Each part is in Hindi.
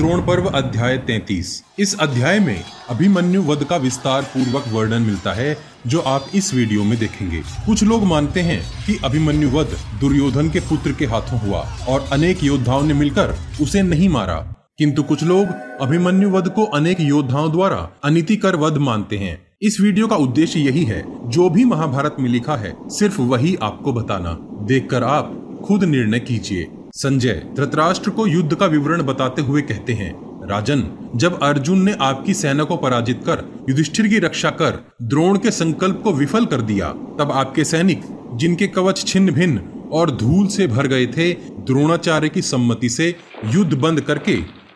द्रोण पर्व अध्याय 33 इस अध्याय में अभिमन्यु वध का विस्तार पूर्वक वर्णन मिलता है, जो आप इस वीडियो में देखेंगे। कुछ लोग मानते हैं कि अभिमन्यु वध दुर्योधन के पुत्र के हाथों हुआ और अनेक योद्धाओं ने मिलकर उसे नहीं मारा। किंतु कुछ लोग अभिमन्यु वध को अनेक योद्धाओं द्वारा अनिति कर वध मानते हैं। इस वीडियो का उद्देश्य यही है, जो भी महाभारत में लिखा है, सिर्फ़ वही आपको बताना। देखकर आप खुद निर्णय कीजिए। संजय धृतराष्ट्र को युद्ध का विवरण बताते हुए कहते हैं, राजन, जब अर्जुन ने आपकी सेना को पराजित कर, युधिष्ठिर की रक्षा कर, द्रोण के संकल्प को विफल कर दिया, तब आपके सैनिक, जिनके कवच छिन्न भिन्न और धूल से भर गए थे, द्रोणाचार्य की सम्मति से युद्ध बंद करके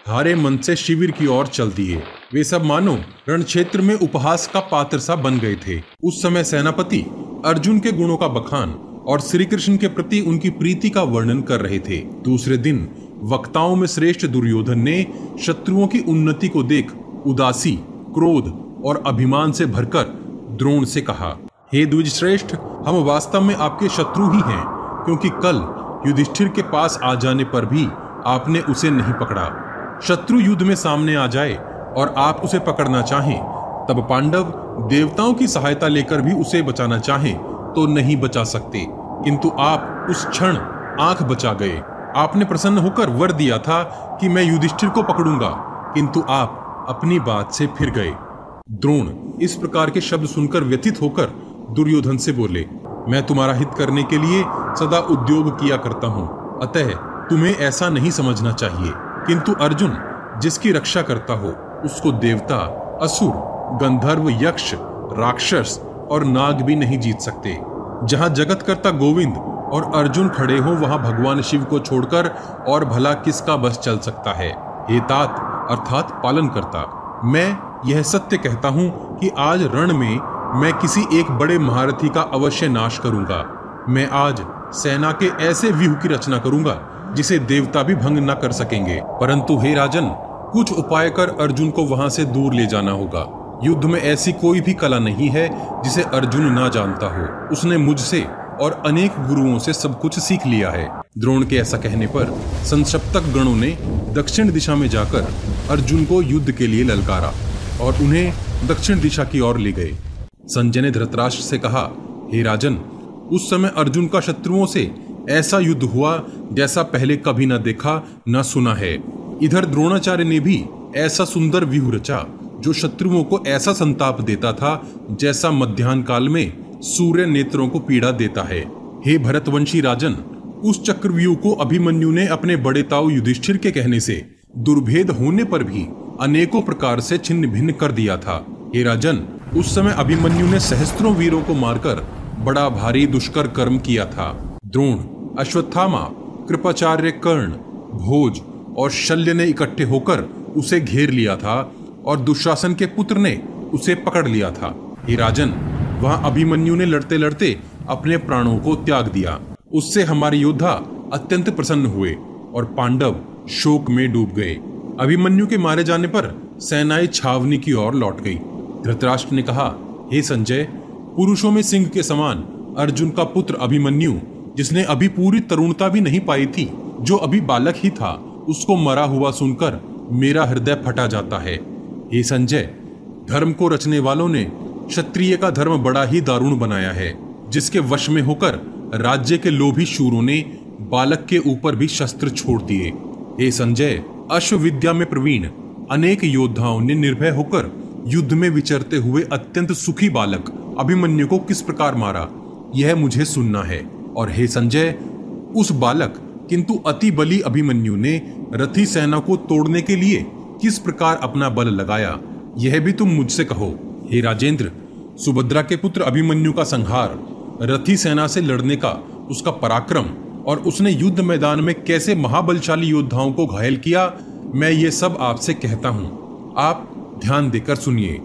हारे मन से शिविर की ओर चल दिए। वे सब मानो, रण क्षेत्र में उपहास का पात्र सा बन गए थे। उस समय सेनापति अर्जुन के गुणों का बखान और श्री कृष्ण के प्रति उनकी प्रीति का वर्णन कर रहे थे। दूसरे दिन, वक्ताओं में श्रेष्ठ दुर्योधन ने शत्रुओं की उन्नति को देख उदासी, क्रोध और अभिमान से भरकर द्रोण से कहा, हे द्विज श्रेष्ठ हम वास्तव में आपके शत्रु ही हैं, क्योंकि कल युधिष्ठिर के पास आ जाने पर भी आपने उसे नहीं पकड़ा। शत्रु युद्ध में सामने आ जाए और आप उसे पकड़ना चाहें, तब पांडव देवताओं की सहायता लेकर भी उसे बचाना चाहें तो नहीं बचा सकते। किंतु आप उस क्षण आँख बचा गए। आपने प्रसन्न होकर वर दिया था कि मैं युधिष्ठिर को पकड़ूँगा। किंतु आप अपनी बात से फिर गए। द्रोण इस प्रकार के शब्द सुनकर व्यथित होकर दुर्योधन से बोले, मैं तुम्हारा हित करने के लिए सदा उद्योग किया करता हूँ। अतः तुम्हें ऐसा नहीं समझना चाहिए। किंतु अर्जुन, जिसकी रक्षा करता हो, उसको देवता, असुर, गंधर्व, यक्ष, राक्षस और नाग भी नहीं जीत सकते। जहाँ जगत करता गोविंद और अर्जुन खड़े हो, वहाँ भगवान शिव को छोड़कर और भला किसका बस चल सकता है? हेतात अर्थात पालन करता मैं यह सत्य कहता हूँ कि आज रण में मैं किसी एक बड़े महारथी का अवश्य नाश करूँगा। मैं आज सेना के ऐसे व्यूह की रचना करूँगा, जिसे देवता भी भंग न कर सकेंगे। परंतु हे राजन, कुछ उपाय कर अर्जुन को वहाँ से दूर ले जाना होगा। युद्ध में ऐसी कोई भी कला नहीं है जिसे अर्जुन ना जानता हो। उसने मुझसे और अनेक गुरुओं से सब कुछ सीख लिया है। द्रोण के ऐसा कहने पर संसप्तक गणों ने दक्षिण दिशा में जाकर अर्जुन को युद्ध के लिए ललकारा और उन्हें दक्षिण दिशा की ओर ले गए। संजय ने धृतराष्ट्र से कहा, हे राजन, उस समय अर्जुन का शत्रुओं से ऐसा युद्ध हुआ जैसा पहले कभी न देखा, न सुना है। इधर द्रोणाचार्य ने भी ऐसा सुंदर व्यूह रचा जो शत्रुओं को ऐसा संताप देता था, जैसा मध्यान्ह काल में सूर्य नेत्रों को पीड़ा देता है। हे भरतवंशी राजन, उस चक्रव्यूह को अभिमन्यु ने अपने बड़े ताऊ युधिष्ठिर के कहने से दुर्भेद होने पर भी अनेकों प्रकार से छिन्न भिन्न कर दिया था। हे राजन, उस समय अभिमन्यु ने सहस्त्रों वीरों को मारकर बड़ा भारी दुष्कर कर्म किया था। द्रोण, अश्वत्थामा, कृपाचार्य कर्ण, भोज और शल्य ने इकट्ठे होकर उसे घेर लिया था और दुशासन के पुत्र ने उसे पकड़ लिया था। हे राजन, वहाँ अभिमन्यु ने लड़ते लड़ते अपने प्राणों को त्याग दिया। उससे हमारे योद्धा अत्यंत प्रसन्न हुए और पांडव शोक में डूब गए। अभिमन्यु के मारे जाने पर सेनाएँ छावनी की ओर लौट गई। धृतराष्ट्र ने कहा, हे संजय, पुरुषों में सिंह के समान अर्जुन का पुत्र अभिमन्यु, जिसने अभी पूरी तरुणता भी नहीं पाई थी, जो अभी बालक ही था, उसको मरा हुआ सुनकर मेरा हृदय फटा जाता है। हे संजय, धर्म को रचने वालों ने क्षत्रिय का धर्म बड़ा ही दारुण बनाया है, जिसके वश में होकर राज्य के लोभी शूरों ने बालक के ऊपर भी शस्त्र छोड़ दिए। हे संजय अश्व विद्या में प्रवीण, अनेक योद्धाओं ने निर्भय होकर युद्ध में विचरते हुए अत्यंत सुखी बालक अभिमन्यु को किस प्रकार मारा, यह मुझे सुनना है। और हे संजय, उस बालक, किंतु अति बली अभिमन्यु ने रथी सेना को तोड़ने के लिए किस प्रकार अपना बल लगाया, यह भी तुम मुझसे कहो। हे राजेंद्र, सुभद्रा के पुत्र अभिमन्यु का संहार, रथी सेना से लड़ने का उसका पराक्रम और उसने युद्ध मैदान में कैसे महाबलशाली योद्धाओं को घायल किया, मैं ये सब आपसे कहता हूँ। आप ध्यान देकर सुनिए।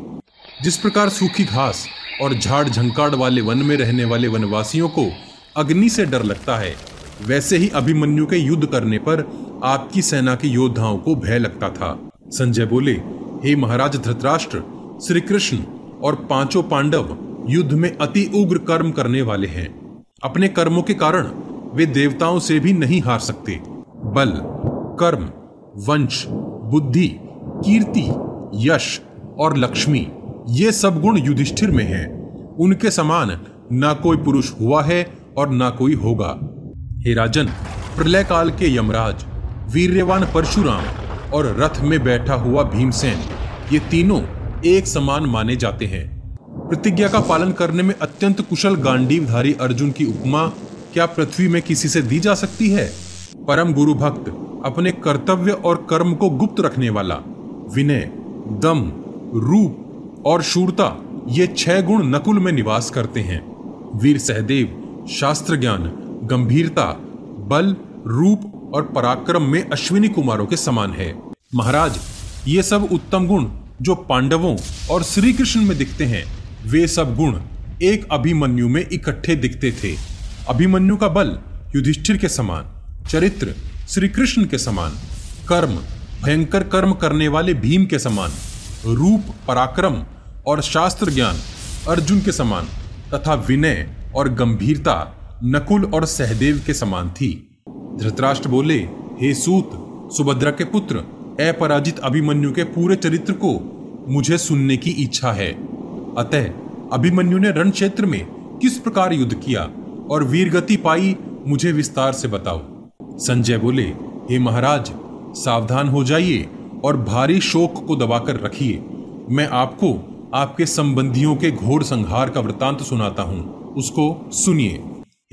जिस प्रकार सूखी घास और झाड़ झंकाड़ वाले वन में रहने वाले वनवासियों को अग्नि से डर लगता है, वैसे ही अभिमन्यु के युद्ध करने पर आपकी सेना के योद्धाओं को भय लगता था। संजय बोले, हे महाराज धृतराष्ट्र श्री कृष्ण और पाँचों पांडव युद्ध में अति उग्र कर्म करने वाले हैं। अपने कर्मों के कारण वे देवताओं से भी नहीं हार सकते। बल, कर्म, वंश, बुद्धि, कीर्ति, यश और लक्ष्मी, ये सब गुण युधिष्ठिर में हैं। उनके समान ना कोई पुरुष हुआ है और ना कोई होगा। हे राजन प्रलय काल के यमराज, वीर्यवान परशुराम और रथ में बैठा हुआ भीमसेन। ये तीनों एक समान माने जाते हैं। प्रतिज्ञा का पालन करने में अत्यंत कुशल गांडीवधारी अर्जुन की उपमा, क्या पृथ्वी में किसी से दी जा सकती है? परम गुरु भक्त, अपने कर्तव्य और कर्म को गुप्त रखने वाला, विनय, दम, रूप और शूरता, ये छह गुण नकुल में निवास करते हैं। वीर सहदेव शास्त्र ज्ञान गंभीरता, बल, रूप और पराक्रम में अश्विनी कुमारों के समान है। महाराज, ये सब उत्तम गुण जो पांडवों और श्री कृष्ण में दिखते हैं, वे सब गुण एक अभिमन्यु में इकट्ठे दिखते थे। अभिमन्यु का बल युधिष्ठिर के समान, चरित्र श्री कृष्ण के समान, कर्म, भयंकर कर्म करने वाले भीम के समान, रूप, पराक्रम और शास्त्र ज्ञान अर्जुन के समान तथा विनय और गंभीरता नकुल और सहदेव के समान थी। धृतराष्ट्र बोले, हे सूत, सुभद्रा के पुत्र, अपराजित अभिमन्यु के पूरे चरित्र को मुझे सुनने की इच्छा है। अतः अभिमन्यु ने रण क्षेत्र में किस प्रकार युद्ध किया और वीरगति पाई, मुझे विस्तार से बताओ। संजय बोले, हे महाराज, सावधान हो जाइए और भारी शोक को दबाकर रखिए। मैं आपको आपके संबंधियों के घोर संहार का वृतांत सुनाता हूँ। उसको सुनिए।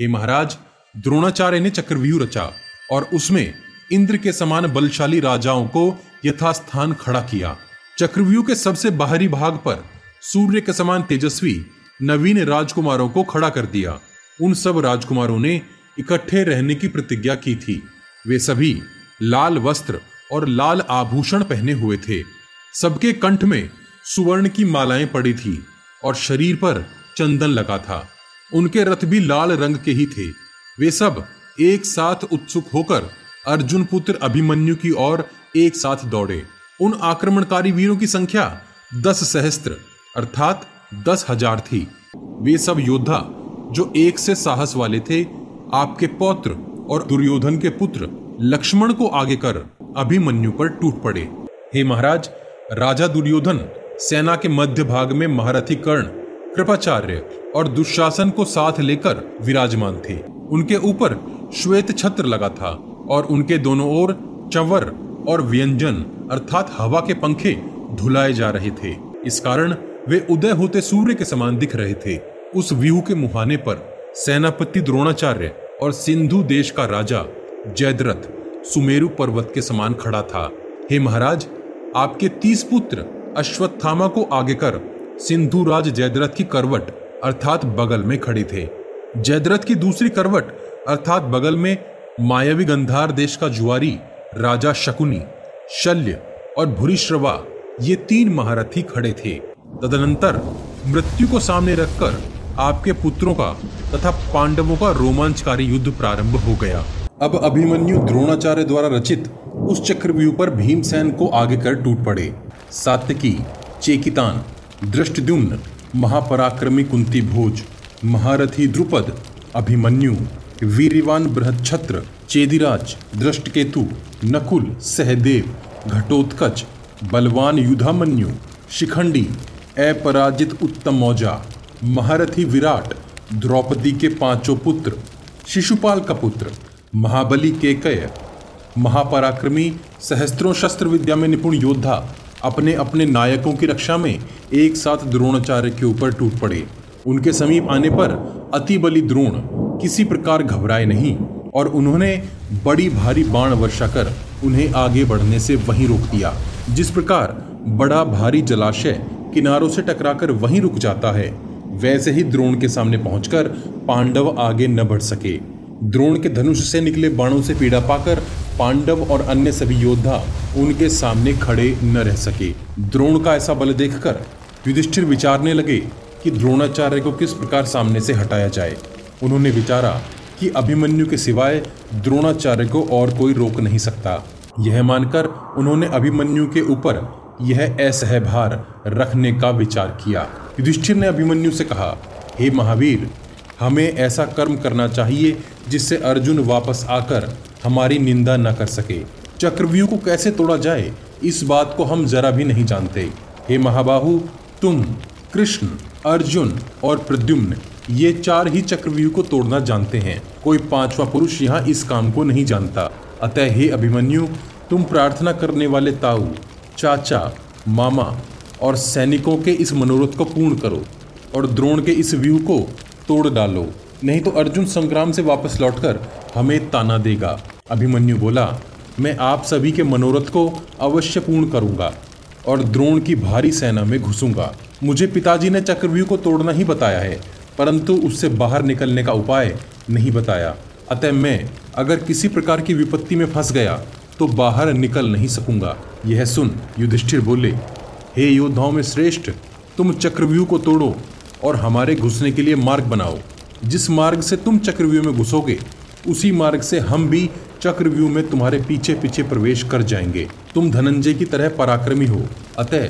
हे महाराज द्रोणाचार्य ने चक्रव्यूह रचा और उसमें इंद्र के समान बलशाली राजाओं को यथास्थान खड़ा किया। चक्रव्यूह के सबसे बाहरी भाग पर सूर्य के समान तेजस्वी, नवीन राजकुमारों को खड़ा कर दिया। उन सब राजकुमारों ने इकट्ठे रहने की प्रतिज्ञा की थी। वे सभी लाल वस्त्र और लाल आभूषण पहने हुए थे। सबके कंठ में सुवर्ण की मालाएँ पड़ी थी और शरीर पर चंदन लगा था। उनके रथ भी लाल रंग के ही थे। वे सब एक साथ उत्सुक होकर अर्जुन पुत्र अभिमन्यु की ओर एक साथ दौड़े। उन आक्रमणकारी वीरों की संख्या दस सहस्त्र, अर्थात दस हज़ार थी। वे सब योद्धा, जो एक से साहस वाले थे, आपके पौत्र और दुर्योधन के पुत्र लक्ष्मण को आगे कर अभिमन्यु पर टूट पड़े। हे महाराज, राजा दुर्योधन सेना के मध्य भाग में महारथी कर्ण, कृपाचार्य और दुशासन को साथ लेकर विराजमान थे। उनके ऊपर श्वेत छत्र लगा था और उनके दोनों ओर चवर और व्यंजन, अर्थात हवा के पंखे, धुलाए जा रहे थे। इस कारण वे उदय होते सूर्य के समान दिख रहे थे। उस व्यूह के मुहाने पर सेनापति द्रोणाचार्य और सिंधु देश का राजा जयद्रथ सुमेरु पर्वत के समान खड़ा था। हे महाराज, आपके तीस पुत्र अश्वत्थामा को आगे कर सिंधु राज जयद्रथ की करवट, अर्थात बगल में खड़े थे। जयद्रथ की दूसरी करवट, अर्थात बगल में मायावी गंधार देश का जुआरी, राजा शकुनी, शल्य और भूरिश्रवा, ये तीन महारथी खड़े थे। तदनंतर मृत्यु को सामने रखकर आपके पुत्रों का तथा पांडवों का रोमांचकारी युद्ध प्रारंभ हो गया। अब अभिमन्यु द्रोणाचार्य द्वारा रचित उस चक्रव्यूह पर भीमसेन को आगे कर टूट पड़े। सात्यकी, चेकितान, दृष्टद्युम्न, महापराक्रमी कुंती भोज महारथी द्रुपद, अभिमन्यु, वीरवान बृहच्छत्र, चेदिराज, दृष्टकेतु, नकुल, सहदेव, घटोत्कच, बलवान युधामन्यु, शिखंडी, अपराजित उत्तम मौजा, महारथी विराट, द्रौपदी के पाँचों पुत्र, शिशुपाल का पुत्र, महाबली केकय महापराक्रमी, सहस्त्रों शस्त्र विद्या में निपुण योद्धा अपने अपने नायकों की रक्षा में एक साथ द्रोणाचार्य के ऊपर टूट पड़े। उनके समीप आने पर अति बलि द्रोण किसी प्रकार घबराए नहीं और उन्होंने बड़ी भारी बाण वर्षा कर उन्हें आगे बढ़ने से वहीं रोक दिया, जिस प्रकार बड़ा भारी जलाशय किनारों से टकराकर वहीं रुक जाता है, वैसे ही द्रोण के सामने पहुंचकर पांडव आगे न बढ़ सके। द्रोण के धनुष से निकले बाणों से पीड़ा पाकर पांडव और अन्य सभी योद्धा उनके सामने खड़े न रह सके। द्रोण का ऐसा बल देखकर युधिष्ठिर विचारने लगे कि द्रोणाचार्य को किस प्रकार सामने से हटाया जाए। उन्होंने विचारा कि अभिमन्यु के सिवाय द्रोणाचार्य को और कोई रोक नहीं सकता। यह मानकर उन्होंने अभिमन्यु के ऊपर यह असहभार रखने का विचार किया। युधिष्ठिर ने अभिमन्यु से कहा, हे महावीर, हमें ऐसा कर्म करना चाहिए जिससे अर्जुन वापस आकर हमारी निंदा न कर सके। चक्रव्यूह को कैसे तोड़ा जाए, इस बात को हम जरा भी नहीं जानते। हे महाबाहु, तुम कृष्ण अर्जुन और प्रद्युम्न ये चार ही चक्रव्यूह को तोड़ना जानते हैं। कोई पांचवा पुरुष यहाँ इस काम को नहीं जानता। अतः हे अभिमन्यु, तुम प्रार्थना करने वाले ताऊ, चाचा, मामा और सैनिकों के इस मनोरथ को पूर्ण करो और द्रोण के इस व्यू को तोड़ डालो। नहीं तो अर्जुन संग्राम से वापस लौटकर हमें ताना देगा। अभिमन्यु बोला, मैं आप सभी के मनोरथ को अवश्य पूर्ण करूँगा। और द्रोण की भारी सेना में घुसूँगा। मुझे पिताजी ने चक्रव्यूह को तोड़ना ही बताया है, परंतु उससे बाहर निकलने का उपाय नहीं बताया। अतः मैं, अगर किसी प्रकार की विपत्ति में फंस गया तो बाहर निकल नहीं सकूँगा। यह सुन युधिष्ठिर बोले, हे योद्धाओं में श्रेष्ठ, तुम चक्रव्यूह को तोड़ो और हमारे घुसने के लिए मार्ग बनाओ। जिस मार्ग से तुम चक्रव्यूह में घुसोगे, उसी मार्ग से हम भी चक्रव्यूह में तुम्हारे पीछे पीछे प्रवेश कर जाएँगे। तुम धनंजय की तरह पराक्रमी हो। अतः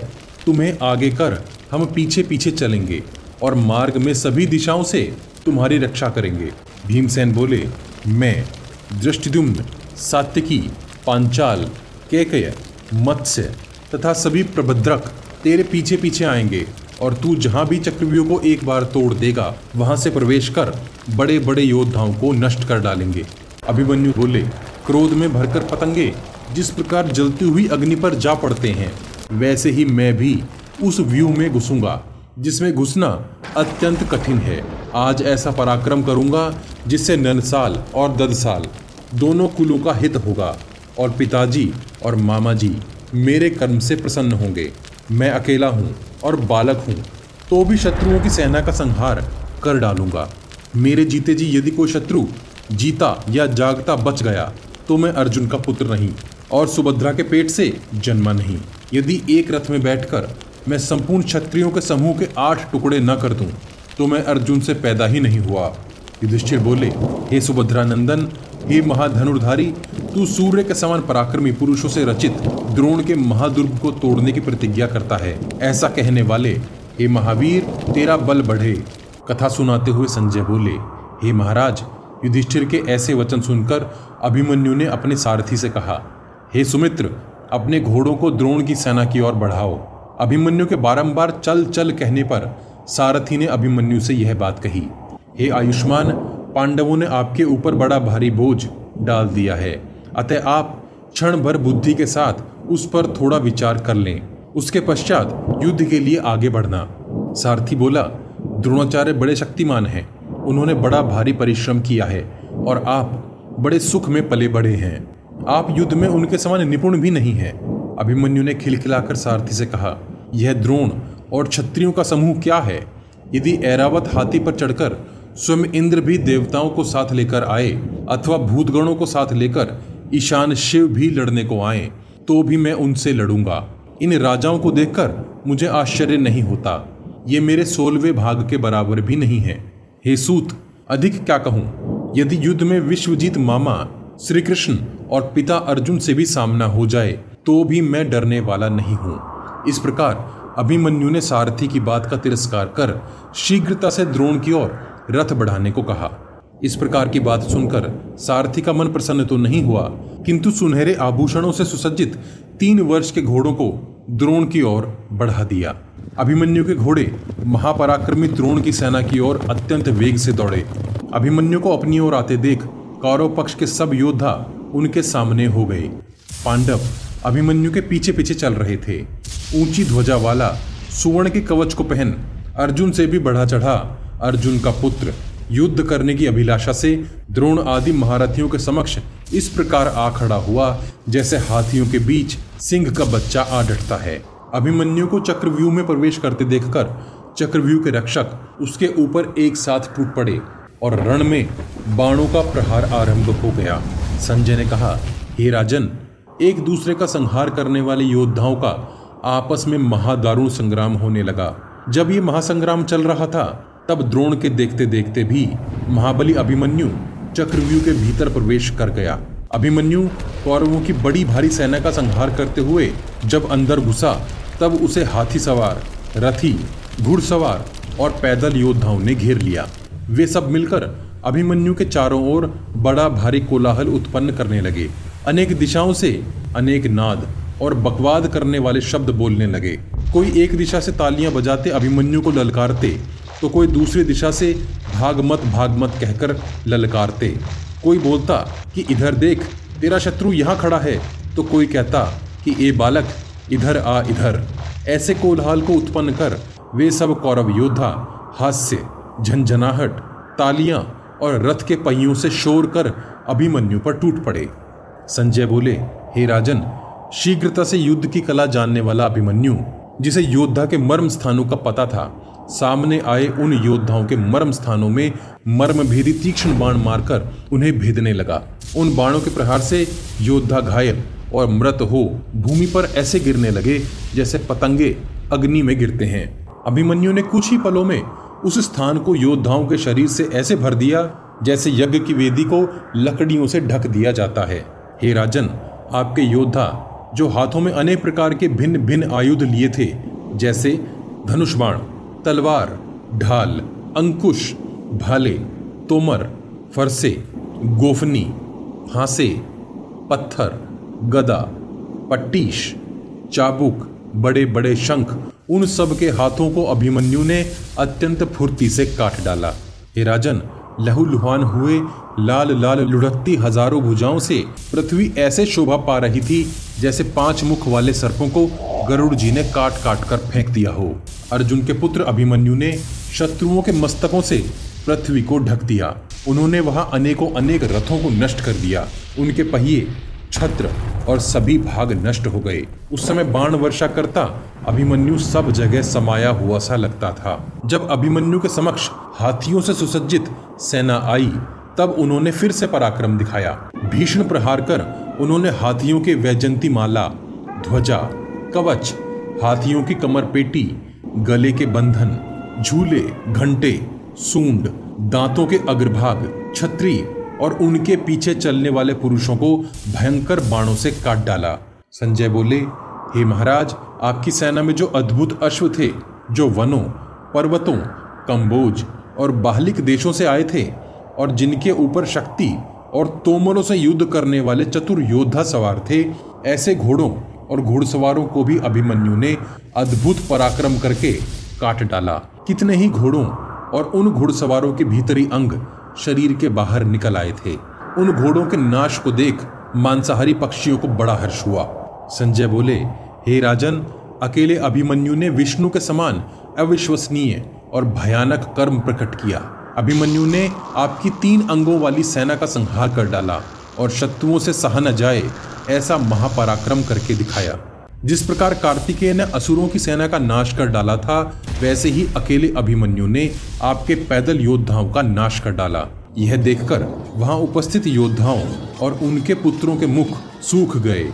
तुम्हें आगे कर, हम पीछे पीछे चलेंगे और मार्ग में सभी दिशाओं से तुम्हारी रक्षा करेंगे। भीमसेन बोले, मैं दृष्टिदुम्न सात्यकी, पांचाल, केकय, मत्स्य तथा सभी प्रभद्रक तेरे पीछे पीछे आएँगे और तू जहाँ भी चक्रव्यूह को एक बार तोड़ देगा, वहाँ से प्रवेश कर बड़े बड़े योद्धाओं को नष्ट कर डालेंगे। अभिमन्यु बोले, क्रोध में भरकर पतंगे, जिस प्रकार जलती हुई अग्नि पर जा पड़ते हैं, वैसे ही मैं भी उस व्यू में घुसूँगा, जिसमें घुसना अत्यंत कठिन है। आज ऐसा पराक्रम करूँगा, जिससे ननसाल और ददसाल दोनों कुलों का हित होगा, और पिताजी और मामा जी मेरे कर्म से प्रसन्न होंगे। मैं अकेला हूँ और बालक हूँ तो भी शत्रुओं की सेना का संहार कर डालूँगा। मेरे जीते जी यदि कोई शत्रु जीता या जागता बच गया तो मैं अर्जुन का पुत्र नहीं, और सुभद्रा के पेट से जन्मा नहीं। यदि एक रथ में बैठकर मैं संपूर्ण क्षत्रियों के समूह के आठ टुकड़े न कर दूँ तो मैं अर्जुन से पैदा ही नहीं हुआ। युधिष्ठिर बोले, हे सुभद्रा नंदन, हे महाधनुर्धारी, तू सूर्य के समान पराक्रमी पुरुषों से रचित द्रोण के महादुर्ग को तोड़ने की प्रतिज्ञा करता है। ऐसा कहने वाले, हे महावीर, तेरा बल बढ़े। कथा सुनाते हुए संजय बोले, हे महाराज युधिष्ठिर के ऐसे वचन सुनकर अभिमन्यु ने अपने सारथी से कहा, हे सुमित्र, अपने घोड़ों को द्रोण की सेना की ओर बढ़ाओ। अभिमन्यु के बारंबार चल चल कहने पर सारथी ने अभिमन्यु से यह बात कही, हे आयुष्मान, पांडवों ने आपके ऊपर बड़ा भारी बोझ डाल दिया है। अतः आप क्षण भर बुद्धि के साथ उस पर थोड़ा विचार कर लें। उसके पश्चात युद्ध के लिए आगे बढ़ना। सारथी बोला, द्रोणाचार्य बड़े शक्तिमान हैं। उन्होंने बड़ा भारी परिश्रम किया है और आप बड़े सुख में पले बड़े हैं। आप युद्ध में उनके समान निपुण भी नहीं हैं। अभिमन्यु ने खिलखिलाकर सारथी से कहा, यह द्रोण और क्षत्रियों का समूह क्या है? यदि ऐरावत हाथी पर चढ़कर स्वयं इंद्र भी देवताओं को साथ लेकर आए अथवा भूतगणों को साथ लेकर ईशान शिव भी लड़ने को आए तो भी मैं उनसे लड़ूँगा। इन राजाओं को देखकर मुझे आश्चर्य नहीं होता। ये मेरे सोलवे भाग के बराबर भी नहीं है। हे सूत, अधिक क्या कहूँ? यदि युद्ध में विश्वजीत मामा श्री कृष्ण और पिता अर्जुन से भी सामना हो जाए तो भी मैं डरने वाला नहीं हूँ। इस प्रकार अभिमन्यु ने सारथी की बात का तिरस्कार कर शीघ्रता से द्रोण की ओर रथ बढ़ाने को कहा। इस प्रकार की बात सुनकर सारथी का मन प्रसन्न तो नहीं हुआ, किंतु सुनहरे आभूषणों से सुसज्जित तीन वर्ष के घोड़ों को द्रोण की ओर बढ़ा दिया। अभिमन्यु के घोड़े महापराक्रमी द्रोण की सेना की ओर अत्यंत वेग से दौड़े। अभिमन्यु को अपनी ओर आते देख कौरव पक्ष के सब योद्धा उनके सामने हो गए। पांडव अभिमन्यु के पीछे पीछे चल रहे थे। ऊँची ध्वजा वाला सुवर्ण के कवच को पहन अर्जुन से भी बढ़ा चढ़ा अर्जुन का पुत्र युद्ध करने की अभिलाषा से द्रोण आदि महारथियों के समक्ष इस प्रकार आ खड़ा हुआ, जैसे हाथियों के बीच सिंह का बच्चा आ डटता है। अभिमन्यु को चक्रव्यूह में प्रवेश करते देखकर चक्रव्यूह के रक्षक उसके ऊपर एक साथ टूट पड़े और रण में बाणों का प्रहार आरंभ हो गया। संजय ने कहा, हे राजन, एक दूसरे का संहार करने वाले योद्धाओं का आपस में महादारुण संग्राम होने लगा। जब ये महासंग्राम चल रहा था तब द्रोण के देखते देखते भी महाबली अभिमन्यु चक्रव्यूह के भीतर प्रवेश कर गया। अभिमन्यु कौरवों की बड़ी भारी सेना का संहार करते हुए जब अंदर घुसा, तब उसे हाथी सवार, रथी घुड़सवार और पैदल योद्धाओं ने घेर लिया। वे सब मिलकर अभिमन्यु के चारों ओर बड़ा भारी कोलाहल उत्पन्न करने लगे। अनेक दिशाओं से अनेक नाद और बकवाद करने वाले शब्द बोलने लगे। कोई एक दिशा से तालियाँ बजाते अभिमन्यु को ललकारते तो कोई दूसरी दिशा से भाग मत भाग मत कहकर ललकारते। कोई बोलता कि इधर देख, तेरा शत्रु यहाँ खड़ा है तो कोई कहता कि ए बालक, इधर आ, इधर। ऐसे कोलहाल को उत्पन्न कर वे सब कौरव योद्धा हास्य, झंझनाहट, तालियाँ और रथ के पहियों से शोर कर अभिमन्यु पर टूट पड़े। संजय बोले, हे राजन, शीघ्रता से युद्ध की कला जानने वाला अभिमन्यु, जिसे योद्धा के मर्म स्थानों का पता था सामने आए उन योद्धाओं के मर्म स्थानों में मर्म भेदी तीक्ष्ण बाण मारकर उन्हें भेदने लगा। उन बाणों के प्रहार से योद्धा घायल और मृत हो भूमि पर ऐसे गिरने लगे जैसे पतंगे अग्नि में गिरते हैं। अभिमन्यु ने कुछ ही पलों में उस स्थान को योद्धाओं के शरीर से ऐसे भर दिया जैसे यज्ञ की वेदी को लकड़ियों से ढक दिया जाता है। हे राजन, आपके योद्धा, जो हाथों में अनेक प्रकार के भिन्न भिन्न आयुध लिए थे, जैसे धनुष बाण तलवार, ढाल, अंकुश, भाले, तोमर, फरसे, गोफनी, फांसे, पत्थर, गदा, पट्टीश, चाबुक बड़े बड़े शंख, उन सब के हाथों को अभिमन्यु ने अत्यंत फुर्ती से काट डाला। हे राजन लहूलुहान हुए, लाल लाल लुढ़कती हज़ारों भुजाओं से पृथ्वी ऐसे शोभा पा रही थी जैसे पाँच मुख वाले सर्पों को गरुड़ जी ने काट काट कर फेंक दिया हो। अर्जुन के पुत्र अभिमन्यु ने शत्रुओं के मस्तकों से पृथ्वी को ढक दिया। उन्होंने वहाँ अनेकों अनेक रथों को नष्ट कर दिया। उनके पहिए छत्र और सभी भाग नष्ट हो गए। उस समय बाण वर्षा करता, अभिमन्यु सब जगह समाया हुआ सा लगता था। जब अभिमन्यु के समक्ष हाथियों से सुसज्जित सेना आई, तब उन्होंने फिर से पराक्रम दिखाया। भीषण प्रहार कर उन्होंने हाथियों के वैजंती माला, ध्वजा, कवच, हाथियों की कमर पेटी गले के बंधन, झूले, घंटे, सूंड, दांतों के अग्रभाग, छत्री और उनके पीछे चलने वाले पुरुषों को भयंकर बाणों से काट डाला। संजय बोले, हे महाराज, आपकी सेना में जो अद्भुत अश्व थे, जो वनों, पर्वतों कंबोज और बाहलिक देशों से आए थे, और जिनके ऊपर शक्ति और तोमरों से युद्ध करने वाले चतुर योद्धा सवार थे, ऐसे घोड़ों और घुड़सवारों को भी अभिमन्यु ने अद्भुत पराक्रम करके काट डाला। कितने ही घोड़ों और उन घुड़सवारों के भीतरी अंग शरीर के बाहर निकल आए थे। उन घोड़ों के नाश को देख मांसाहारी पक्षियों को बड़ा हर्ष हुआ। संजय बोले, हे राजन, अकेले अभिमन्यु ने विष्णु के समान अविश्वसनीय और भयानक कर्म प्रकट किया। अभिमन्यु ने आपकी तीन अंगों वाली सेना का संहार कर डाला और शत्रुओं से सहा न जाए, ऐसा महापराक्रम करके दिखाया। जिस प्रकार कार्तिकेय ने असुरों की सेना का नाश कर डाला था, वैसे ही अकेले अभिमन्यु ने आपके पैदल योद्धाओं का नाश कर डाला। यह देखकर वहाँ उपस्थित योद्धाओं और उनके पुत्रों के मुख सूख गए।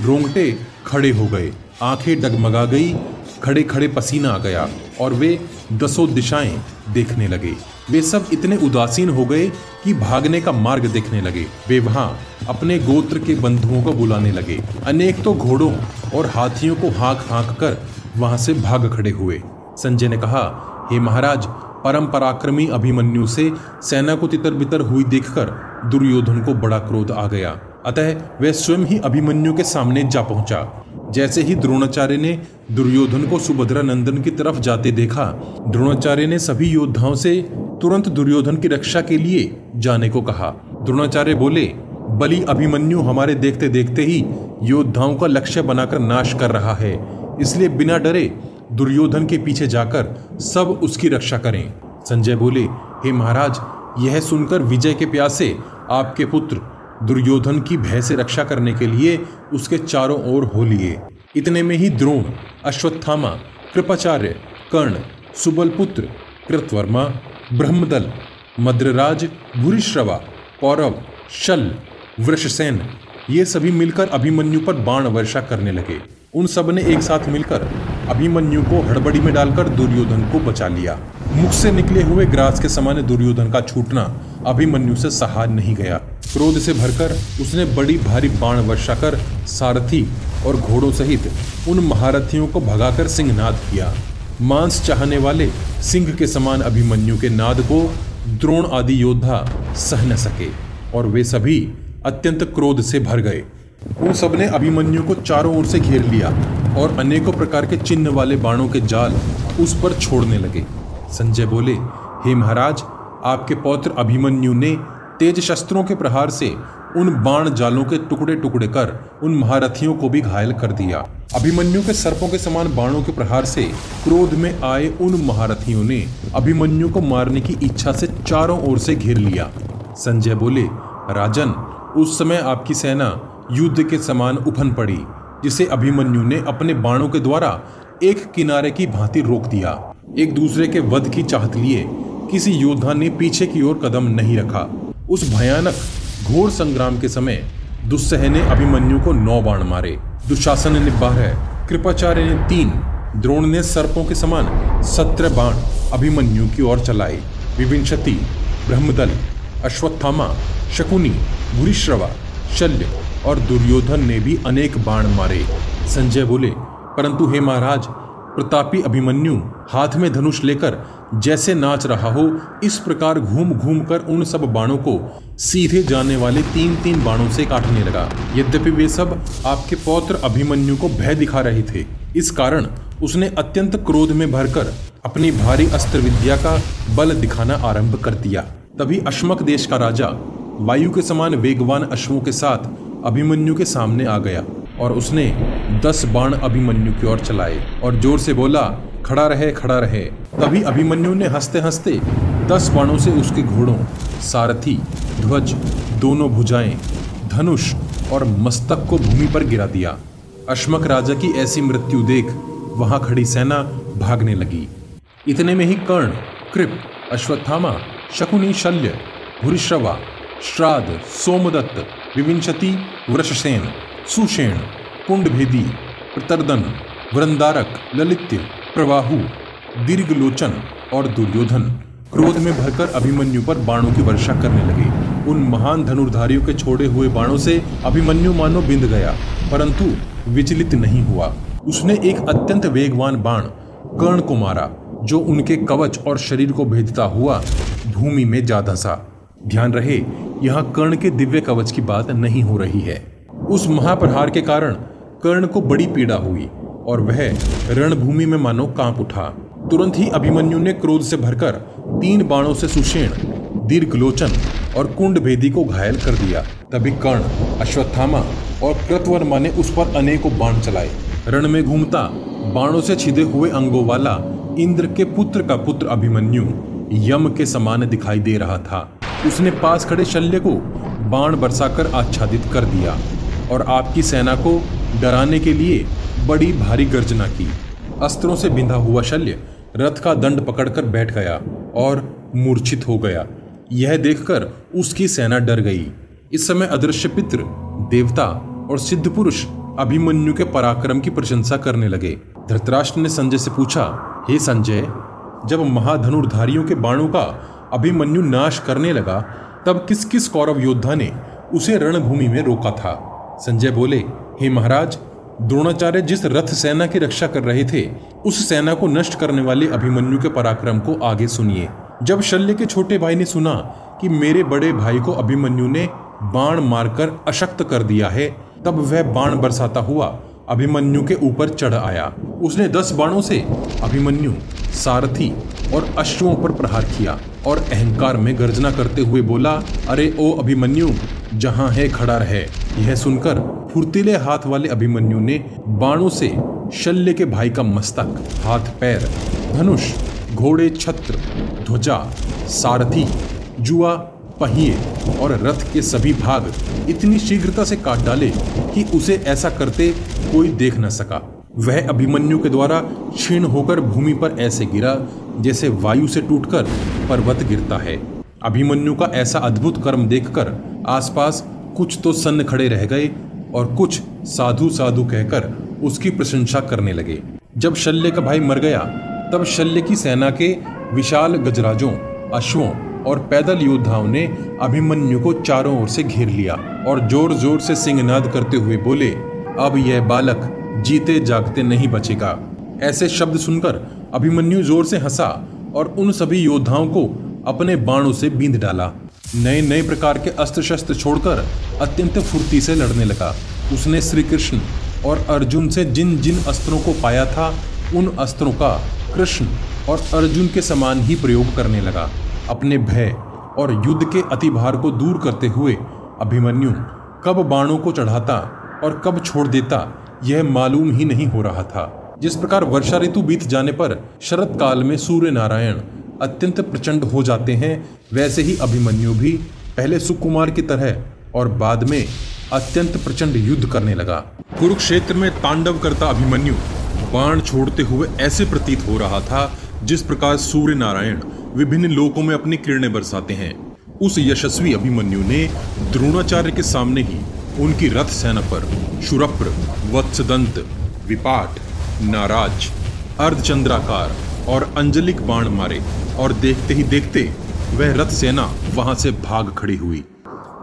रोंगटे खड़े हो गए। आँखें डगमगा गई। खड़े खड़े पसीना आ गया और वे दसों दिशाएँ देखने लगे। वे सब इतने उदासीन हो गए कि भागने का मार्ग देखने लगे। वे वहाँ अपने गोत्र के बंधुओं को बुलाने लगे। अनेक तो घोड़ों और हाथियों को हाँक हाँक कर वहाँ से भाग खड़े हुए। संजय ने कहा, हे महाराज परम पराक्रमी अभिमन्यु से सेना को तितर बितर हुई देखकर दुर्योधन को बड़ा क्रोध आ गया। अतः वह स्वयं ही अभिमन्यु के सामने जा पहुँचा। जैसे ही द्रोणाचार्य ने दुर्योधन को सुभद्रा नंदन की तरफ़ जाते देखा, द्रोणाचार्य ने सभी योद्धाओं से तुरंत दुर्योधन की रक्षा के लिए जाने को कहा। द्रोणाचार्य बोले, बलि अभिमन्यु हमारे देखते देखते ही योद्धाओं का लक्ष्य बनाकर नाश कर रहा है। इसलिए बिना डरे दुर्योधन के पीछे जाकर सब उसकी रक्षा करें। संजय बोले, हे महाराज, यह सुनकर विजय के प्यासे आपके पुत्र दुर्योधन की भय से रक्षा करने के लिए उसके चारों ओर हो लिए। इतने में ही द्रोण, अश्वत्थामा, कृपाचार्य, कर्ण, सुबलपुत्र, कृतवर्मा, ब्रह्मदल, मद्रराज, भूरिश्रवा, कौरव, शल, वृषसेन, ये सभी मिलकर अभिमन्यु पर बाण वर्षा करने लगे। उन सबने एक साथ मिलकर अभिमन्यु को हड़बड़ी में डालकर दुर्योधन को बचा लिया। मुख से निकले हुए ग्रास के समान दुर्योधन का छूटना अभिमन्यु से सहा नहीं गया। क्रोध से भरकर उसने बड़ी भारी बाण वर्षा कर सारथी और घोड़ों सहित उन महारथियों को भगाकर सिंहनाद किया। मांस चाहने वाले सिंह के समान अभिमन्यु के नाद को द्रोण आदि योद्धा सह न सके और वे सभी अत्यंत क्रोध से भर गए। उन सबने अभिमन्यु को चारों ओर से घेर लिया। और अनेकों प्रकार के चिन्ह वाले बाणों के जाल उस पर छोड़ने लगे। संजय बोले, हे महाराज, आपके पौत्र अभिमन्यु ने तेज शस्त्रों के प्रहार से उन बाण जालों के टुकड़े टुकड़े कर उन महारथियों को भी घायल कर दिया। अभिमन्यु के सर्पों के समान बाणों के प्रहार से क्रोध में आए उन महारथियों ने अभिमन्यु को मारने की इच्छा से चारों ओर से घेर लिया। संजय बोले, राजन, उस समय आपकी सेना युद्ध के समान उफन पड़ी। जिसे अभिमन्यु ने अपने बाणों के द्वारा एक किनारे की भांति रोक दिया। एक दूसरे के वध की चाहत लिए किसी योद्धा ने पीछे की ओर कदम नहीं रखा। उस भयानक घोर संग्राम के समय दुस्सह ने अभिमन्यु को नौ बाण मारे। दुशासन ने बारह, कृपाचार्य ने तीन, द्रोण ने सर्पों के समान सत्रह बाण अभिमन्यु की ओर चलाए। विविंशति, ब्रह्मदल, अश्वत्थामा, शकुनी, भूरिश्रवा, शल्य और दुर्योधन ने भी अनेक बाण मारे। संजय बोले, परंतु हे महाराज, प्रतापी अभिमन्यु, हाथ में धनुष लेकर जैसे नाच रहा हो, इस प्रकार घूम घूम कर उन सब बाणों को सीधे जाने वाले तीन तीन बाणों से काटने लगा। यद्यपि वे सब आपके पौत्र अभिमन्यु को भय दिखा रहे थे, इस कारण उसने अत्यंत क्रोध में भरकर अपनी भारी अस्त्र विद्या का बल दिखाना आरंभ कर दिया। तभी अश्मक देश का राजा, वायु के समान वेगवान अश्वों के साथ अभिमन्यु के सामने आ गया और उसने दस बाण अभिमन्यु की ओर चलाए और ज़ोर से बोला, खड़ा रहे खड़ा रहे। तभी अभिमन्यु ने हँसते हँसते दस बाणों से उसके घोड़ों, सारथी, ध्वज, दोनों भुजाएँ, धनुष और मस्तक को भूमि पर गिरा दिया। अश्मक राजा की ऐसी मृत्यु देख वहाँ खड़ी सेना भागने लगी। इतने में ही कर्ण, कृप, अश्वत्थामा, शकुनी शल्य, भूरिश्रवा, श्राद्ध, सोमदत्त विविंशति वृषसेन, सुषेण, कुंडभेदी, प्रतर्दन, वृंदारक, ललित्य, प्रवाहु, दीर्घलोचन और दुर्योधन क्रोध में भरकर अभिमन्यु पर बाणों की वर्षा करने लगे। उन महान धनुर्धारियों के छोड़े हुए बाणों से अभिमन्यु मानो बिंद गया, परंतु विचलित नहीं हुआ। उसने एक अत्यंत वेगवान बाण, कर्ण को मारा, जो उनके कवच और शरीर को भेदता हुआ भूमि में जा धसा। ध्यान रहे, यहाँ कर्ण के दिव्य कवच की बात नहीं हो रही है। उस महाप्रहार के कारण कर्ण को बड़ी पीड़ा हुई और वह रणभूमि में मानो काँप उठा। तुरंत ही अभिमन्यु ने क्रोध से भरकर तीन बाणों से सुषेण, दीर्घलोचन और कुंड भेदी को घायल कर दिया। तभी कर्ण, अश्वत्थामा और कृतवर्मा ने उस पर अनेकों बाण चलाए। रण में घूमता बाणों से छिदे हुए अंगों वाला इंद्र के पुत्र का पुत्र अभिमन्यु यम के समान दिखाई दे रहा था। उसने पास खड़े शल्य को बाण बरसाकर आच्छादित कर दिया और आपकी सेना को डराने के लिए बड़ी भारी गर्जना की। अस्त्रों से बिंधा हुआ शल्य रथ का दंड पकड़कर बैठ गया और मूर्छित हो गया। यह देखकर उसकी सेना डर गई। इस समय अदृश्य पित्र देवता और सिद्ध पुरुष अभिमन्यु के पराक्रम की प्रशंसा करने लगे। धृतराष्ट्र ने संजय से पूछा, हे संजय, जब महाधनुर्धारियों के बाणों का अभिमन्यु नाश करने लगा, तब किस किस कौरव योद्धा ने उसे रणभूमि में रोका था? संजय बोले, हे महाराज, द्रोणाचार्य जिस रथ सेना की रक्षा कर रहे थे, उस सेना को नष्ट करने वाले अभिमन्यु के पराक्रम को आगे सुनिए। जब शल्य के छोटे भाई ने सुना कि मेरे बड़े भाई को अभिमन्यु ने बाण मारकर अशक्त कर दिया है, तब वह बाण बरसाता हुआ अभिमन्यु के ऊपर चढ़ आया। उसने दस बाणों से अभिमन्यु, सारथी और अश्वों पर प्रहार किया। और अहंकार में गर्जना करते हुए बोला, अरे ओ अभिमन्यु, जहाँ है खड़ा रहे। यह सुनकर फुर्तीले हाथ वाले अभिमन्यु ने बाणों से शल्य के भाई का मस्तक, हाथ, पैर, धनुष, घोड़े, छत्र, ध्वजा, सारथी, जुआ, पहिए और रथ के सभी भाग इतनी शीघ्रता से काट डाले कि उसे ऐसा करते कोई देख न सका। वह अभिमन्यु के द्वारा क्षीण होकर भूमि पर ऐसे गिरा जैसे वायु से टूटकर पर्वत गिरता है। अभिमन्यु का ऐसा अद्भुत कर्म देखकर आसपास कुछ तो सन्न खड़े रह गए और कुछ साधु साधु कहकर उसकी प्रशंसा करने लगे। जब शल्य का भाई मर गया, तब शल्य की सेना के विशाल गजराजों, अश्वों और पैदल योद्धाओं ने अभिमन्यु को चारों ओर से घेर लिया और ज़ोर ज़ोर से सिंहनाद करते हुए बोले, अब यह बालक जीते जागते नहीं बचेगा। ऐसे शब्द सुनकर अभिमन्यु ज़ोर से हंसा और उन सभी योद्धाओं को अपने बाणों से बींद डाला। नए नए प्रकार के अस्त्र शस्त्र छोड़कर अत्यंत फुर्ती से लड़ने लगा। उसने श्री कृष्ण और अर्जुन से जिन जिन अस्त्रों को पाया था, उन अस्त्रों का कृष्ण और अर्जुन के समान ही प्रयोग करने लगा। अपने भय और युद्ध के अतिभार को दूर करते हुए अभिमन्यु कब बाणों को चढ़ाता और कब छोड़ देता, यह मालूम ही नहीं हो रहा था। जिस प्रकार वर्षा ऋतु बीत जाने पर शरद काल में सूर्य नारायण अत्यंत प्रचंड हो जाते हैं, वैसे ही अभिमन्यु भी पहले सुकुमार की तरह और बाद में अत्यंत प्रचंड युद्ध करने लगा। कुरुक्षेत्र में तांडव करता अभिमन्यु बाण छोड़ते हुए ऐसे प्रतीत हो रहा था, जिस प्रकार सूर्य नारायण विभिन्न लोकों में अपनी किरणें बरसाते हैं। उस यशस्वी अभिमन्यु ने द्रोणाचार्य के सामने ही उनकी रथ सेना पर शुरप्र, वत्सदंत, विपाट नाराज़, अर्धचंद्राकार और अंजलिक बाण मारे और देखते ही देखते वह रथ सेना वहाँ से भाग खड़ी हुई।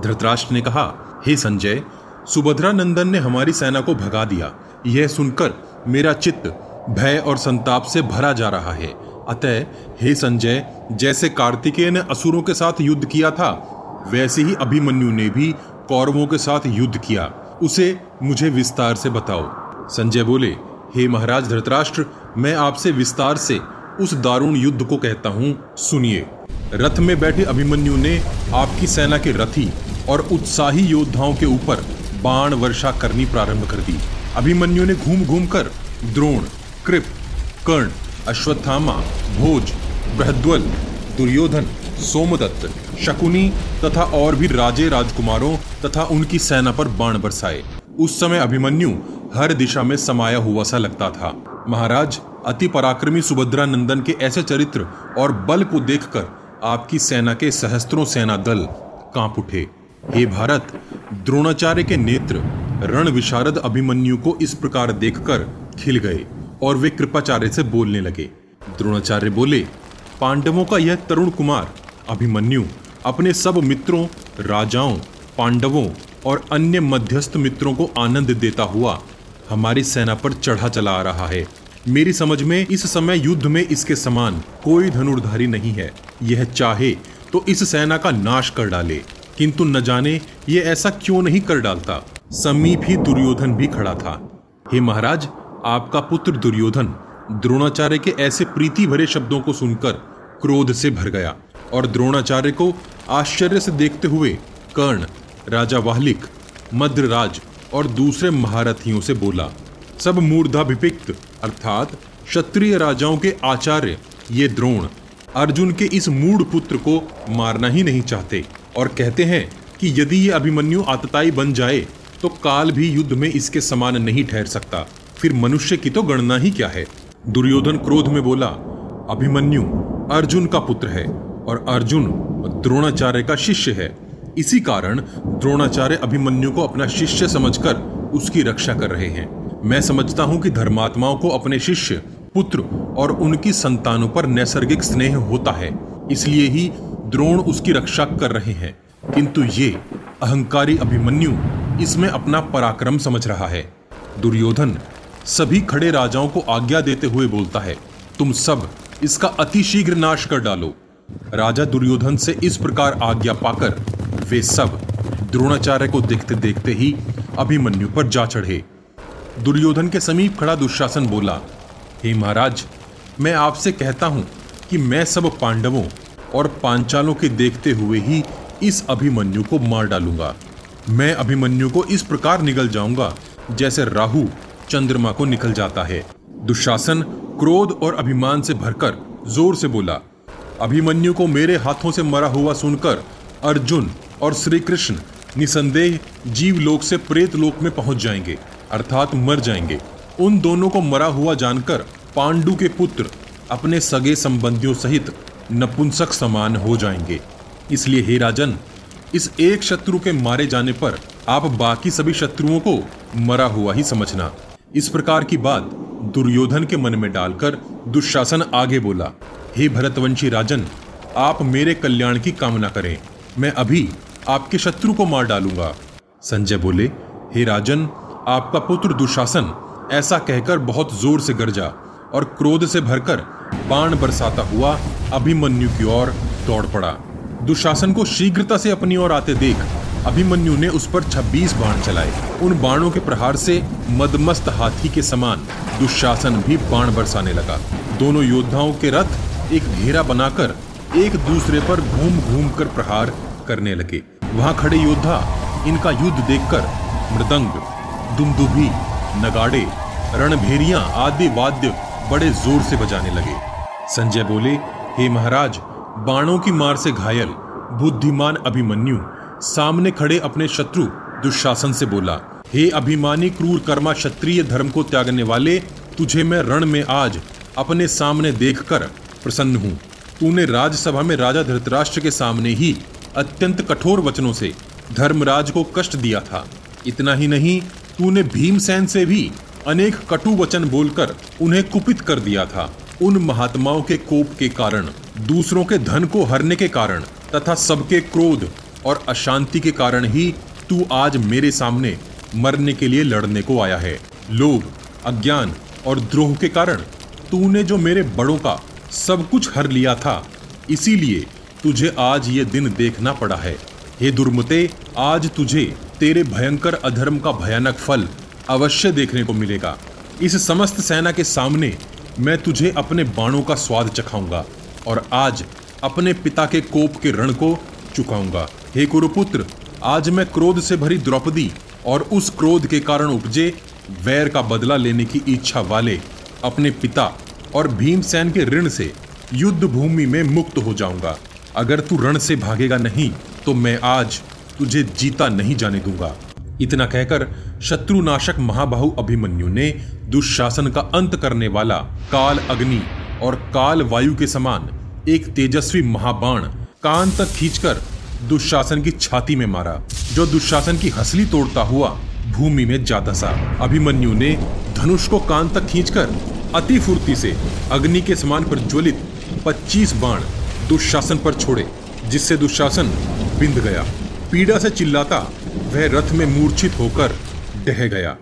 धृतराष्ट्र ने कहा, हे संजय सुभद्रा नंदन ने हमारी सेना को भगा दिया। यह सुनकर मेरा चित्त भय और संताप से भरा जा रहा है। अतः, हे संजय, जैसे कार्तिकेय ने असुरों के साथ युद्ध किया था, वैसे ही अभिमन्यु ने भी कौरवों के साथ युद्ध किया। उसे मुझे विस्तार से बताओ। संजय बोले हे महाराज धृतराष्ट्र, मैं आपसे विस्तार से उस दारुण युद्ध को कहता हूँ, सुनिए। रथ में बैठे अभिमन्यु ने आपकी सेना के रथी और उत्साही योद्धाओं के ऊपर बाण वर्षा करनी प्रारंभ कर दी। अभिमन्यु ने घूम घूम कर द्रोण, कृप, कर्ण, अश्वत्थामा, भोज, बृहद्वल, दुर्योधन, सोमदत्त, शकुनी तथा और भी राजे राजकुमारों तथा उनकी सेना पर बाण बरसाए। उस समय अभिमन्यु हर दिशा में समाया हुआ सा लगता था। महाराज, अति पराक्रमी सुभद्रा नंदन के ऐसे चरित्र और बल को देखकर आपकी सेना के सहस्त्रों सेना दल काँप उठे। हे भारत, द्रोणाचार्य के नेत्र रण विशारद अभिमन्यु को इस प्रकार देखकर खिल गए और वे कृपाचार्य से बोलने लगे। द्रोणाचार्य बोले, पांडवों का यह तरुण कुमार, अभिमन्यु, अपने सब मित्रों, राजाओं, पांडवों और अन्य मध्यस्थ मित्रों को आनंद देता हुआ हमारी सेना पर चढ़ा चला आ रहा है। मेरी समझ में इस समय युद्ध में इसके समान कोई धनुर्धारी नहीं है। यह चाहे तो इस सेना का नाश कर डाले, किंतु न जाने ये ऐसा क्यों नहीं कर डालता। समीप ही दुर्योधन भी खड़ा था। हे महाराज, आपका पुत्र दुर्योधन द्रोणाचार्य के ऐसे प्रीति भरे शब्दों को सुनकर क्रोध से भर गया और द्रोणाचार्य को आश्चर्य से देखते हुए कर्ण, राजा वाहलिक, मद्रराज और दूसरे महारथियों से बोला, सब मूर्धाभिपिक्त, अर्थात क्षत्रिय राजाओं के आचार्य, ये द्रोण, अर्जुन के इस मूड पुत्र को मारना ही नहीं चाहते और कहते हैं कि यदि ये अभिमन्यु आतताई बन जाए तो काल भी युद्ध में इसके समान नहीं ठहर सकता। फिर मनुष्य की तो गणना ही क्या है? दुर्योधन क्रोध में बोला, अभिमन्यु, अर्जुन का पुत्र है और अर्जुन द्रोणाचार्य का शिष्य है। इसी कारण द्रोणाचार्य अभिमन्यु को अपना शिष्य समझकर उसकी रक्षा कर रहे हैं। मैं समझता हूँ कि धर्मात्माओं को अपने शिष्य, पुत्र और उनकी संतानों पर नैसर्गिक स्नेह होता है, इसलिए ही द्रोण उसकी रक्षा कर रहे हैं। किंतु ये अहंकारी अभिमन्यु इसमें अपना पराक्रम समझ रहा है। दुर्योधन सभी खड़े राजाओं को आज्ञा देते हुए बोलता है, तुम सब इसका अतिशीघ्र नाश कर डालो। राजा दुर्योधन से इस प्रकार आज्ञा पाकर वे सब द्रोणाचार्य को देखते देखते ही अभिमन्यु पर जा चढ़े। दुर्योधन के समीप खड़ा दुशासन बोला, हे महाराज, मैं आपसे कहता हूँ कि मैं सब पांडवों और पांचालों के देखते हुए ही इस अभिमन्यु को मार डालूँगा। मैं अभिमन्यु को इस प्रकार निकल जाऊँगा जैसे राहु चंद्रमा को निकल जाता है। दुशासन क्रोध और अभिमान से भरकर ज़ोर से बोला अभिमन्यु को मेरे हाथों से मरा हुआ सुनकर अर्जुन और श्री कृष्ण निसंदेह जीव लोक से प्रेत लोक में पहुँच जाएँगे, अर्थात मर जाएँगे। उन दोनों को मरा हुआ जानकर पांडु के पुत्र अपने सगे संबंधियों सहित नपुंसक समान हो जाएँगे। इसलिए हे राजन, इस एक शत्रु के मारे जाने पर आप बाकी सभी शत्रुओं को मरा हुआ ही समझना। इस प्रकार की बात दुर्योधन के मन में डालकर दुशासन आगे बोला। हे भरतवंशी राजन, आप मेरे कल्याण की कामना करें। मैं अभी आपके शत्रु को मार डालूँगा। संजय बोले, हे राजन, आपका पुत्र दुशासन ऐसा कहकर बहुत ज़ोर से गरजा और क्रोध से भरकर बाण बरसाता हुआ अभिमन्यु की ओर दौड़ पड़ा। दुशासन को शीघ्रता से अपनी ओर आते देख अभिमन्यु ने उस पर 26 बाण चलाए। उन बाणों के प्रहार से मदमस्त हाथी के समान दुशासन भी बाण बरसाने लगा। दोनों योद्धाओं के रथ एक घेरा बनाकर एक दूसरे पर घूम घूम कर प्रहार करने लगे। वहाँ खड़े योद्धा इनका युद्ध देखकर मृदंग, दुमदुभी, नगाड़े, रणभेरिया आदि वाद्य बड़े ज़ोर से बजाने लगे। संजय बोले, हे महाराज, बाणों की मार से घायल, बुद्धिमान अभिमन्यु, सामने खड़े अपने शत्रु दुशासन से बोला, हे अभिमानी क्रूर कर्मा क्षत्रिय धर्म को त्यागने वाले, तुझे मैं रण में आज अपने सामने देखकर प्रसन्न हूँ। तूने राज्यसभा में राजा धृतराष्ट्र के सामने ही अत्यंत कठोर वचनों से धर्मराज को कष्ट दिया था। इतना ही नहीं, तूने भीमसेन से भी अनेक कटु वचन बोलकर उन्हें कुपित कर दिया था। उन महात्माओं के कोप के कारण, दूसरों के धन को हरने के कारण तथा सबके क्रोध और अशांति के कारण ही तू आज मेरे सामने मरने के लिए लड़ने को आया है। लोभ, अज्ञान और द्रोह के कारण तूने जो मेरे बड़ों का सब कुछ हर लिया था। इसीलिए तुझे आज ये दिन देखना पड़ा है। हे दुर्मते, आज तुझे तेरे भयंकर अधर्म का भयानक फल अवश्य देखने को मिलेगा। इस समस्त सेना के सामने मैं तुझे अपने बाणों का स्वाद चखाऊँगा और आज अपने पिता के कोप के रण को चुकाऊँगा। हे कुरुपुत्र, आज मैं क्रोध से भरी द्रौपदी और उस क्रोध के कारण उपजे वैर का बदला लेने की इच्छा वाले अपने पिता और भीमसेन के ऋण से युद्ध भूमि में मुक्त हो जाऊँगा। अगर तू रण से भागेगा नहीं तो मैं आज तुझे जीता नहीं जाने दूँगा। इतना कहकर शत्रुनाशक महाबाहु अभिमन्यु ने दुशासन का अंत करने वाला काल अग्नि और काल वायु के समान एक तेजस्वी महाबाण कान तक खींचकर दुशासन की छाती में मारा, जो दुशासन की हसली तोड़ता हुआ भूमि में जा दसा अभिमन्यु ने धनुष को कान तक खींचकर अति फुर्ती से अग्नि के समान प्रज्वलित 25 बाण दुशासन पर छोड़े, जिससे दुशासन बिंद गया। पीड़ा से चिल्लाता वह रथ में मूर्छित होकर डह गया।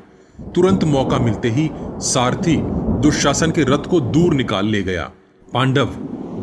तुरंत मौका मिलते ही सारथी दुशासन के रथ को दूर निकाल ले गया। पांडव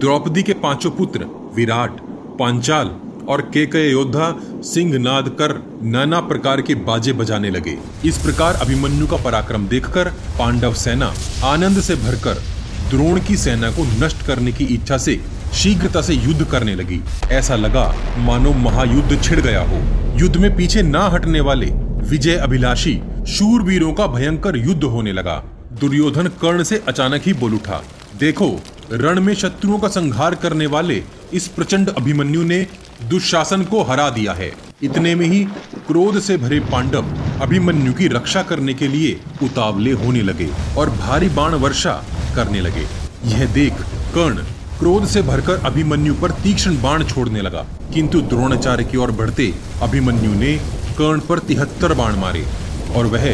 द्रौपदी के पाँचों पुत्र विराट, पांचाल और केकय योद्धा सिंह नाद कर नाना प्रकार के बाजे बजाने लगे। इस प्रकार अभिमन्यु का पराक्रम देखकर पांडव सेना आनंद से भरकर द्रोण की सेना को नष्ट करने की इच्छा से शीघ्रता से युद्ध करने लगी। ऐसा लगा, मानो महायुद्ध छिड़ गया हो। युद्ध में पीछे ना हटने वाले विजय अभिलाषी शूरवीरों का भयंकर युद्ध होने लगा। दुर्योधन कर्ण से अचानक ही बोल उठा, देखो, रण में शत्रुओं का संहार करने वाले इस प्रचंड अभिमन्यु ने दुशासन को हरा दिया है। इतने में ही क्रोध से भरे पांडव अभिमन्यु की रक्षा करने के लिए उतावले होने लगे और भारी बाण वर्षा करने लगे। यह देख कर्ण क्रोध से भरकर अभिमन्यु पर तीक्ष्ण बाण छोड़ने लगा। किंतु द्रोणाचार्य की ओर बढ़ते अभिमन्यु ने कर्ण पर तिहत्तर बाण मारे और वह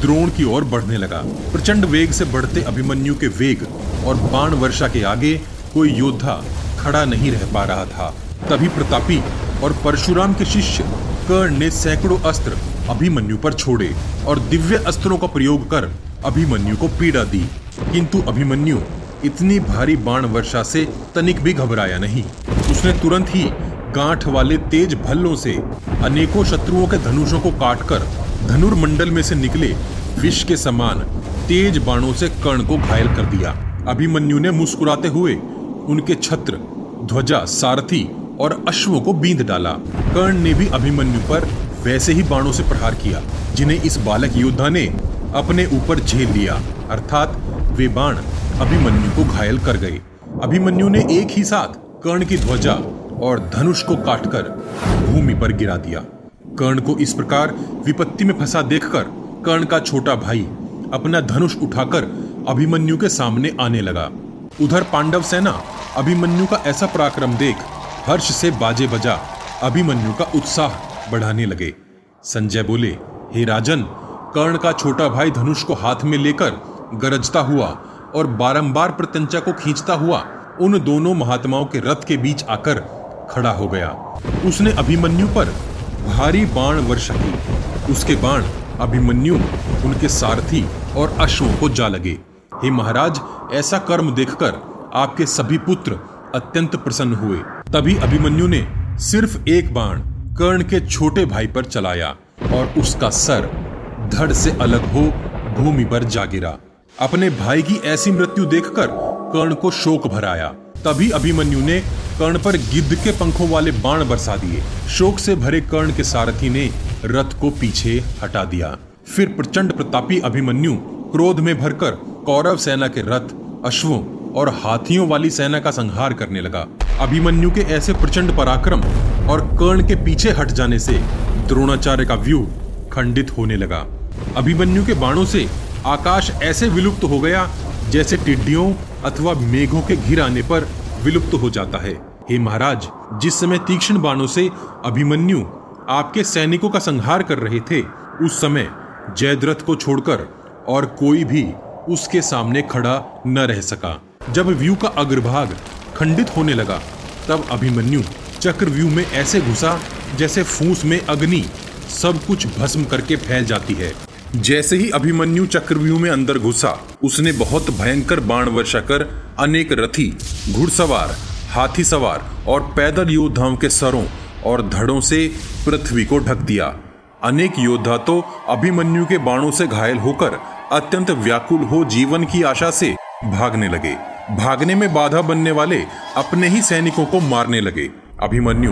द्रोण की ओर बढ़ने लगा। प्रचंड वेग से बढ़ते अभिमन्यु के वेग और बाण वर्षा के आगे कोई योद्धा खड़ा नहीं रह पा रहा था। तभी प्रतापी और परशुराम के शिष्य कर्ण ने सैकड़ों अस्त्र अभिमन्यु पर छोड़े और दिव्य अस्त्रों का प्रयोग कर अभिमन्यु को पीड़ा दी। किंतु अभिमन्यु इतनी भारी बाण वर्षा से तनिक भी घबराया नहीं। उसने तुरंत ही गांठ वाले तेज भल्लों से अनेकों शत्रुओं के धनुषों को काटकर धनुर्मंडल में से निकले विष के समान तेज बाणों से कर्ण को घायल कर दिया। अभिमन्यु ने मुस्कुराते हुए उनके छत्र, ध्वजा, सारथी और अश्वों को बींद डाला। कर्ण ने भी अभिमन्यु पर वैसे ही बाणों से प्रहार किया, जिन्हें इस बालक योद्धा ने अपने ऊपर झेल लिया। अर्थात, वे बाण अभिमन्यु को घायल कर गए। अभिमन्यु ने एक ही साथ कर्ण की ध्वजा और धनुष को काटकर भूमि पर गिरा दिया। कर्ण को इस प्रकार विपत्ति में फंसा देखकर कर्ण का छोटा भाई अपना धनुष उठाकर अभिमन्यु के सामने आने लगा। उधर पांडव सेना अभिमन्यु का ऐसा पराक्रम देख हर्ष से बाजे बजा अभिमन्यु का उत्साह बढ़ाने लगे। संजय बोले, हे राजन, कर्ण का छोटा भाई धनुष को हाथ में लेकर गरजता हुआ और बारंबार प्रत्यंचा को खींचता हुआ उन दोनों महात्माओं के रथ के बीच आकर खड़ा हो गया। उसने अभिमन्यु पर भारी बाण वर्षा की। उसके बाण अभिमन्यु, उनके सारथी और अश्वों को जा लगे। हे महाराज, ऐसा कर्म देखकर आपके सभी पुत्र अत्यंत प्रसन्न हुए। तभी अभिमन्यु ने सिर्फ़ एक बाण कर्ण के छोटे भाई पर चलाया और उसका सर धड़ से अलग हो भूमि पर जा गिरा। अपने भाई की ऐसी मृत्यु देखकर कर्ण को शोक भराया। तभी अभिमन्यु ने कर्ण पर गिद्ध के पंखों वाले बाण बरसा दिए। शोक से भरे कर्ण के सारथी ने रथ को पीछे हटा दिया। फिर प्रचंड प्रतापी अभिमन्यु क्रोध में भरकर कौरव सेना के रथ, अश्वों और हाथियों वाली सेना का संहार करने लगा। अभिमन्यु के ऐसे प्रचंड पराक्रम और कर्ण के पीछे हट जाने से द्रोणाचार्य का व्यू खंडित होने लगा। अभिमन्यु के बाणों से आकाश ऐसे विलुप्त हो गया जैसे टिड्डियों अथवा मेघों के घिर आने पर विलुप्त हो जाता है। हे महाराज, जिस समय तीक्ष्ण बाणों से अभिमन्यु आपके सैनिकों का संहार कर रहे थे, उस समय जयद्रथ को छोड़कर और कोई भी उसके सामने खड़ा न रह सका। जब व्यू का अग्रभाग खंडित होने लगा। तब अभिमन्यु चक्रव्यूह में ऐसे घुसा जैसे फूस में अग्नि। सब कुछ भस्म करके फैल जाती है। जैसे ही अभिमन्यु चक्रव्यूह में अंदर घुसा, उसने बहुत भयंकर बाण वर्षा कर अनेक रथी, घुड़सवार हाथी सवार और पैदल योद्धाओं के सरों और धड़ों से पृथ्वी को ढक दिया। अनेक योद्धा तो अभिमन्यु के बाणों से घायल होकर अत्यंत व्याकुल हो जीवन की आशा से भागने लगे। भागने में बाधा बनने वाले अपने ही सैनिकों को मारने लगे। अभिमन्यु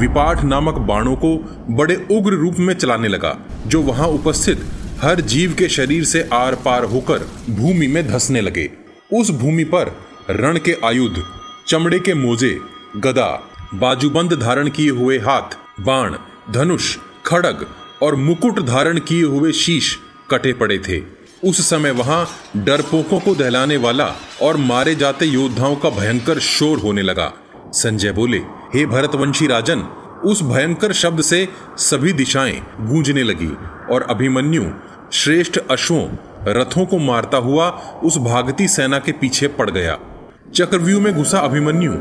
विपाठ नामक बाणों को बड़े उग्र रूप में चलाने लगा, जो वहाँ उपस्थित हर जीव के शरीर से आर पार होकर भूमि में धसने लगे। उस भूमि पर रण के आयुध, चमड़े के मोजे, गदा, बाजूबंद धारण किए हुए हाथ, बाण, धनुष, खड़ग और मुकुट धारण किए हुए शीश कटे पड़े थे। उस समय वहाँ डरपोकों को दहलाने वाला और मारे जाते योद्धाओं का भयंकर शोर होने लगा। संजय बोले, हे भरतवंशी राजन, उस भयंकर शब्द से सभी दिशाएँ गूंजने लगी और अभिमन्यु, श्रेष्ठ अश्वों, रथों को मारता हुआ उस भागती सेना के पीछे पड़ गया। चक्रव्यूह में घुसा अभिमन्यु,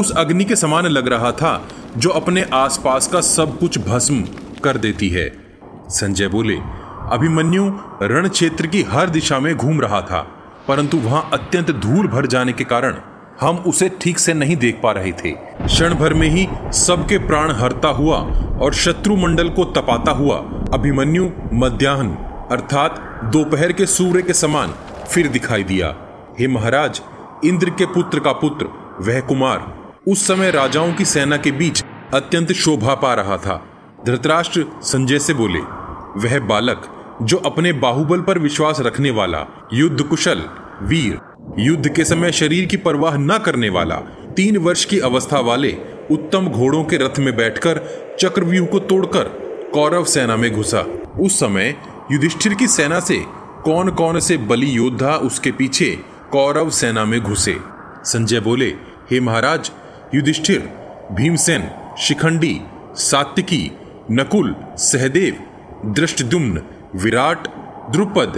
उस अग्नि के समान लग रहा था जो अपने आसपास का सब कुछ भस्म कर देती है। संजय बोले अभिमन्यु रण क्षेत्र की हर दिशा में घूम रहा था, परंतु वहाँ अत्यंत धूल भर जाने के कारण हम उसे ठीक से नहीं देख पा रहे थे। क्षण भर में ही सबके प्राण हरता हुआ और शत्रु मंडल को तपाता हुआ अभिमन्यु मध्याह्न, अर्थात दोपहर के सूर्य के समान फिर दिखाई दिया। हे महाराज, इंद्र के पुत्र का पुत्र, वह कुमार, उस समय राजाओं की सेना के बीच अत्यंत शोभा पा रहा था। धृतराष्ट्र संजय से बोले, वह बालक जो अपने बाहुबल पर विश्वास रखने वाला, युद्ध कुशल, वीर, युद्ध के समय शरीर की परवाह न करने वाला, तीन वर्ष की अवस्था वाले, उत्तम घोड़ों के रथ में बैठकर चक्रव्यूह को तोड़कर कौरव सेना में घुसा। उस समय युधिष्ठिर की सेना से कौन कौन से बलि योद्धा उसके पीछे कौरव सेना में घुसे। संजय बोले, हे महाराज, युधिष्ठिर, भीमसेन, शिखंडी, सात्विकी, नकुल, सहदेव दृष्टदुम्न विराट, द्रुपद,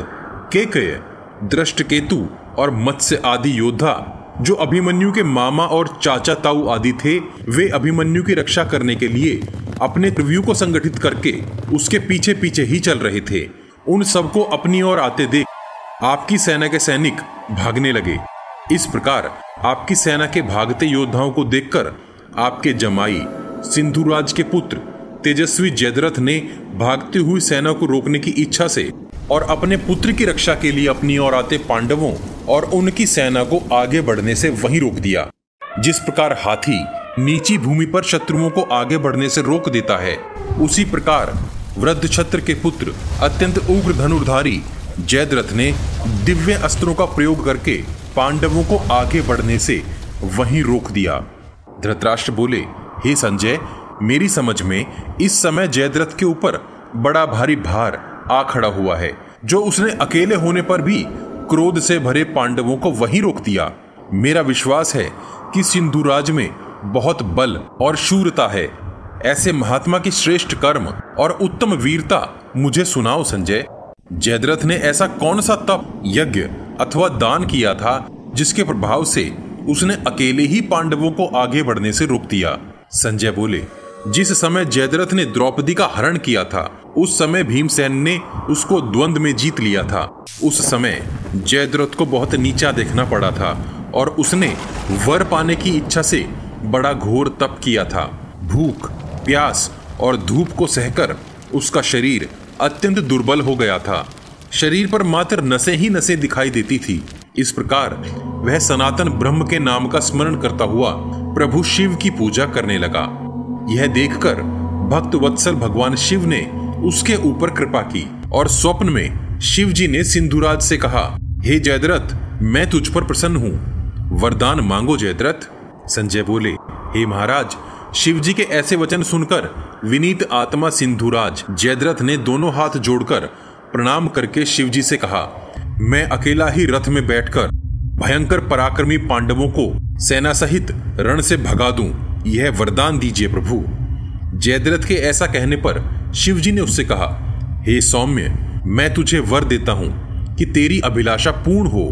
केकय, दृष्टकेतु और मत्स्य आदि योद्धा, जो अभिमन्यु के मामा और चाचा ताऊ आदि थे, वे अभिमन्यु की रक्षा करने के लिए अपने त्रिव्यू को संगठित करके उसके पीछे पीछे ही चल रहे थे। उन सबको अपनी ओर आते देख आपकी सेना के सैनिक भागने लगे। इस प्रकार आपकी सेना के भागते योद्धाओं को देखकर आपके जमाई सिंधुराज के पुत्र तेजस्वी जयद्रथ ने भागती हुई सेना को रोकने की इच्छा से और अपने पुत्र की रक्षा के लिए अपनी ओर आते पांडवों और उनकी सेना को आगे बढ़ने से वहीं रोक दिया। जिस प्रकार हाथी नीची भूमि पर शत्रुओं को आगे बढ़ने से रोक देता है, उसी प्रकार वृद्ध छत्र के पुत्र अत्यंत उग्र धनुर्धारी जयद्रथ ने दिव्य अस्त्रों का प्रयोग करके पांडवों को आगे बढ़ने से वहीं रोक दिया। धृतराष्ट्र बोले, हे संजय मेरी समझ में इस समय जयद्रथ के ऊपर बड़ा भारी भार आ खड़ा हुआ है, जो उसने अकेले होने पर भी क्रोध से भरे पांडवों को वहीं रोक दिया। मेरा विश्वास है कि सिंधुराज में बहुत बल और शूरता है। ऐसे महात्मा की श्रेष्ठ कर्म और उत्तम वीरता मुझे सुनाओ संजय। जयद्रथ ने ऐसा कौन सा तप, यज्ञ अथवा दान किया था, जिसके प्रभाव से उसने अकेले ही पांडवों को आगे बढ़ने से रोक दिया? संजय बोले जिस समय जयद्रथ ने द्रौपदी का हरण किया था, उस समय भीमसेन ने उसको द्वंद में जीत लिया था। उस समय जयद्रथ को बहुत नीचा देखना पड़ा था और उसने वर पाने की इच्छा से बड़ा घोर तप किया था। भूख, प्यास और धूप को सहकर उसका शरीर अत्यंत दुर्बल हो गया था। शरीर पर मात्र नसें ही नसें दिखाई देती थी। इस प्रकार वह सनातन ब्रह्म के नाम का स्मरण करता हुआ प्रभु शिव की पूजा करने लगा। यह देखकर भक्त वत्सल भगवान शिव ने उसके ऊपर कृपा की और स्वप्न में शिव जी ने सिंधुराज से कहा, हे hey जयद्रथ, मैं तुझ पर प्रसन्न हूँ। वरदान मांगो जयद्रथ। संजय बोले, हे hey महाराज शिव जी के ऐसे वचन सुनकर विनीत आत्मा सिंधुराज, जयद्रथ ने दोनों हाथ जोड़कर प्रणाम करके शिव जी से कहा, मैं अकेला ही रथ में बैठकर भयंकर पराक्रमी पांडवों को सेना सहित रण से भगा दूँ। यह वरदान दीजिए प्रभु। जयद्रथ के ऐसा कहने पर शिवजी ने उससे कहा, हे hey सौम्य, मैं तुझे वर देता हूँ कि तेरी अभिलाषा पूर्ण हो,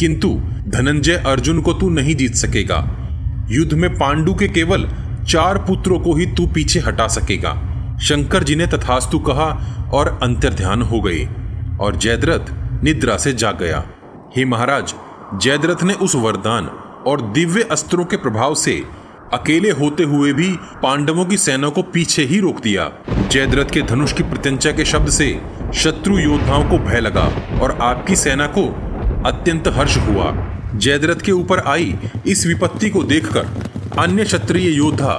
किंतु धनंजय अर्जुन को तू नहीं जीत सकेगा। युद्ध में पांडु के केवल चार पुत्रों को ही तू पीछे हटा सकेगा। शंकर जी ने तथास्तु कहा और अंतर्ध्यान हो गए, और जयद्रथ निद्रा से जाग गया। हे महाराज, जयद्रथ ने उस वरदान और दिव्य अस्त्रों के प्रभाव से अकेले होते हुए भी पांडवों की सेना को पीछे ही रोक दिया। जयद्रथ के धनुष की प्रत्यंचा के शब्द से शत्रु योद्धाओं को भय लगा और आपकी सेना को अत्यंत हर्ष हुआ। जयद्रथ के ऊपर आई इस विपत्ति को देखकर अन्य क्षत्रिय योद्धा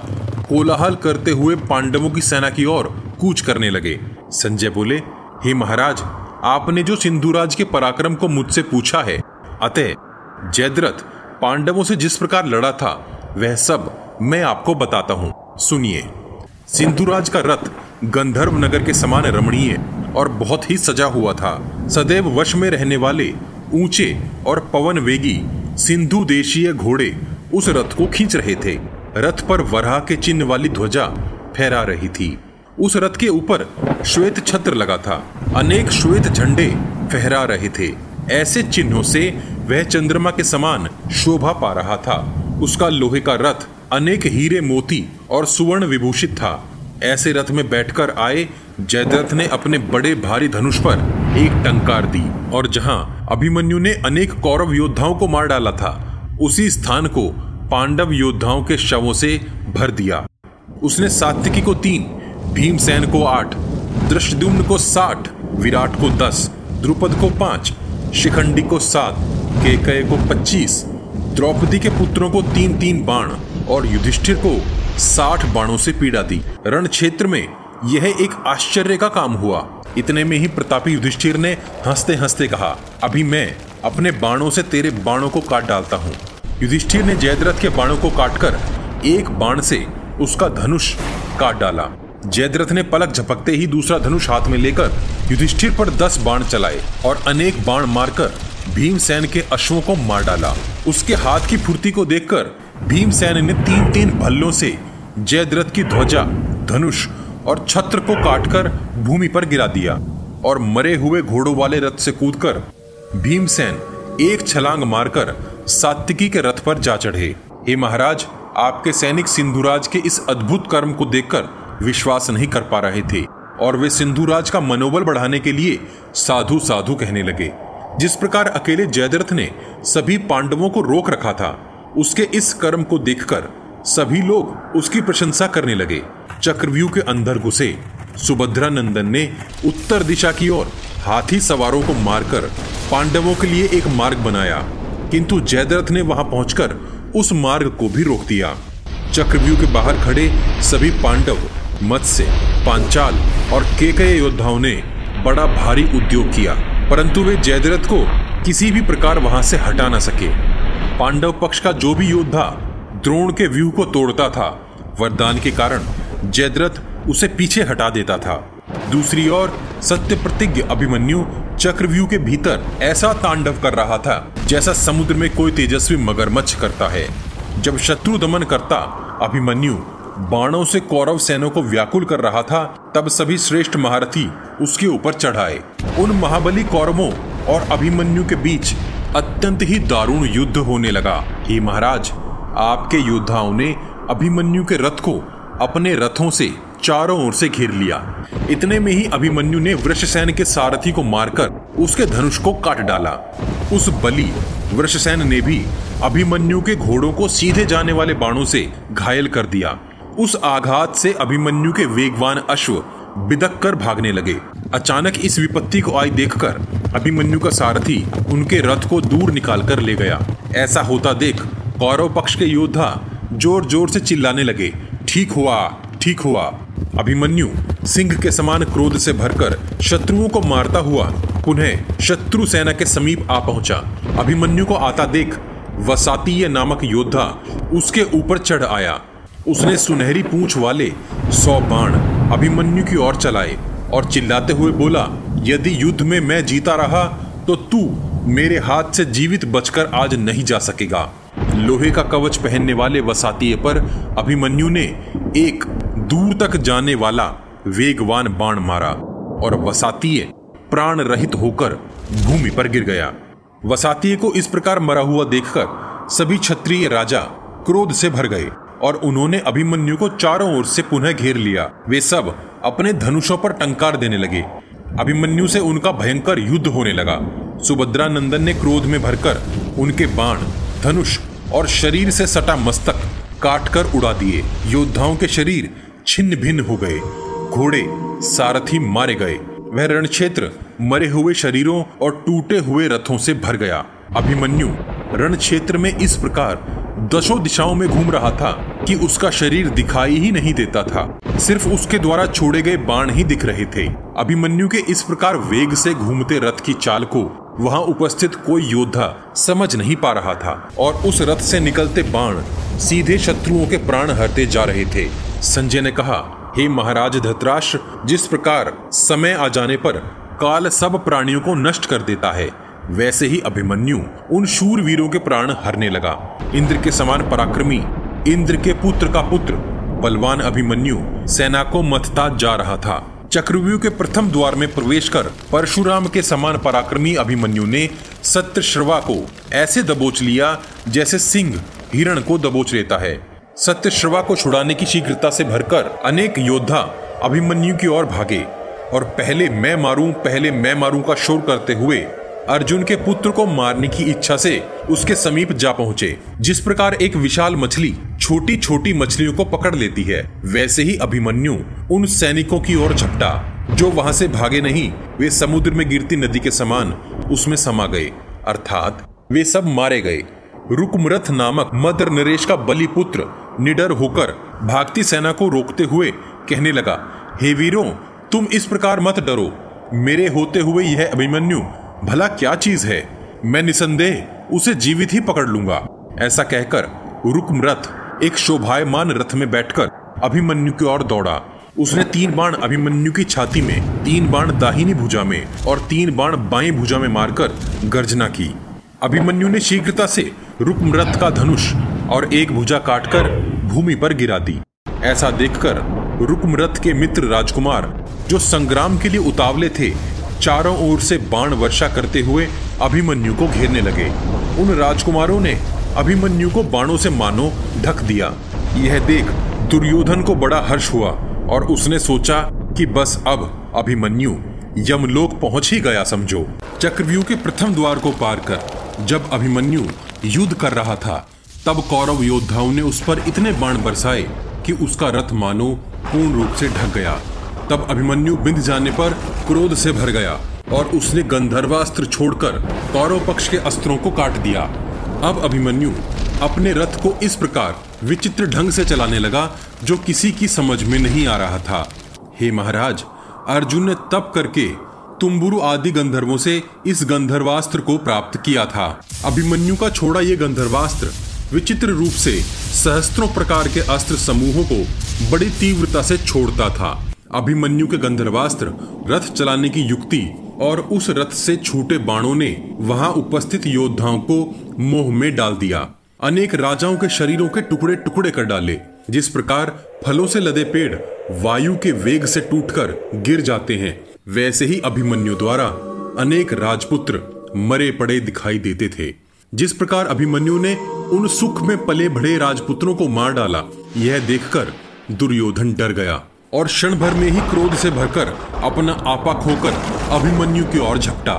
कोलाहल करते हुए पांडवों की सेना की ओर कूच करने लगे। संजय बोले, हे महाराज, आपने जो सिंधुराज के पराक्रम को मुझसे पूछा है, अतः जयद्रथ पांडवों से जिस प्रकार लड़ा था वह सब मैं आपको बताता हूँ। सुनिए। सिंधुराज का रथ गंधर्व नगर के समान रमणीय और बहुत ही सजा हुआ था। सदैव वश में रहने वाले, ऊँचे और पवन वेगी सिंधु देशीय घोड़े उस रथ को खींच रहे थे। रथ पर वराह के चिन्ह वाली ध्वजा फहरा रही थी। उस रथ के ऊपर श्वेत छत्र लगा था। अनेक श्वेत झंडे फहरा रहे थे। ऐसे चिन्हों से वह चंद्रमा के समान शोभा पा रहा था। उसका लोहे का रथ अनेक हीरे मोती और सुवर्ण विभूषित था। ऐसे रथ में बैठकर आए, जयद्रथ ने अपने बड़े भारी धनुष पर एक टंकार दी और जहाँ अभिमन्यु ने अनेक कौरव योद्धाओं को मार डाला था, उसी स्थान को पांडव योद्धाओं के शवों से भर दिया। उसने सात्विकी को तीन, भीमसेन को आठ दृष्टुम्न को साठ, विराट को दस, द्रुपद को पाँच, शिखंडी को सात, केकय को पच्चीस द्रौपदी के पुत्रों को तीन तीन बाण और युधिष्ठिर को साठ बाणों से पीड़ा दी। रण क्षेत्र में यह एक आश्चर्य का काम हुआ। इतने में ही प्रतापी युधिष्ठिर ने हँसते हँसते कहा, अभी मैं अपने बाणों से तेरे बाणों को काट डालता हूँ। युधिष्ठिर ने जयद्रथ के बाणों को काटकर एक बाण से उसका धनुष काट डाला। जयद्रथ ने पलक झपकते ही दूसरा धनुष हाथ में लेकर युधिष्ठिर पर दस बाण चलाए और अनेक बाण मारकर भीमसेन के अश्वों को मार डाला। उसके हाथ की फुर्ती को देखकर भीमसेन ने तीन तीन भल्लों से जयद्रथ की ध्वजा, धनुष और छत्र को काटकर भूमि पर गिरा दिया और मरे हुए घोड़ों वाले रथ से कूदकर भीमसेन एक छलांग मारकर सात्विकी के रथ पर जा चढ़े। हे महाराज, आपके सैनिक सिंधुराज के इस अद्भुत कर्म को देखकर विश्वास नहीं कर पा रहे थे और वे सिंधुराज का मनोबल बढ़ाने के लिए साधु साधु कहने लगे। जिस प्रकार अकेले जयद्रथ ने सभी पांडवों को रोक रखा था, उसके इस कर्म को देखकर सभी लोग उसकी प्रशंसा करने लगे। चक्रव्यूह के अंदर घुसे सुभद्रा नंदन ने उत्तर दिशा की ओर हाथी सवारों को मारकर पांडवों के लिए एक मार्ग बनाया, किंतु जयद्रथ ने वहाँ पहुंचकर उस मार्ग को भी रोक दिया। चक्रव्यूह के बाहर खड़े सभी पांडव, मत्स्य, पांचाल और केकय योद्धाओं ने बड़ा भारी उद्योग किया। परंतु वे जयद्रथ को किसी भी प्रकार वहाँ से हटा न सके। पांडव पक्ष का जो भी योद्धा द्रोण के व्यू को तोड़ता था, वरदान के कारण जयद्रथ उसे पीछे हटा देता था। दूसरी ओर, सत्य प्रतिज्ञ अभिमन्यु चक्रव्यूह के भीतर ऐसा तांडव कर रहा था, जैसा समुद्र में कोई तेजस्वी मगरमच्छ करता है। जब शत्रु दमन करता, अभिमन्यु बाणों से कौरव सैनों को व्याकुल कर रहा था, तब सभी श्रेष्ठ महारथी उसके ऊपर चढ़ाए। उन महाबली कौरवों और अभिमन्यु के बीच अत्यंत ही दारुण युद्ध होने लगा। हे महाराज, आपके योद्धाओं ने अभिमन्यु के रथ को अपने रथों से चारों ओर से घेर लिया। इतने में ही अभिमन्यु ने वृषसेन के सारथी को मारकर उसके धनुष को काट डाला। उस बलि वृषसेन ने भी अभिमन्यु के घोड़ों को सीधे जाने वाले बाणों से घायल कर दिया। उस आघात से अभिमन्यु के वेगवान अश्व बिदक कर भागने लगे। अचानक इस विपत्ति को आई देखकर अभिमन्यु का सारथी उनके रथ को दूर निकाल कर ले गया। ऐसा होता देख कौरव पक्ष के योद्धा ज़ोर ज़ोर से चिल्लाने लगे, ठीक हुआ ठीक हुआ। अभिमन्यु सिंह के समान क्रोध से भरकर शत्रुओं को मारता हुआ पुनः शत्रु सेना के समीप आ पहुँचा। अभिमन्यु को आता देख वसातीय नामक योद्धा उसके ऊपर चढ़ आया। उसने सुनहरी पूंछ वाले सौ बाण अभिमन्यु की ओर चलाए और चिल्लाते हुए बोला, यदि युद्ध में मैं जीता रहा तो तू मेरे हाथ से जीवित बचकर आज नहीं जा सकेगा। लोहे का कवच पहनने वाले वसातीय पर अभिमन्यु ने एक दूर तक जाने वाला वेगवान बाण मारा और वसातीय प्राण रहित होकर भूमि पर गिर गया। वसातीय को इस प्रकार मरा हुआ देखकर सभी क्षत्रिय राजा क्रोध से भर गए। और उन्होंने अभिमन्यु को चारों ओर से पुनः घेर लिया। वे सब अपने धनुषों पर टंकार देने लगे। अभिमन्यु से उनका भयंकर युद्ध होने लगा। सुभद्रा नंदन ने क्रोध में भरकर उनके बाण, धनुष और शरीर से सटा मस्तक काट कर उड़ा दिए। योद्धाओं के शरीर छिन्न भिन्न हो गए। घोड़े, सारथी मारे गए। वह रण क्षेत्र मरे हुए शरीरों और टूटे हुए रथों से भर गया। अभिमन्यु रण क्षेत्र में इस प्रकार दशों दिशाओं में घूम रहा था कि उसका शरीर दिखाई ही नहीं देता था। सिर्फ़ उसके द्वारा छोड़े गए बाण ही दिख रहे थे। अभिमन्यु के इस प्रकार वेग से घूमते रथ की चाल को वहाँ उपस्थित कोई योद्धा समझ नहीं पा रहा था और उस रथ से निकलते बाण सीधे शत्रुओं के प्राण हरते जा रहे थे। संजय ने कहा, हे महाराज धतराष्ट्र, जिस प्रकार समय आ जाने पर काल सब प्राणियों को नष्ट कर देता है वैसे ही अभिमन्यु उन शूर वीरों के प्राण हरने लगा। इंद्र के समान पराक्रमी, इंद्र के पुत्र का पुत्र, बलवान अभिमन्यु सेना को मथता जा रहा था। चक्रव्यूह के प्रथम द्वार में प्रवेश कर परशुराम के समान पराक्रमी अभिमन्यु ने सत्यश्रवा को ऐसे दबोच लिया जैसे सिंह हिरण को दबोच लेता है। सत्यश्रवा को छुड़ाने की शीघ्रता से भरकर अनेक योद्धा अभिमन्यु की ओर भागे और पहले मैं मारूं, पहले मैं मारूं का शोर करते हुए अर्जुन के पुत्र को मारने की इच्छा से उसके समीप जा पहुँचे, जिस प्रकार एक विशाल मछली छोटी छोटी मछलियों को पकड़ लेती है, वैसे ही अभिमन्यु उन सैनिकों की ओर झपटा, जो वहाँ से भागे नहीं, वे समुद्र में गिरती नदी के समान उसमें समा गए, अर्थात वे सब मारे गए। रुकमरथ नामक मदर नरेश का बलि पुत्र निडर होकर भागती सेना को रोकते हुए कहने लगा, हे वीरों, तुम इस प्रकार मत डरो। मेरे होते हुए यह अभिमन्यु भला क्या चीज़ है? मैं निसंदेह उसे जीवित ही पकड़ लूँगा। ऐसा कहकर रुकमरथ एक शोभायमान रथ में बैठकर अभिमन्यु की ओर दौड़ा। उसने तीन बाण अभिमन्यु की छाती में, तीन बाण दाहिनी भुजा में और तीन बाण बाएँ भुजा में मारकर गर्जना की। अभिमन्यु ने शीघ्रता से रुकमरथ का धनुष और एक भुजा काटकर भूमि पर गिरा दी। ऐसा देखकर रुकमरथ के मित्र राजकुमार, जो संग्राम के लिए उतावले थे चारों ओर से बाण वर्षा करते हुए अभिमन्यु को घेरने लगे। उन राजकुमारों ने अभिमन्यु को बाणों से मानो ढक दिया। यह देख दुर्योधन को बड़ा हर्ष हुआ और उसने सोचा कि बस अब अभिमन्यु, यमलोक पहुँच ही गया समझो। चक्रव्यूह के प्रथम द्वार को पार कर जब अभिमन्यु युद्ध कर रहा था, तब कौरव योद्धाओं ने उस पर इतने बाण बरसाए कि उसका रथ मानो पूर्ण रूप से ढक गया। तब अभिमन्यु बिंद जाने पर क्रोध से भर गया और उसने गंधर्वास्त्र छोड़कर कौरव पक्ष के अस्त्रों को काट दिया। अब अभिमन्यु अपने रथ को इस प्रकार विचित्र ढंग से चलाने लगा, जो किसी की समझ में नहीं आ रहा था। हे महाराज, अर्जुन ने तप करके तुम्बुरु आदि गंधर्वों से इस गंधर्वास्त्र को प्राप्त किया था। अभिमन्यु का छोड़ा ये गंधर्वास्त्र विचित्र रूप से सहस्त्रों प्रकार के अस्त्र समूहों को बड़ी तीव्रता से छोड़ता था। अभिमन्यु के गंधर्वास्त्र, रथ चलाने की युक्ति और उस रथ से छूटे बाणों ने वहाँ उपस्थित योद्धाओं को मोह में डाल दिया। अनेक राजाओं के शरीरों के टुकड़े टुकड़े कर डाले, जिस प्रकार फलों से लदे पेड़ वायु के वेग से टूटकर गिर जाते हैं। वैसे ही अभिमन्यु द्वारा अनेक राजपुत्र मरे पड़े दिखाई देते थे। जिस प्रकार अभिमन्यु ने उन सुख में पले बढ़े राजपुत्रों को मार डाला, यह देखकर दुर्योधन डर गया। और क्षण भर में ही क्रोध से भरकर अपना आपा खोकर अभिमन्यु की ओर झपटा।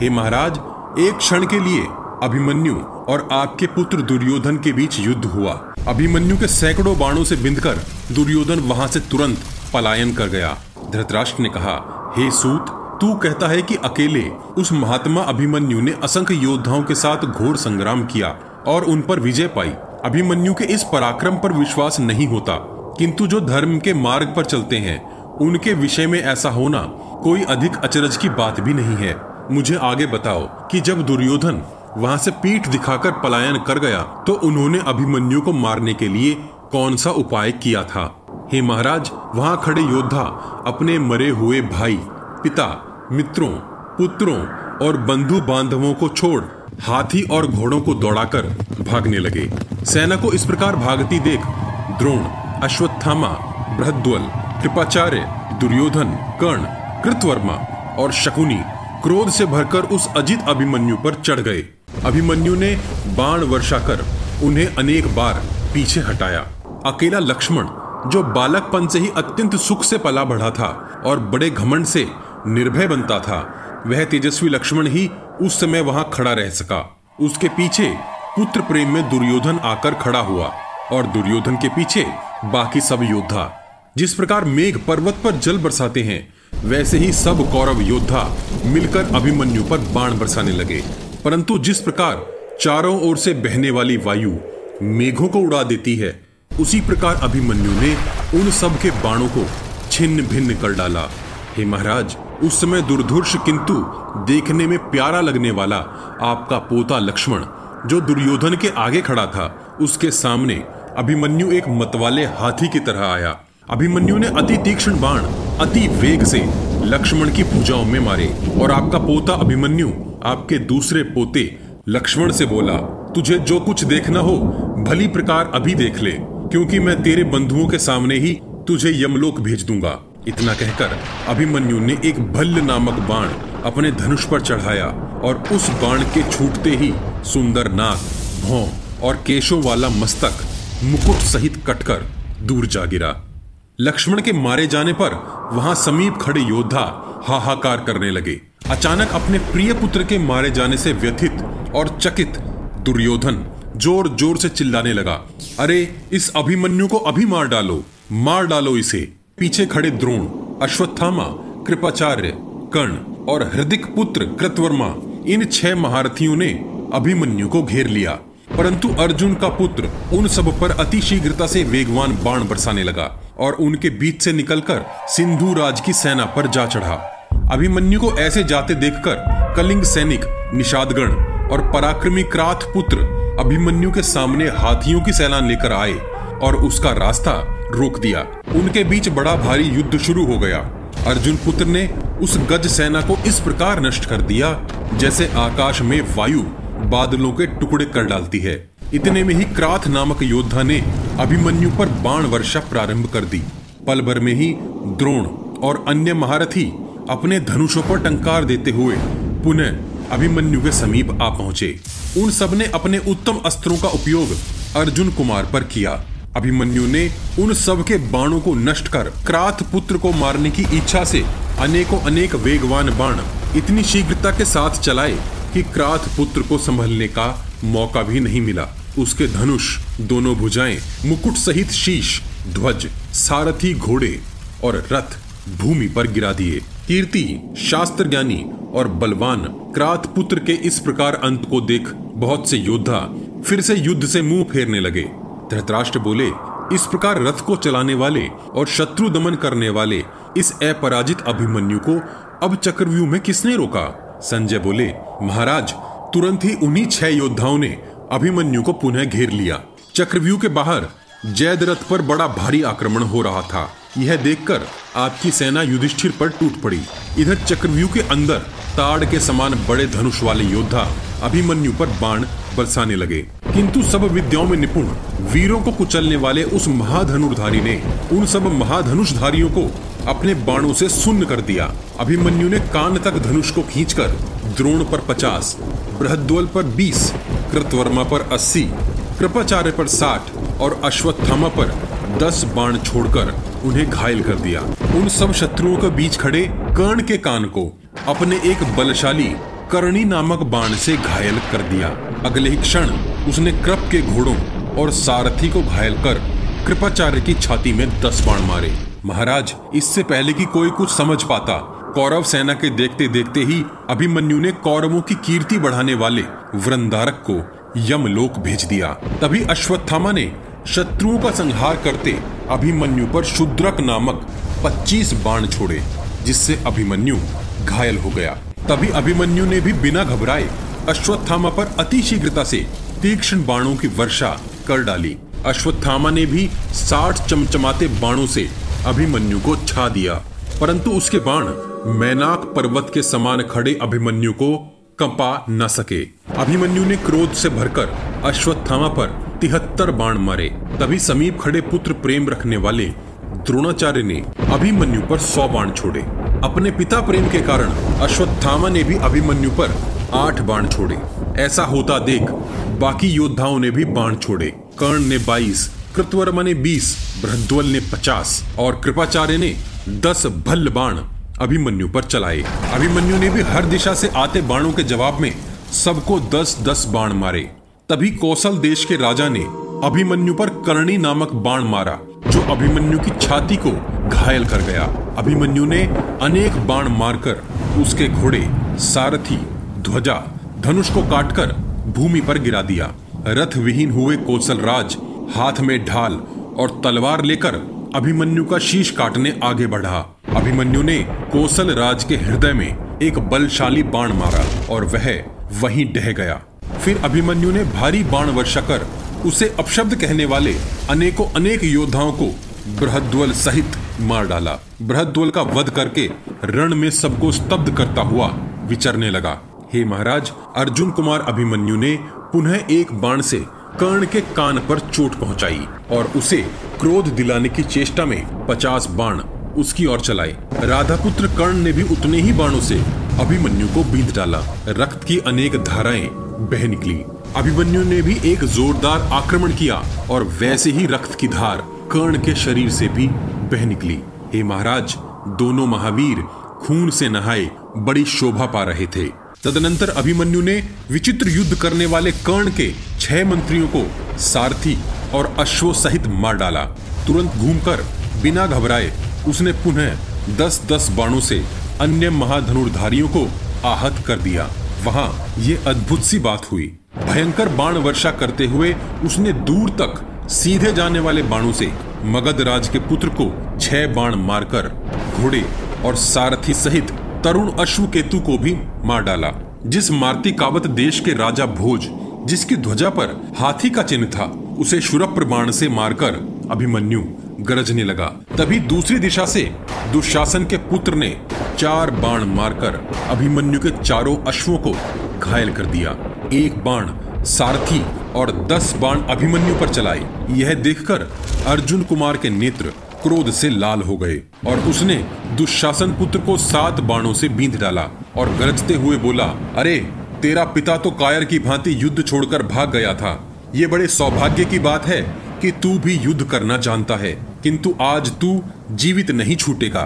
हे महाराज, एक क्षण के लिए अभिमन्यु और आपके पुत्र दुर्योधन के बीच युद्ध हुआ। अभिमन्यु के सैकड़ों बाणों से बिंदकर दुर्योधन वहाँ से तुरंत पलायन कर गया। धृतराष्ट्र ने कहा, हे सूत, तू कहता है कि अकेले उस महात्मा अभिमन्यु ने असंख्य योद्धाओं के साथ घोर संग्राम किया और उन पर विजय पाई। अभिमन्यु के इस पराक्रम पर विश्वास नहीं होता। किंतु जो धर्म के मार्ग पर चलते हैं, उनके विषय में ऐसा होना कोई अधिक अचरज की बात भी नहीं है। मुझे आगे बताओ कि जब दुर्योधन वहाँ से पीठ दिखाकर पलायन कर गया तो उन्होंने अभिमन्यु को मारने के लिए कौन सा उपाय किया था? हे महाराज, वहाँ खड़े योद्धा, अपने मरे हुए भाई, पिता, मित्रों, पुत्रों और बंधु बांधवों को छोड़ हाथी और घोड़ों को दौड़ाकर भागने लगे। सेना को इस प्रकार भागती देख द्रोण अश्वत्थामा, बृहद्वल, कृपाचार्य, दुर्योधन, कर्ण, कृतवर्मा और शकुनी क्रोध से भरकर उस अजित अभिमन्यु पर चढ़ गए। अभिमन्यु ने बाण वर्षा कर उन्हें अनेक बार पीछे हटाया। अकेला लक्ष्मण, जो बालकपन से ही अत्यंत सुख से पला बढ़ा था और बड़े घमंड से निर्भय बनता था, वह तेजस्वी लक्ष्मण ही उस समय वहाँ खड़ा रह सका। उसके पीछे पुत्र प्रेम में दुर्योधन आकर खड़ा हुआ और दुर्योधन के पीछे बाकी सब योद्धा। जिस प्रकार मेघ पर्वत पर जल बरसाते हैं, वैसे ही सब कौरव योद्धा मिलकर अभिमन्यु पर बाण बरसाने लगे। परंतु जिस प्रकार चारों ओर से बहने वाली वायु मेघों को उड़ा देती है, उसी प्रकार अभिमन्यु ने उन सब के बाणों को छिन्न भिन्न कर डाला। हे महाराज, उस समय दुर्धुर्ष किंतु देखने में प्यारा लगने वाला आपका पोता लक्ष्मण, जो दुर्योधन के आगे खड़ा था, उसके सामने अभिमन्यु एक मतवाले हाथी की तरह आया। अभिमन्यु ने अति तीक्ष्ण बाण, अति वेग से लक्ष्मण की भुजाओं में मारे और आपका पोता अभिमन्यु, आपके दूसरे पोते लक्ष्मण से बोला, तुझे जो कुछ देखना हो, भली प्रकार अभी देख ले, क्योंकि मैं तेरे बंधुओं के सामने ही तुझे यमलोक भेज दूँगा। इतना कहकर अभिमन्यु ने एक भल्ल नामक बाण अपने धनुष पर चढ़ाया और उस बाण के छूटते ही सुंदर नाक भौं और केशों वाला मस्तक मुकुट सहित कटकर दूर जा गिरा। लक्ष्मण के मारे जाने पर वहाँ समीप खड़े योद्धा हाहाकार करने लगे। अचानक अपने प्रिय पुत्र के मारे जाने से व्यथित और चकित दुर्योधन ज़ोर ज़ोर से चिल्लाने लगा, अरे, इस अभिमन्यु को अभी मार डालो मार डालो इसे। पीछे खड़े द्रोण, अश्वत्थामा, कृपाचार्य, कर्ण और हृदिक पुत्र कृतवर्मा, इन छह महारथियों ने अभिमन्यु को घेर लिया। परंतु अर्जुन का पुत्र उन सब पर अति शीघ्रता से वेगवान बाण बरसाने लगा और उनके बीच से निकलकर सिंधु राज की सेना पर जा चढ़ा। अभिमन्यु को ऐसे जाते देखकर कलिंग सैनिक, निषादगण और पराक्रमी क्राथ पुत्र अभिमन्यु के सामने हाथियों की सेना लेकर आए और उसका रास्ता रोक दिया। उनके बीच बड़ा भारी युद्ध शुरू हो गया। अर्जुन पुत्र ने उस गज सेना को इस प्रकार नष्ट कर दिया जैसे आकाश में वायु बादलों के टुकड़े कर डालती है। इतने में ही क्राथ नामक योद्धा ने अभिमन्यु पर बाण वर्षा प्रारंभ कर दी। पल भर में ही द्रोण और अन्य महारथी अपने धनुषों पर टंकार देते हुए पुनः अभिमन्यु के समीप आ पहुँचे। उन सबने अपने उत्तम अस्त्रों का उपयोग अर्जुन कुमार पर किया। अभिमन्यु ने उन सब के बाणों को नष्ट कर क्राथ पुत्र को मारने की इच्छा से अनेकों अनेक वेगवान बाण इतनी शीघ्रता के साथ चलाए कि क्राथ पुत्र को संभलने का मौका भी नहीं मिला। उसके धनुष, दोनों भुजाएँ, मुकुट सहित शीश, ध्वज, सारथी घोड़े और रथ भूमि पर गिरा दिए। कीर्ति शास्त्र ज्ञानी और बलवान क्रात पुत्र के इस प्रकार अंत को देख बहुत से योद्धा फिर से युद्ध से मुँह फेरने लगे। धृतराष्ट्र बोले, इस प्रकार रथ को चलाने वाले और शत्रु दमन करने वाले इस अपराजित अभिमन्यु को अब चक्रव्यूह में किसने रोका? संजय बोले, महाराज, तुरंत ही उन्हीं छह योद्धाओं ने अभिमन्यु को पुनः घेर लिया। चक्रव्यूह के बाहर जयद्रथ पर बड़ा भारी आक्रमण हो रहा था। यह देखकर आपकी सेना युधिष्ठिर पर टूट पड़ी। इधर चक्रव्यूह के अंदर ताड़ के समान बड़े धनुष वाले योद्धा अभिमन्यु पर बाण बरसाने लगे। किंतु सब विद्याओं में निपुण, वीरों को कुचलने वाले उस महाधनुर्धारी ने उन सब महाधनुषधारियों को अपने बाणों से सुन्न कर दिया। अभिमन्यु ने कान तक धनुष को खींचकर द्रोण पर पचास, बृहद्वल पर बीस, कृतवर्मा पर अस्सी, कृपाचार्य पर साठ और अश्वत्थामा पर दस बाण छोड़कर उन्हें घायल कर दिया। उन सब शत्रुओं के बीच खड़े कर्ण के कान को अपने एक बलशाली करणी नामक बाण से घायल कर दिया। अगले ही क्षण उसने कृप के घोड़ों और सारथी को घायल कर कृपाचार्य की छाती में दस बाण मारे। महाराज, इससे पहले कि कोई कुछ समझ पाता, कौरव सेना के देखते देखते ही अभिमन्यु ने कौरवों की कीर्ति बढ़ाने वाले वृंदारक को यमलोक भेज दिया। तभी अश्वत्थामा ने शत्रुओं का संहार करते अभिमन्यु पर शुद्रक नामक 25 बाण छोड़े, जिससे अभिमन्यु घायल हो गया। तभी अभिमन्यु ने भी बिना घबराए अश्वत्थामा पर अति शीघ्रता से तीक्ष्ण बाणों की वर्षा कर डाली। अश्वत्थामा ने भी साठ चमचमाते बाणों से अभिमन्यु को छा दिया। परंतु उसके बाण, मैनाक पर्वत के समान खड़े अभिमन्यु को कंपा न सके। अभिमन्यु ने क्रोध से भरकर अश्वत्थामा पर तिहत्तर बाण मारे। तभी समीप खड़े पुत्र प्रेम रखने वाले द्रोणाचार्य ने अभिमन्यु पर सौ बाण छोड़े। अपने पिता प्रेम के कारण अश्वत्थामा ने भी अभिमन्यु पर आठ बाण छोड़े। ऐसा होता देख बाकी योद्धाओं ने भी बाण छोड़े। कर्ण ने बाईस कृतवर्मा ने बीस बृहद्वल ने पचास और कृपाचार्य ने दस भल्ल बाण अभिमन्यु पर चलाए। अभिमन्यु ने भी हर दिशा से आते बाणों के जवाब में सबको दस दस बाण मारे। तभी कौशल देश के राजा ने अभिमन्यु पर करणी नामक बाण मारा, जो अभिमन्यु की छाती को घायल कर गया। अभिमन्यु ने अनेक बाण मारकर उसके घोड़े, सारथी, ध्वजा, धनुष को काटकर भूमि पर गिरा दिया। रथ विहीन हुए कौशल राज हाथ में ढाल और तलवार लेकर अभिमन्यु का शीश काटने आगे बढ़ा। अभिमन्यु ने कोसल राज के हृदय में एक बलशाली बाण मारा और वह वहीं डह गया। फिर अभिमन्यु ने भारी बाण वर्षा कर उसे अपशब्द कहने वाले अनेकों अनेक योद्धाओं को बृहद्वल सहित मार डाला। बृहद्वल का वध करके रण में सबको स्तब्ध करता हुआ विचरने लगा। हे महाराज, अर्जुन कुमार अभिमन्यु ने पुनः एक बाण से कर्ण के कान पर चोट पहुंचाई और उसे क्रोध दिलाने की चेष्टा में पचास बाण उसकी ओर चलाए। राधापुत्र कर्ण ने भी उतने ही बाणों से अभिमन्यु को बींध डाला। रक्त की अनेक धाराएँ बह निकली। अभिमन्यु ने भी एक जोरदार आक्रमण किया और वैसे ही रक्त की धार कर्ण के शरीर से भी बह निकली। हे महाराज, दोनों महावीर खून से नहाए बड़ी शोभा पा रहे थे। तदनंतर अभिमन्यु ने विचित्र युद्ध करने वाले कर्ण के छह मंत्रियों को सारथी और अश्व सहित मार डाला। तुरंत घूमकर, बिना घबराए, उसने पुनः दस दस बाणों से अन्य महाधनुर्धारियों को आहत कर दिया। वहाँ ये अद्भुत सी बात हुई। भयंकर बाण वर्षा करते हुए उसने दूर तक सीधे जाने वाले बाणों से मगध राज के पुत्र को छह बाण मारकर घोड़े और सारथी सहित तरुण अश्व केतु को भी मार डाला, जिस मारती कावत देश के राजा भोज, जिसकी ध्वजा पर हाथी का चिन्ह था, उसे शुरप्र बाण से मारकर अभिमन्यु गरजने लगा। तभी दूसरी दिशा से दुशासन के पुत्र ने चार बाण मारकर अभिमन्यु के चारों अश्वों को घायल कर दिया। एक बाण सारथी और दस बाण अभिमन्यु पर चलाई यह देखकर अर्जुन कुमार के नेत्र क्रोध से लाल हो गए और उसने दुशासन पुत्र को सात बाणों से बींध डाला और गरजते हुए बोला, अरे, तेरा पिता तो कायर की भांति युद्ध छोड़कर भाग गया था। ये बड़े सौभाग्य की बात है कि तू भी युद्ध करना जानता है, किंतु आज तू जीवित नहीं छूटेगा।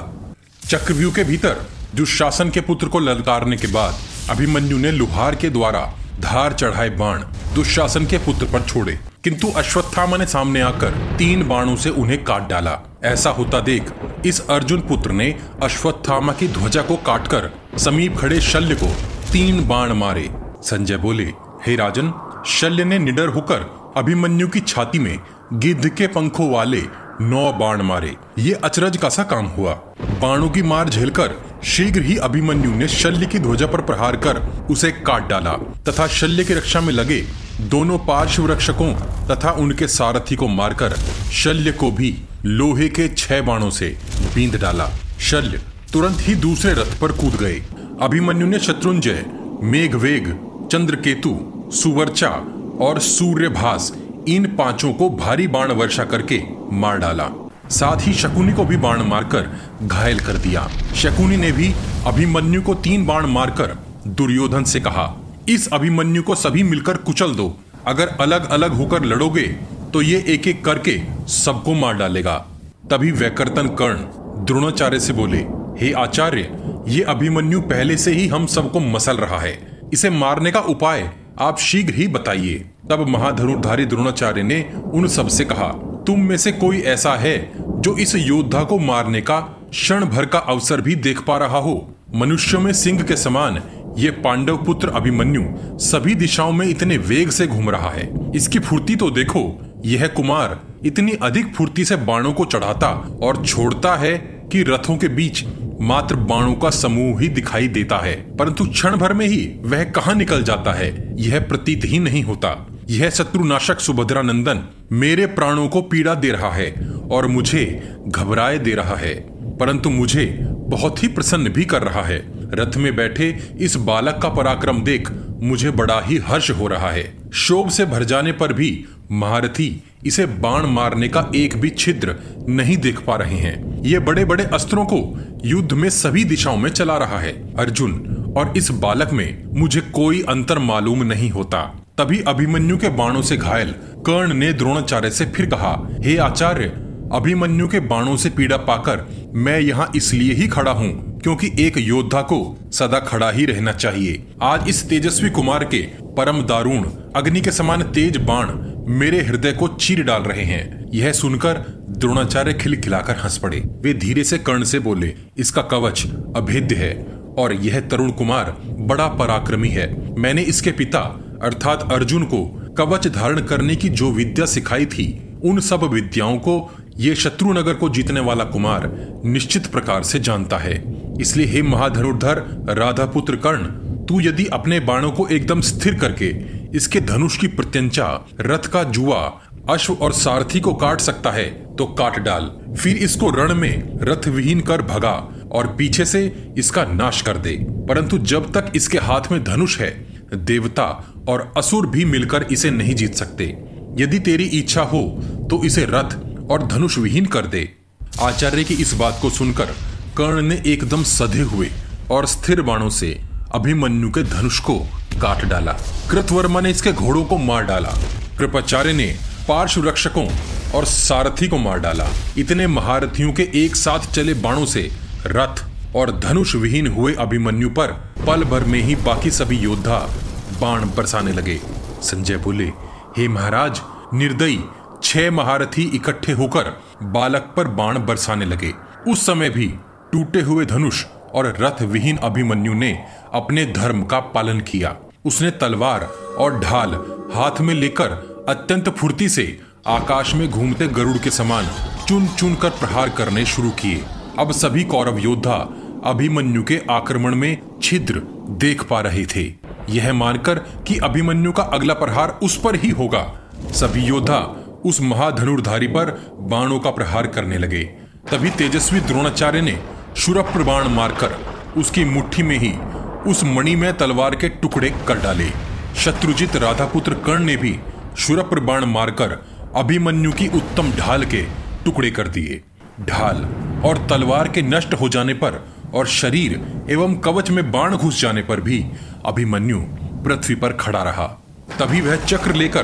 चक्रव्यूह के भीतर दुशासन के पुत्र को ललकारने के बाद अभिमन्यु ने लुहार के द्वारा धार चढ़ाए बाण दुशासन के पुत्र पर छोड़े। किंतु अश्वत्थामा ने सामने आकर तीन बाणों से उन्हें काट डाला। ऐसा होता देख, इस अर्जुन पुत्र ने अश्वत्थामा की ध्वजा को काटकर समीप खड़े शल्य को तीन बाण मारे। संजय बोले, हे राजन, शल्य ने निडर होकर अभिमन्यु की छाती में गिद्ध के पंखों वाले नौ बाण मारे। ये अचरज का सा काम हुआ। बाणों की मार झेलकर शीघ्र ही अभिमन्यु ने शल्य की ध्वजा पर प्रहार कर उसे काट डाला, तथा शल्य की रक्षा में लगे दोनों पार्श्व रक्षकों तथा उनके सारथी को मारकर शल्य को भी लोहे के छह बाणों से बींद डाला। शल्य तुरंत ही दूसरे रथ पर कूद गए। अभिमन्यु ने शत्रुंजय, मेघवेग, चंद्रकेतु, सुवर्चा और सूर्यभास इन पाँचों को भारी बाण वर्षा करके मार डाला। साथ ही शकुनी को भी बाण मारकर घायल कर दिया। शकुनी ने भी अभिमन्यु को तीन बाण मारकर दुर्योधन से कहा, इस अभिमन्यु को सभी मिलकर कुचल दो। अगर अलग अलग होकर लड़ोगे तो ये एक एक करके सबको मार डालेगा। तभी वैकर्तन कर्ण द्रोणाचार्य से बोले, हे आचार्य, ये अभिमन्यु पहले से ही हम सबको मसल रहा है। इसे मारने का उपाय आप शीघ्र ही बताइए। तब महाधनुर्धारी द्रोणाचार्य ने उन सबसे कहा तुम में से कोई ऐसा है जो इस योद्धा को मारने का क्षण भर का अवसर भी देख पा रहा हो? मनुष्यों में सिंह के समान ये पांडव पुत्र अभिमन्यु सभी दिशाओं में इतने वेग से घूम रहा है। इसकी फुर्ती तो देखो, यह कुमार इतनी अधिक फुर्ती से बाणों को चढ़ाता और छोड़ता है कि रथों के बीच मात्र बाणों का समूह ही दिखाई देता है, परंतु क्षण भर में ही वह कहा निकल जाता है, यह प्रतीत ही नहीं होता। यह शत्रुनाशक सुभद्रा नंदन मेरे प्राणों को पीड़ा दे रहा है और मुझे घबराए दे रहा है, परंतु मुझे बहुत ही प्रसन्न भी कर रहा है। रथ में बैठे इस बालक का पराक्रम देख मुझे बड़ा ही हर्ष हो रहा है। शोभ से भर जाने पर भी महारथी इसे बाण मारने का एक भी छिद्र नहीं देख पा रहे हैं। ये बड़े बड़े अस्त्रों को युद्ध में सभी दिशाओं में चला रहा है। अर्जुन और इस बालक में मुझे कोई अंतर मालूम नहीं होता। तभी अभिमन्यु के बाणों से घायल कर्ण ने द्रोणाचार्य से फिर कहा, हे आचार्य, अभिमन्यु के बाणों से पीड़ा पाकर मैं यहाँ इसलिए ही खड़ा हूँ क्योंकि एक योद्धा को सदा खड़ा ही रहना चाहिए। आज इस तेजस्वी कुमार के परम दारुण, अग्नि के समान तेज बाण मेरे हृदय को चीर डाल रहे हैं। यह सुनकर द्रोणाचार्य खिलखिलाकर हंस पड़े। वे धीरे से कर्ण से बोले, इसका कवच अभेद्य है और यह तरुण कुमार बड़ा पराक्रमी है। मैंने इसके पिता अर्थात अर्जुन को कवच धारण करने की जो विद्या सिखाई थी, उन सब विद्याओं को ये शत्रुनगर को जीतने वाला कुमार निश्चित प्रकार से जानता है। इसलिए हे महाधनुर्धर राधा पुत्र कर्ण, तू यदि अपने बाणों को एकदम स्थिर करके इसके धनुष की प्रत्यंचा, रथ का जुआ, अश्व और सारथी को काट सकता है तो काट डाल। फिर इसको रण में रथ विहीन कर भगा और पीछे से इसका नाश कर दे। परंतु जब तक इसके हाथ में धनुष है, देवता और असुर भी मिलकर इसे नहीं जीत सकते। यदि तेरी इच्छा हो तो इसे रथ और धनुष विहीन कर दे। आचार्य की इस बात को सुनकर कर्ण ने एकदम सधे हुए और स्थिर बाणों से अभिमन्यु के धनुष को काट डाला। कृतवर्मा ने इसके घोड़ों को मार डाला। कृपाचार्य ने पार्श्व रक्षकों और सारथी को मार डाला। इतने महारथियों के एक साथ चले बाणों से रथ और धनुष विहीन हुए अभिमन्यु पर पल भर में ही बाकी सभी योद्धा बाण बरसाने लगे। संजय बोले, हे महाराज, निर्दयी, छह महारथी इकट्ठे होकर बालक पर बाण बरसाने लगे। उस समय भी टूटे हुए धनुष और रथ विहीन अभिमन्यु ने अपने धर्म का पालन किया। उसने तलवार और ढाल हाथ में लेकर अत्यंत फुर्ती से आकाश में घूमते गरुड़ के समान चुन चुन कर प्रहार करने शुरू किए। अब सभी कौरव योद्धा अभिमन्यु के आक्रमण में छिद्र देख पा रहे थे। यह मानकर कि अभिमन्यु का अगला प्रहार उस पर ही होगा। सभी योद्धा उस महाधनुर्धारी पर बाणों का प्रहार करने लगे। तभी तेजस्वी द्रोणाचार्य ने शुरप्र बाण मारकर उसकी मुट्ठी में ही उस मणि में तलवार के टुकड़े कर डाले। शत्रुजित राधापुत्र कर्ण ने भी शुरप्र बाण मारकर अभिमन्यु की उत्तम ढाल के टुकड़े कर दिए। ढाल और तलवार के नष्ट हो जाने पर और शरीर एवं कवच में बाण घुस जाने पर भी अभिमन्यु पृथ्वी पर खड़ा रहा। तभी वह चक्र लेकर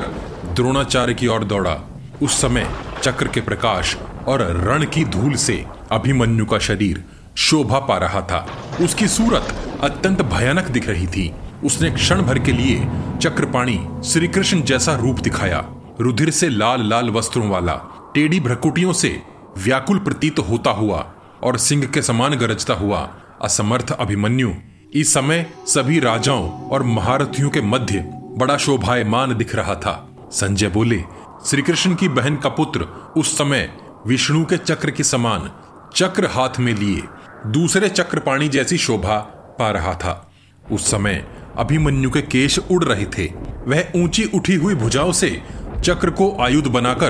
द्रोणाचार्य की ओर दौड़ा। उस समय चक्र के प्रकाश और रण की धूल से अभिमन्यु का शरीर शोभा पा रहा था। उसकी सूरत अत्यंत भयानक दिख रही थी। उसने क्षण भर के लिए चक्रपाणी श्री कृष्ण जैसा रूप दिखाया। रुधिर से लाल लाल वस्त्रों वाला, टेढ़ी भ्रकुटियों से व्याकुल प्रतीत होता हुआ और सिंह के समान गरजता हुआ, असमर्थ अभिमन्यु इस समय सभी राजाओं और महारथियों के मध्य बड़ा शोभायमान दिख रहा था। संजय बोले श्री कृष्ण की बहन का पुत्र उस समय विष्णु के चक्र के समान चक्र हाथ में लिए, दूसरे चक्रपाणी जैसी शोभा पा रहा था। उस समय अभिमन्यु के केश उड़ रहे थे। वह ऊँची उठी हुई भुजाओं से चक्र को आयुध बनाकर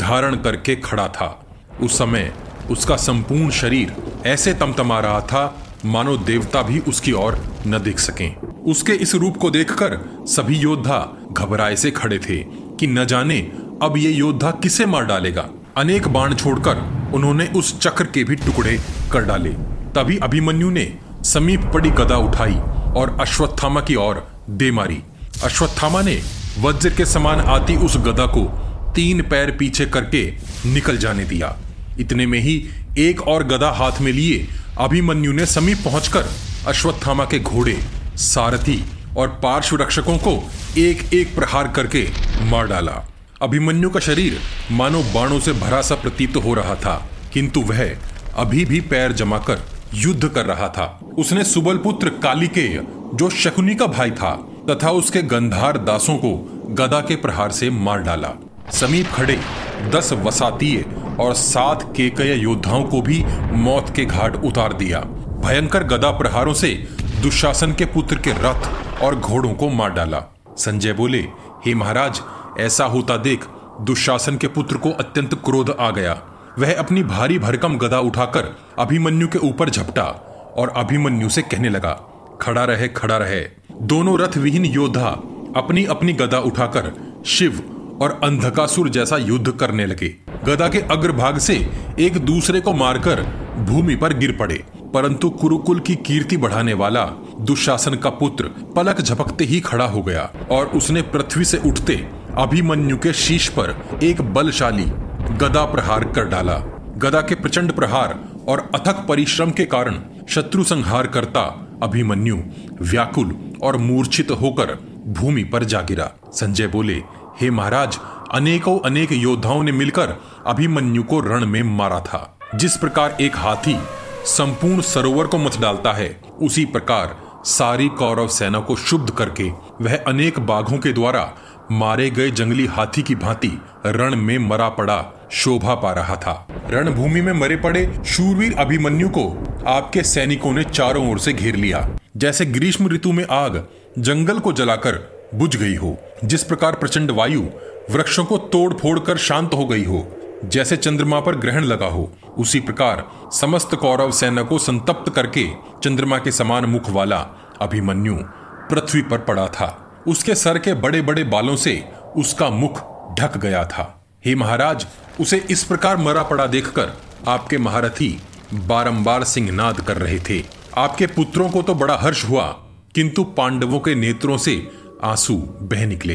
धारण करके खड़ा था। उस समय उसका संपूर्ण शरीर ऐसे तमतमा रहा था मानो देवता भी उसकी ओर न देख सकें। उसके इस रूप को देखकर सभी योद्धा घबराए से खड़े थे कि न जाने अब ये योद्धा किसे मार डालेगा। अनेक बाण छोड़कर उन्होंने उस चक्र के भी टुकड़े कर डाले। तभी अभिमन्यु ने समीप पड़ी गदा उठाई और अश्वत्थामा की ओर दे मारी। अश्वत्थामा ने वज्र के समान आती उस गदा को तीन पैर पीछे करके निकल जाने दिया। इतने में ही एक और गदा हाथ में लिए अभिमन्यु ने समीप पहुंचकर अश्वत्थामा के घोड़े, सारथी और पार्श्व रक्षकों को एक एक प्रहार करके मार डाला। अभिमन्यु का शरीर मानो बाणों से भरा सा प्रतीत हो रहा था, किंतु वह अभी भी पैर जमाकर युद्ध कर रहा था। उसने सुबल पुत्र कालिकेय जो शकुनी का भाई था, तथा उसके गंधार दासों को गदा के प्रहार से मार डाला। समीप खड़े दस वसातीय और सात केकय योद्धाओं को भी मौत के घाट उतार दिया। भयंकर गदा प्रहारों से दुशासन के पुत्र के रथ और घोड़ों को मार डाला। संजय बोले, हे महाराज, ऐसा होता देख दुशासन के पुत्र को अत्यंत क्रोध आ गया। वह अपनी भारी भरकम गदा उठाकर अभिमन्यु के ऊपर झपटा और अभिमन्यु से कहने लगा, खड़ा रहे खड़ा रहे। दोनों रथ विहीन योद्धा अपनी अपनी गदा उठाकर शिव और अंधकासुर जैसा युद्ध करने लगे। गदा के अग्रभाग से एक दूसरे को मारकर भूमि पर गिर पड़े। परंतु कुरुकुल की कीर्ति बढ़ाने वाला दुशासन का पुत्र पलक झपकते ही खड़ा हो गया और उसने पृथ्वी से उठते अभिमन्यु के शीश पर एक बलशाली गदा प्रहार कर डाला। गदा के प्रचंड प्रहार और अथक परिश्रम के कारण शत्रु संहार करता अभिमन्यु व्याकुल और मूर्छित होकर भूमि पर जा गिरा। संजय बोले हे महाराज, अनेकों अनेक योद्धाओं ने मिलकर अभिमन्यु को रण में मारा था। जिस प्रकार एक हाथी संपूर्ण सरोवर को मत डालता है, उसी प्रकार सारी कौरव सेना को शुद्ध करके वह अनेक बाघों के द्वारा मारे गए जंगली हाथी की भांति रण में मरा पड़ा, शोभा पा रहा था। रणभूमि में मरे पड़े शूरवीर अभिमन्यु को आपके सैनिकों ने चारों ओर से घेर लिया। जैसे ग्रीष्म ऋतु में आग जंगल को जलाकर बुझ गई हो, जिस प्रकार प्रचंड वायु वृक्षों को तोड़ फोड़ कर शांत हो गई हो, जैसे चंद्रमा पर ग्रहण लगा हो, उसी प्रकार समस्त कौरव सेना को संतप्त करके चंद्रमा के समान मुख वाला अभिमन्यु पृथ्वी पर पड़ा था। उसके सर के बड़े बड़े बालों से उसका मुख ढक गया था। हे महाराज, उसे इस प्रकार मरा पड़ा देखकर आपके महारथी बारंबार सिंहनाद कर रहे थे। आपके पुत्रों को तो बड़ा हर्ष हुआ, किंतु पांडवों के नेत्रों से आँसू, बह निकले।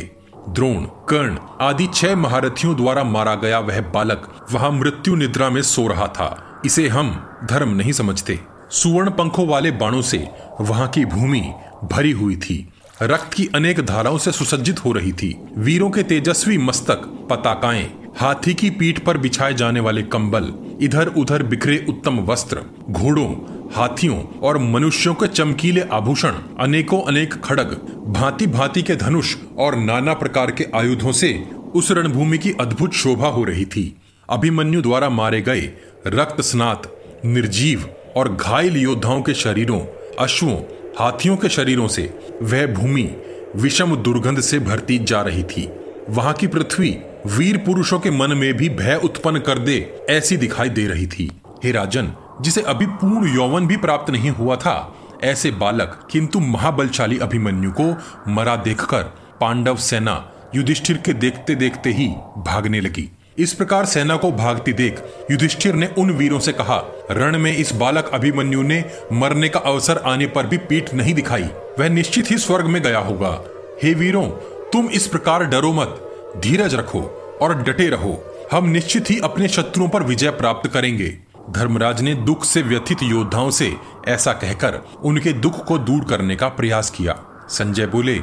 द्रोण, कर्ण आदि छह महारथियों द्वारा मारा गया वह बालक वहाँ मृत्यु निद्रा में सो रहा था। इसे हम धर्म नहीं समझते। सुवर्ण पंखों वाले बाणों से वहाँ की भूमि भरी हुई थी। रक्त की अनेक धाराओं से सुसज्जित हो रही थी। वीरों के तेजस्वी मस्तक, पताकाएँ, हाथी की पीठ पर बिछाए जाने वाले कंबल इधर उधर बिखरे उत्तम वस्त्र, घोड़ों हाथियों और मनुष्यों के चमकीले आभूषण, अनेकों अनेक खड़ग भांति भांति के धनुष और नाना प्रकार के आयुधों से उस रणभूमि की अद्भुत शोभा हो रही थी। अभिमन्यु द्वारा मारे गए रक्त स्नात, निर्जीव और घायल योद्धाओं के शरीरों, अश्वों, हाथियों के शरीरों से वह भूमि विषम दुर्गंध से भरती जा रही थी। वहाँ की पृथ्वी वीर पुरुषों के मन में भी भय उत्पन्न कर दे ऐसी दिखाई दे रही थी। हे राजन जिसे अभी पूर्ण यौवन भी प्राप्त नहीं हुआ था। ऐसे बालक, किंतु महाबलशाली अभिमन्यु को मरा देखकर पांडव सेना युधिष्ठिर के देखते देखते ही भागने लगी। इस प्रकार सेना को भागती देख युधिष्ठिर ने उन वीरों से कहा, रण में इस बालक अभिमन्यु ने मरने का अवसर आने पर भी पीठ नहीं दिखाई। वह निश्चित ही स्वर्ग में गया होगा। हे वीरों, तुम इस प्रकार डरो मत। धीरज रखो और डटे रहो। हम निश्चित ही अपने शत्रुओं पर विजय प्राप्त करेंगे। धर्मराज ने दुख से व्यथित योद्धाओं से ऐसा कहकर उनके दुख को दूर करने का प्रयास किया। संजय बोले,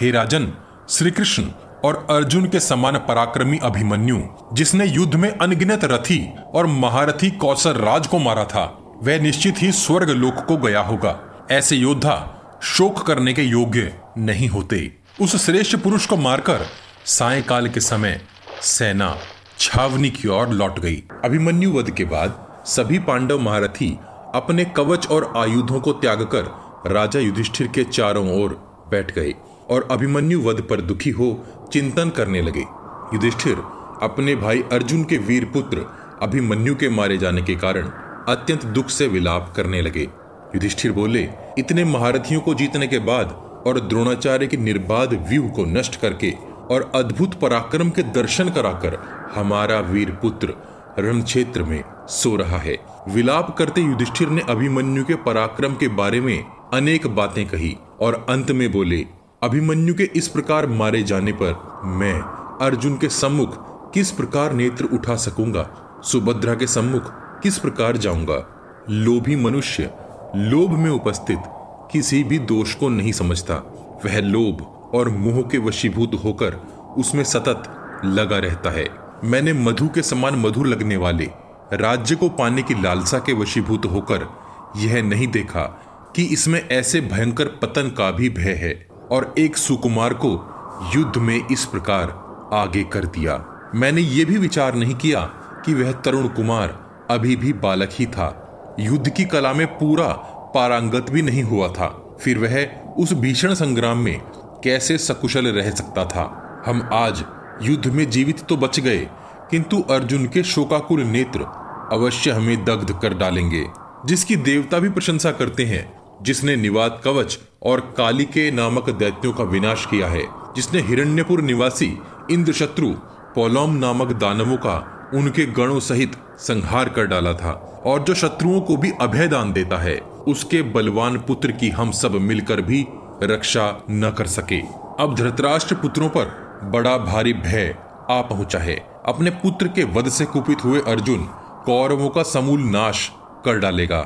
हे राजन श्री कृष्ण और अर्जुन के समान पराक्रमी अभिमन्यु, जिसने युद्ध में अनगिनत रथी और महारथी कौशल राज को मारा था, वह निश्चित ही स्वर्ग लोक को गया होगा। ऐसे योद्धा शोक करने के योग्य नहीं होते। उस श्रेष्ठ पुरुष को मारकर सायकाल के समय सेना छावनी की ओर लौट गई। अभिमन्यु वध के बाद सभी पांडव महारथी अपने कवच और आयुधों को त्याग कर राजा युधिष्ठिर के चारों ओर बैठ गए और अभिमन्यु वध पर दुखी हो चिंतन करने लगे। युधिष्ठिर अपने भाई अर्जुन के वीर पुत्र अभिमन्यु के मारे जाने के कारण अत्यंत दुख से विलाप करने लगे। युधिष्ठिर बोले, इतने महारथियों को जीतने के बाद और द्रोणाचार्य के निर्बाध व्यूह को नष्ट करके और अद्भुत पराक्रम के दर्शन कराकर हमारा वीर पुत्र रण क्षेत्र में सो रहा है। विलाप करते युधिष्ठिर ने अभिमन्यु के पराक्रम के बारे में अनेक बातें कही और अंत में बोले, अभिमन्यु के इस प्रकार मारे जाने पर मैं अर्जुन के सम्मुख किस प्रकार नेत्र उठा सकूँगा? सुभद्रा के सम्मुख किस प्रकार जाऊँगा? लोभी मनुष्य लोभ में उपस्थित किसी भी दोष को नहीं समझता। वह लोभ और मोह के वशीभूत होकर उसमें सतत लगा रहता है। मैंने मधु के समान मधुर लगने वाले, राज्य को पाने की लालसा के वशीभूत होकर यह नहीं देखा कि इसमें ऐसे भयंकर पतन का भी भय है और एक सुकुमार को युद्ध में इस प्रकार आगे कर दिया। मैंने ये भी विचार नहीं किया कि वह तरुण कुमार अभी भी बालक ही था। युद्ध की कला में पूरा पारंगत भी नहीं हुआ था। फिर वह उस भीषण संग्राम में कैसे सकुशल रह सकता था? हम आज युद्ध में जीवित तो बच गए, किंतु अर्जुन के शोकाकुल नेत्र अवश्य हमें दग्ध कर डालेंगे, जिसकी देवता भी प्रशंसा करते हैं, जिसने निवात कवच और काली के नामक दैत्यों का विनाश किया है, जिसने हिरण्यपुर निवासी इंद्र शत्रु पोलोम नामक दानवों का उनके गणों सहित संहार कर डाला था, और जो शत्रुओं को भी अभय दान देता है, उसके बलवान पुत्र की हम सब मिलकर भी रक्षा न कर सके। अब धृतराष्ट्र पुत्रों पर बड़ा भारी भय आ पहुँचा है। अपने पुत्र के वध से कुपित हुए अर्जुन कौरवों का समूल नाश कर डालेगा।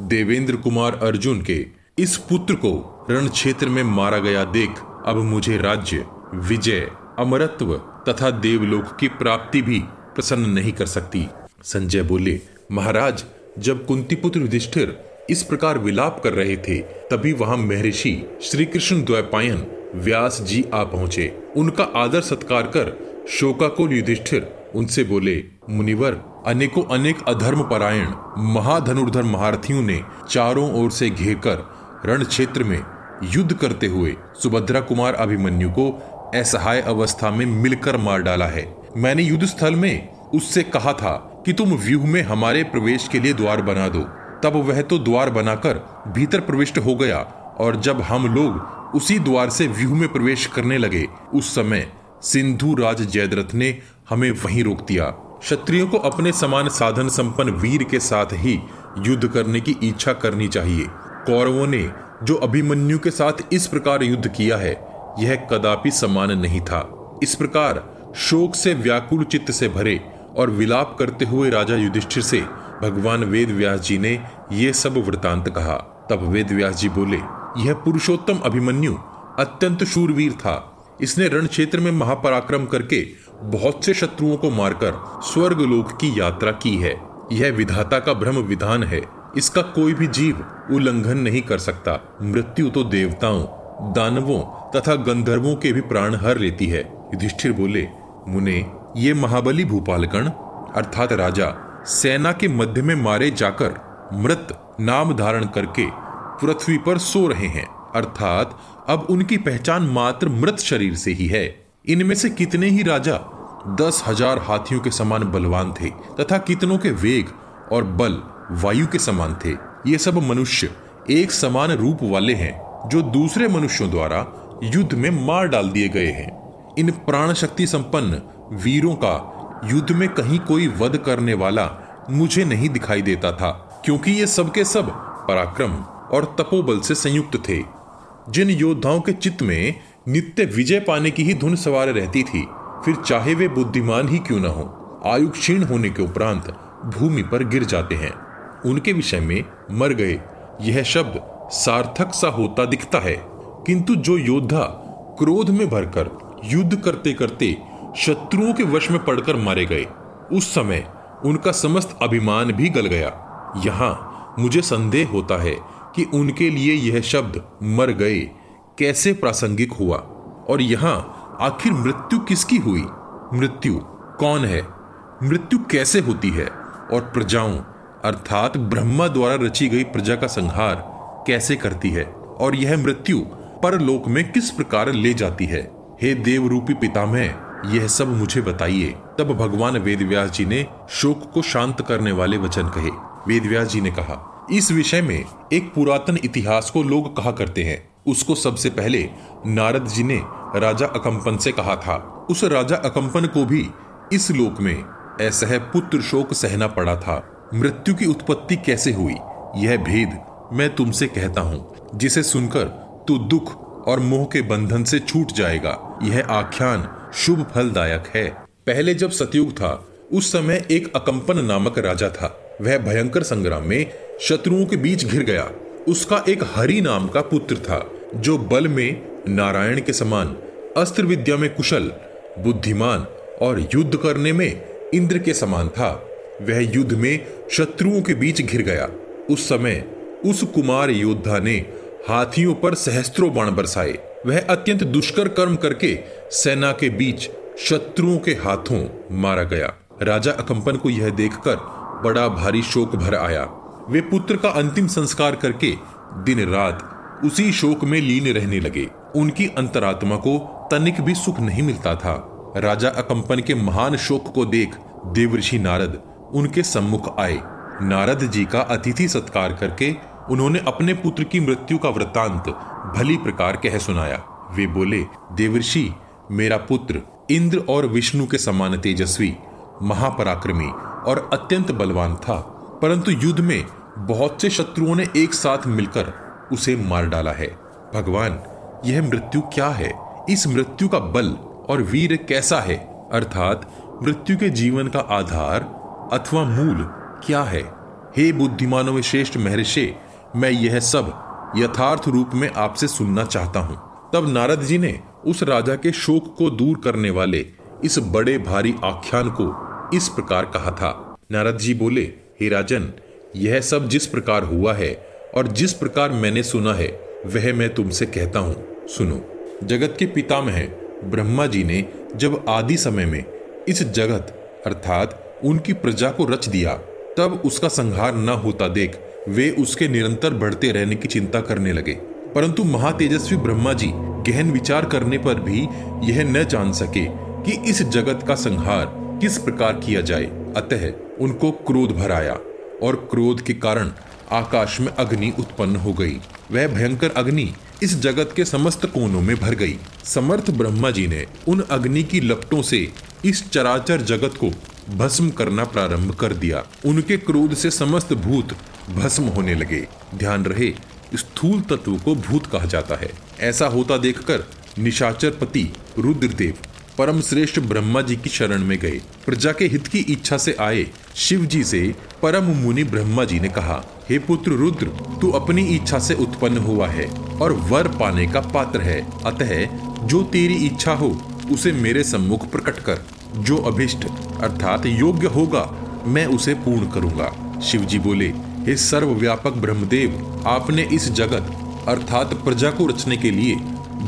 देवेंद्र कुमार अर्जुन के इस पुत्र को रण क्षेत्र में मारा गया देख अब मुझे राज्य, विजय, अमरत्व तथा देवलोक की प्राप्ति भी प्रसन्न नहीं कर सकती। संजय बोले, महाराज, जब कुंती पुत्र युधिष्ठिर इस प्रकार विलाप कर रहे थे, तभी वहाँ महर्षि श्री कृष्ण द्वैपायन व्यास जी आ पहुँचे। उनका आदर सत्कार कर शोकाकुल युधिष्ठिर उनसे बोले, मुनिवर, अनेकों अनेक अधर्म परायण महाधनुर्धर महारथियों ने चारों ओर से घेर कर रण क्षेत्र में युद्ध करते हुए सुभद्रा कुमार अभिमन्यु को असहाय अवस्था में मिलकर मार डाला है। मैंने युद्ध स्थल में उससे कहा था कि तुम व्यूह में हमारे प्रवेश के लिए द्वार बना दो। तब वह तो द्वार बनाकर भीतर प्रविष्ट हो गया और जब हम लोग उसी द्वार से व्यूह में प्रवेश करने लगे, उस समय सिंधु राज जयद्रथ ने हमें वहीं रोक दिया। क्षत्रियों को अपने समान साधन संपन्न वीर के साथ ही युद्ध करने की इच्छा करनी चाहिए। कौरवों ने जो अभिमन्यु के साथ इस प्रकार युद्ध किया है, यह कदापि समान नहीं था। इस प्रकार शोक से व्याकुल चित्त से भरे और विलाप करते हुए राजा युधिष्ठिर से भगवान वेद व्यास जी ने ये सब वृतांत कहा। तब वेद व्यास जी बोले, यह पुरुषोत्तम अभिमन्यु अत्यंत शूरवीर था। इसने रण क्षेत्र में महापराक्रम करके बहुत से शत्रुओं को मारकर स्वर्ग लोक की यात्रा की है। यह विधाता का ब्रह्म विधान है। इसका कोई भी जीव उल्लंघन नहीं कर सकता। मृत्यु तो देवताओं, दानवों तथा गंधर्वों के भी प्राण हर लेती है। युधिष्ठिर बोले, मुने, ये महाबली भूपालकण अर्थात राजा सेना के मध्य में मारे जाकर मृत नाम धारण करके पृथ्वी पर सो रहे हैं। अर्थात, अब उनकी पहचान मात्र मृत शरीर से ही है। इनमें से कितने ही राजा दस हज़ार हाथियों के समान बलवान थे तथा कितनों के वेग और बल वायु के समान थे। ये सब मनुष्य एक समान रूप वाले हैं, जो दूसरे मनुष्यों द्वारा युद्ध में मार डाल दिए गए हैं। इन प्राण शक्ति संपन्न वीरों का युद्ध में कहीं कोई वध करने वाला मुझे नहीं दिखाई देता था, क्योंकि ये सबके सब पराक्रम और तपोबल से संयुक्त थे। जिन योद्धाओं के चित्त में नित्य विजय पाने की ही धुन सवार रहती थी, फिर चाहे वे बुद्धिमान ही क्यों न हो, आयु क्षीण होने के उपरांत भूमि पर गिर जाते हैं। उनके विषय में मर गए, यह शब्द सार्थक सा होता दिखता है। किंतु जो योद्धा क्रोध में भरकर युद्ध करते करते शत्रुओं के वश में पड़कर मारे गए। उस समय उनका समस्त अभिमान भी गल गया। यहाँ मुझे संदेह होता है कि उनके लिए यह शब्द मर गए कैसे प्रासंगिक हुआ और यहाँ आखिर मृत्यु किसकी हुई? मृत्यु कौन है? मृत्यु कैसे होती है? और प्रजाओं, अर्थात ब्रह्मा द्वारा रची गई प्रजा का संहार कैसे करती है? और यह मृत्यु परलोक में किस प्रकार ले जाती है? हे देव रूपी पितामह यह सब मुझे बताइए। तब भगवान वेदव्यास जी ने शोक को शांत करने वाले वचन कहे। वेदव्यास जी ने कहा, इस विषय में एक पुरातन इतिहास को लोग कहा करते हैं। उसको सबसे पहले नारद जी ने राजा अकम्पन से कहा था। उस राजा अकम्पन को भी इस लोक में ऐसा पुत्र शोक सहना पड़ा था। मृत्यु की उत्पत्ति कैसे हुई? यह भेद मैं तुमसे कहता हूँ। जिसे सुनकर तू दुख और मोह के बंधन से छूट जाएगा। यह आख्यान शुभ फलदायक है। पहले जब सतयुग था, उस समय एक अकंपन नामक राजा था। वह भयंकर संग्राम में शत्रुओं के बीच घिर गया। उसका एक हरि नाम का पुत्र था, जो बल में नारायण के समान, अस्त्र विद्या में कुशल, बुद्धिमान और युद्ध करने में इंद्र के समान था। वह युद्ध में शत्रुओं के बीच घिर गया। उस समय उस कुमार योद्धा ने हाथियों पर सहस्त्रों बाण बरसाए। वह अत्यंत दुष्कर कर्म करके सेना के बीच शत्रुओं के हाथों मारा गया। राजा अकंपन को यह देखकर बड़ा भारी शोक भर आया। वे पुत्र का अंतिम संस्कार करके दिन रात उसी शोक में लीन रहने लगे। उनकी अंतरात्मा को तनिक भी सुख नहीं मिलता था। राजा अकंपन के महान शोक को देख देवऋषि नारद उनके सम्मुख आए। नारद जी का अतिथि सत्कार करके उन्होंने अपने पुत्र की मृत्यु का वृतांत भली प्रकार कह सुनाया। वे बोले, देवर्षि, मेरा पुत्र इंद्र और विष्णु के समान तेजस्वी, महापराक्रमी और अत्यंत बलवान था, परंतु युद्ध में बहुत से शत्रुओं ने एक साथ मिलकर उसे मार डाला है। भगवान, यह मृत्यु क्या है? इस मृत्यु का बल और वीर कैसा है? अर्थात, मृत्यु के जीवन का आधार अथवा मूल क्या है? हे बुद्धिमानों में श्रेष्ठ महर्षि मैं यह सब यथार्थ रूप में आपसे सुनना चाहता हूँ। तब नारद जी ने उस राजा के शोक को दूर करने वाले इस बड़े भारी आख्यान को इस प्रकार कहा था। नारद जी बोले, हे राजन, यह सब जिस प्रकार हुआ है और जिस प्रकार मैंने सुना है, वह मैं तुमसे कहता हूँ। सुनो, जगत के पितामह ब्रह्मा जी ने जब आदि समय में इस जगत, अर्थात उनकी प्रजा को रच दिया, तब उसका संहार न होता देख वे उसके निरंतर बढ़ते रहने की चिंता करने लगे। परंतु महातेजस्वी ब्रह्मा जी गहन विचार करने पर भी यह न जान सके कि इस जगत का संहार किस प्रकार किया जाए। अतः उनको क्रोध भराया और क्रोध के कारण आकाश में अग्नि उत्पन्न हो गई। वह भयंकर अग्नि इस जगत के समस्त कोनों में भर गई। समर्थ ब्रह्मा जी ने उन अग्नि की लपटों से इस चराचर जगत को भस्म करना प्रारंभ कर दिया। उनके क्रोध से समस्त भूत भस्म होने लगे। ध्यान रहे स्थूल तत्व को भूत कहा जाता है। ऐसा होता देखकर निशाचर पति रुद्रदेव परम श्रेष्ठ ब्रह्मा जी की शरण में गए। प्रजा के हित की इच्छा से आए शिव जी से परम मुनि ब्रह्मा जी ने कहा, हे पुत्र रुद्र, तू अपनी इच्छा से उत्पन्न हुआ है और वर पाने का पात्र है। अतः जो तेरी इच्छा हो, उसे मेरे सम्मुख प्रकट कर। जो अभिष्ट, अर्थात योग्य होगा, मैं उसे पूर्ण करूँगा। शिव जी बोले हे सर्वव्यापक ब्रह्मदेव, आपने इस जगत, अर्थात प्रजा को रचने के लिए,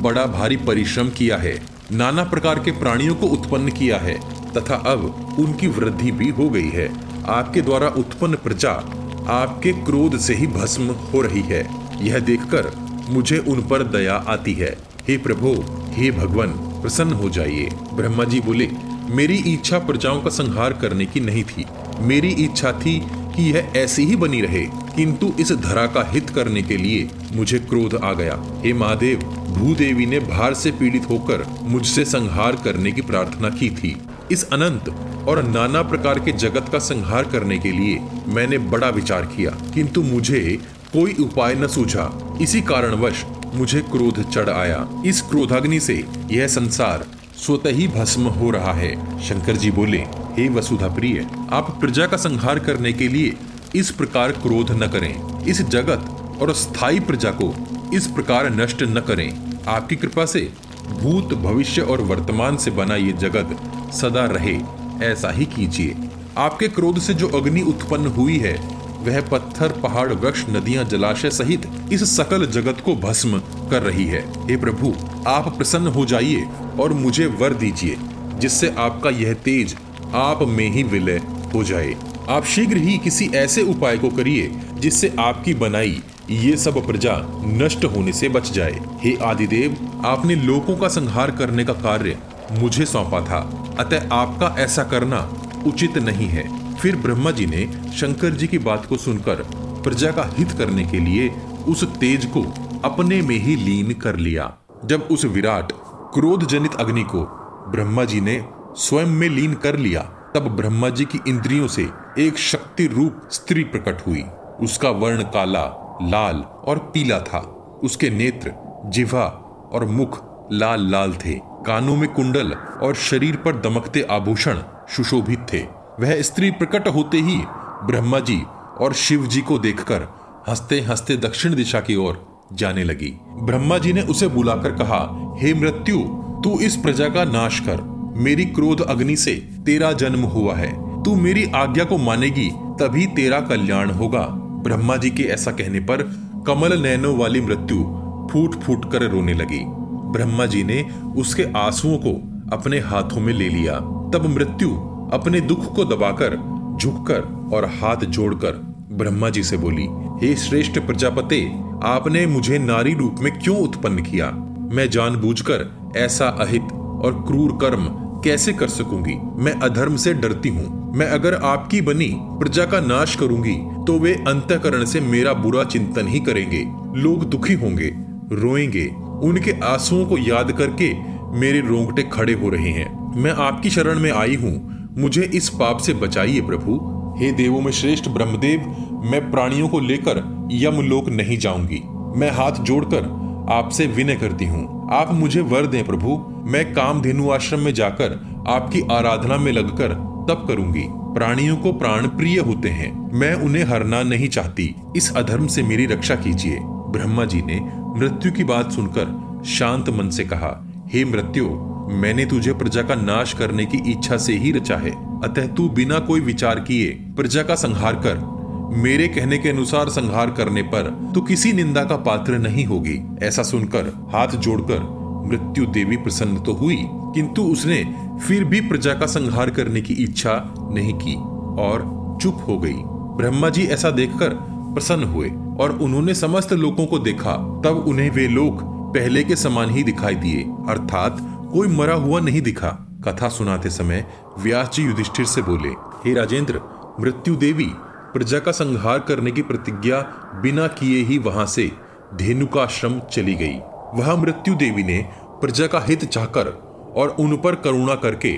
बड़ा भारी परिश्रम किया है, नाना प्रकार के प्राणियों को उत्पन्न किया है, तथा अब, उनकी वृद्धि भी हो गई है, आपके द्वारा उत्पन्न प्रजा, आपके क्रोध से ही भस्म हो रही है, यह देखकर, मुझे उन पर दया आती है, हे प्रभु, हे भगवान, प्रसन्न हो जाइए। ब्रह्मा जी बोले, मेरी इच्छा प्रजाओं का संहार करने की नहीं थी, मेरी इच्छा थी कि यह ऐसी ही बनी रहे। किंतु इस धरा का हित करने के लिए मुझे क्रोध आ गया। हे महादेव, भूदेवी ने भार से पीड़ित होकर मुझसे संहार करने की प्रार्थना की थी। इस अनंत और नाना प्रकार के जगत का संहार करने के लिए मैंने बड़ा विचार किया। किंतु मुझे कोई उपाय न सूझा। इसी कारणवश मुझे क्रोध चढ़ आया। इस क्रोधाग्नि से यह संसार स्वतः ही भस्म हो रहा है। शंकर जी बोले, हे वसुधा प्रिय आप प्रजा का संहार करने के लिए इस प्रकार क्रोध न करें। इस जगत और स्थायी प्रजा को इस प्रकार नष्ट न करें। आपकी कृपा से भूत भविष्य और वर्तमान से बना ये जगत सदा रहे, ऐसा ही कीजिए। आपके क्रोध से जो अग्नि उत्पन्न हुई है वह पत्थर, पहाड़, वृक्ष, नदियाँ, जलाशय सहित इस सकल जगत को भस्म कर रही है। हे प्रभु, आप प्रसन्न हो जाइए और मुझे वर दीजिए, जिससे आपका यह तेज आप में ही विलय हो जाए। आप शीघ्र ही किसी ऐसे उपाय को करिए, जिससे आपकी बनाई ये सब प्रजा नष्ट होने से बच जाए। हे आदिदेव, आपने लोगों का संहार करने का कार्य मुझे सौंपा था, अतः आपका ऐसा करना उचित नहीं है। फिर ब्रह्मा जी ने शंकर जी की बात को सुनकर प्रजा का हित करने के लिए उस तेज को अपने में ही लीन कर लिया। जब उस विराट क्रोध जनित अग्नि को ब्रह्मा जी ने स्वयं में लीन कर लिया, तब ब्रह्मा जी की इंद्रियों से एक शक्ति रूप स्त्री प्रकट हुई। उसका वर्ण काला, लाल और पीला था। उसके नेत्र जिवा और मुख लाल लाल थे। कानों में कुंडल और शरीर पर दमकते आभूषण सुशोभित थे। वह स्त्री प्रकट होते ही ब्रह्मा जी और शिव जी को देखकर हँसते हँसते दक्षिण दिशा की ओर जाने लगी। ब्रह्मा जी ने उसे बुलाकर कहा, हे मृत्यु, तू इस प्रजा का नाश कर। मेरी क्रोध अग्नि से तेरा जन्म हुआ है। तू मेरी आज्ञा को मानेगी, तभी तेरा कल्याण होगा। ब्रह्मा जी के ऐसा कहने पर कमल नैनो वाली मृत्यु फूट फूट कर रोने लगी। ब्रह्मा जी ने उसके आंसुओं को अपने हाथों में ले लिया। तब मृत्यु अपने दुख को दबाकर, झुककर और हाथ जोड़कर ब्रह्मा जी से बोली, हे श्रेष्ठ प्रजापते, आपने मुझे नारी रूप में क्यों उत्पन्न किया? मैं जानबूझकर ऐसा अहित और क्रूर कर्म कैसे कर सकूँगी? मैं अधर्म से डरती हूँ। मैं अगर आपकी बनी प्रजा का नाश करूँगी तो वे अंतकरण से मेरा बुरा चिंतन ही करेंगे। लोग दुखी होंगे, रोएँगे। उनके आंसुओं को याद करके मेरे रोंगटे खड़े हो रहे हैं। मैं आपकी शरण में आई हूँ। मुझे इस पाप से बचाइए प्रभु। हे देवों में श्रेष्ठ ब्रह्मदेव, मैं प्राणियों को लेकर यमलोक नहीं जाऊँगी। मैं हाथ जोड़कर आपसे विनय करती हूँ। आप मुझे वर दें प्रभु। मैं कामधेनु आश्रम में जाकर आपकी आराधना में लगकर तप करूँगी। प्राणियों को प्राण प्रिय होते हैं। मैं उन्हें हरना नहीं चाहती। इस अधर्म से मेरी रक्षा कीजिए। ब्रह्मा जी ने मृत्यु की बात सुनकर शांत मन से कहा, हे मृत्यु मैंने तुझे प्रजा का नाश करने की इच्छा से ही रचा है। अतः तू बिना कोई विचार किए प्रजा का संहार कर। मेरे कहने के अनुसार संहार करने पर तो किसी निंदा का पात्र नहीं होगी। ऐसा सुनकर, हाथ जोड़कर मृत्यु देवी प्रसन्न तो हुई, किंतु उसने फिर भी प्रजा का संहार करने की इच्छा नहीं की और चुप हो गई। ब्रह्मा जी ऐसा देखकर प्रसन्न हुए और उन्होंने समस्त लोगों को देखा। तब उन्हें वे लोग पहले के समान ही दिखाई दिए। अर्थात कोई मरा हुआ नहीं दिखा। कथा सुनाते समय व्यास जी युधिष्ठिर से बोले, हे राजेंद्र, मृत्यु देवी, प्रजा का संहार करने की प्रतिज्ञा बिना किए ही वहाँ से धेनुकाश्रम चली गई। वहाँ मृत्यु देवी ने प्रजा का हित चाहकर और उन पर करुणा करके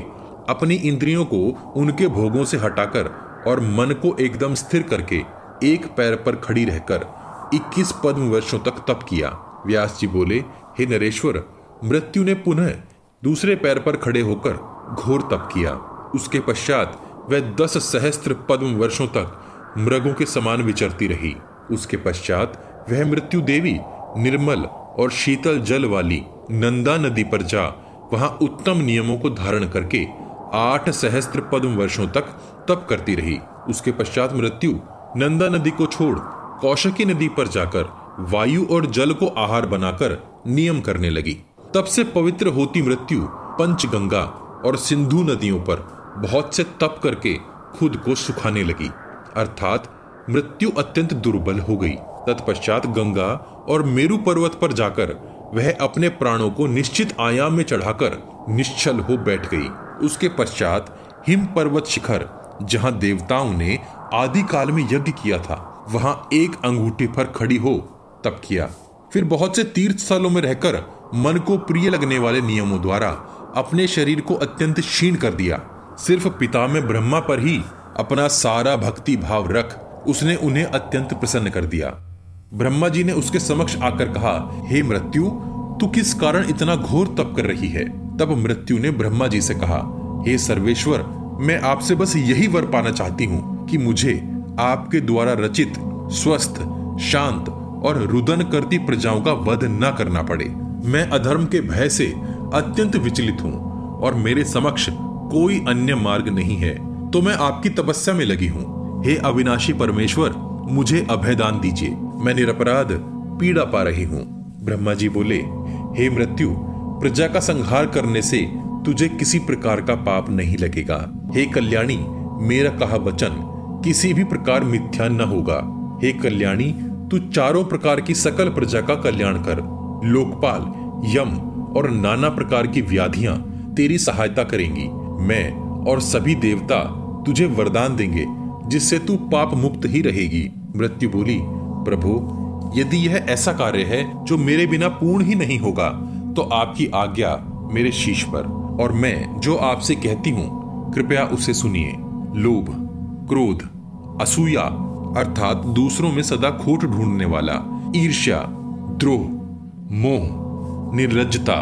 अपनी इंद्रियों को उनके भोगों से हटाकर और मन को एकदम स्थिर करके एक पैर पर खड़ी रहकर 21 पद्म वर्षों तक तप किया। व्यास जी बोले, हे नरेश्वर, मृत्यु ने पुनः दूसरे पैर पर खड़े होकर घोर तप किया। उसके पश्चात वह दस सहस्त्र पद्म वर्षों तक मृगों के समान विचरती रही। उसके पश्चात वह मृत्यु देवी, निर्मल और शीतल जल वाली नंदा नदी पर जा वहाँ उत्तम नियमों को धारण करके आठ सहस्त्र पद्म वर्षों तक तप करती रही। उसके पश्चात मृत्यु नंदा नदी को छोड़ कौशकी नदी पर जाकर वायु और जल को आहार बनाकर नियम करने लगी। तब से पवित्र होती मृत्यु पंचगंगा और सिंधु नदियों पर बहुत से तप करके खुद को सुखाने लगी। अर्थात मृत्यु अत्यंत दुर्बल हो गई। तत्पश्चात गंगा और मेरु पर्वत पर जाकर वह अपने प्राणों को निश्चित आयाम में चढ़ाकर निश्चल हो बैठ गई। उसके पश्चात हिम पर्वत शिखर, जहाँ देवताओं ने आदि काल में यज्ञ किया था, वहाँ एक अंगूठे पर खड़ी हो तप किया। फिर बहुत से तीर्थ स्थलों में रहकर मन को प्रिय लगने वाले नियमों द्वारा अपने शरीर को अत्यंत क्षीण कर दिया। सिर्फ़ पिता में ब्रह्मा पर ही अपना सारा भक्ति भाव रख उसने उन्हें अत्यंत प्रसन्न कर दिया। ब्रह्मा जी ने उसके समक्ष आकर कहा, हे मृत्यु, तू किस कारण इतना घोर तप कर रही है? तब मृत्यु ने ब्रह्मा जी से कहा, हे सर्वेश्वर, मैं आपसे बस यही वर पाना चाहती हूँ कि मुझे आपके द्वारा रचित, स्वस्थ, शांत और रुदन करती प्रजाओं का वध न करना पड़े। मैं अधर्म के भय से अत्यंत विचलित हूँ और मेरे समक्ष कोई अन्य मार्ग नहीं है। तो मैं आपकी तपस्या में लगी हूँ। हे अविनाशी परमेश्वर, मुझे अभयदान दीजिए। मैं निरपराध, पीड़ा पा रही हूँ। ब्रह्मा जी बोले, हे मृत्यु, प्रजा का संहार करने से तुझे किसी प्रकार का पाप नहीं लगेगा। हे कल्याणी, मेरा कहा वचन किसी भी प्रकार मिथ्या न होगा। हे कल्याणी, तू चारों प्रकार की सकल प्रजा का कल्याण कर। लोकपाल, यम और नाना प्रकार की व्याधियाँ तेरी सहायता करेंगी। मैं और सभी देवता तुझे वरदान देंगे, जिससे तू पाप मुक्त ही रहेगी। मृत्यु बोली, प्रभु, यदि यह ऐसा कार्य है जो मेरे बिना पूर्ण ही नहीं होगा तो आपकी आज्ञा मेरे शीश पर। और मैं जो आपसे कहती हूँ, कृपया उसे सुनिए। लोभ, क्रोध, असूया, अर्थात दूसरों में सदा खोट ढूँढने वाला, ईर्ष्या, द्रोह मोह, निर्लजता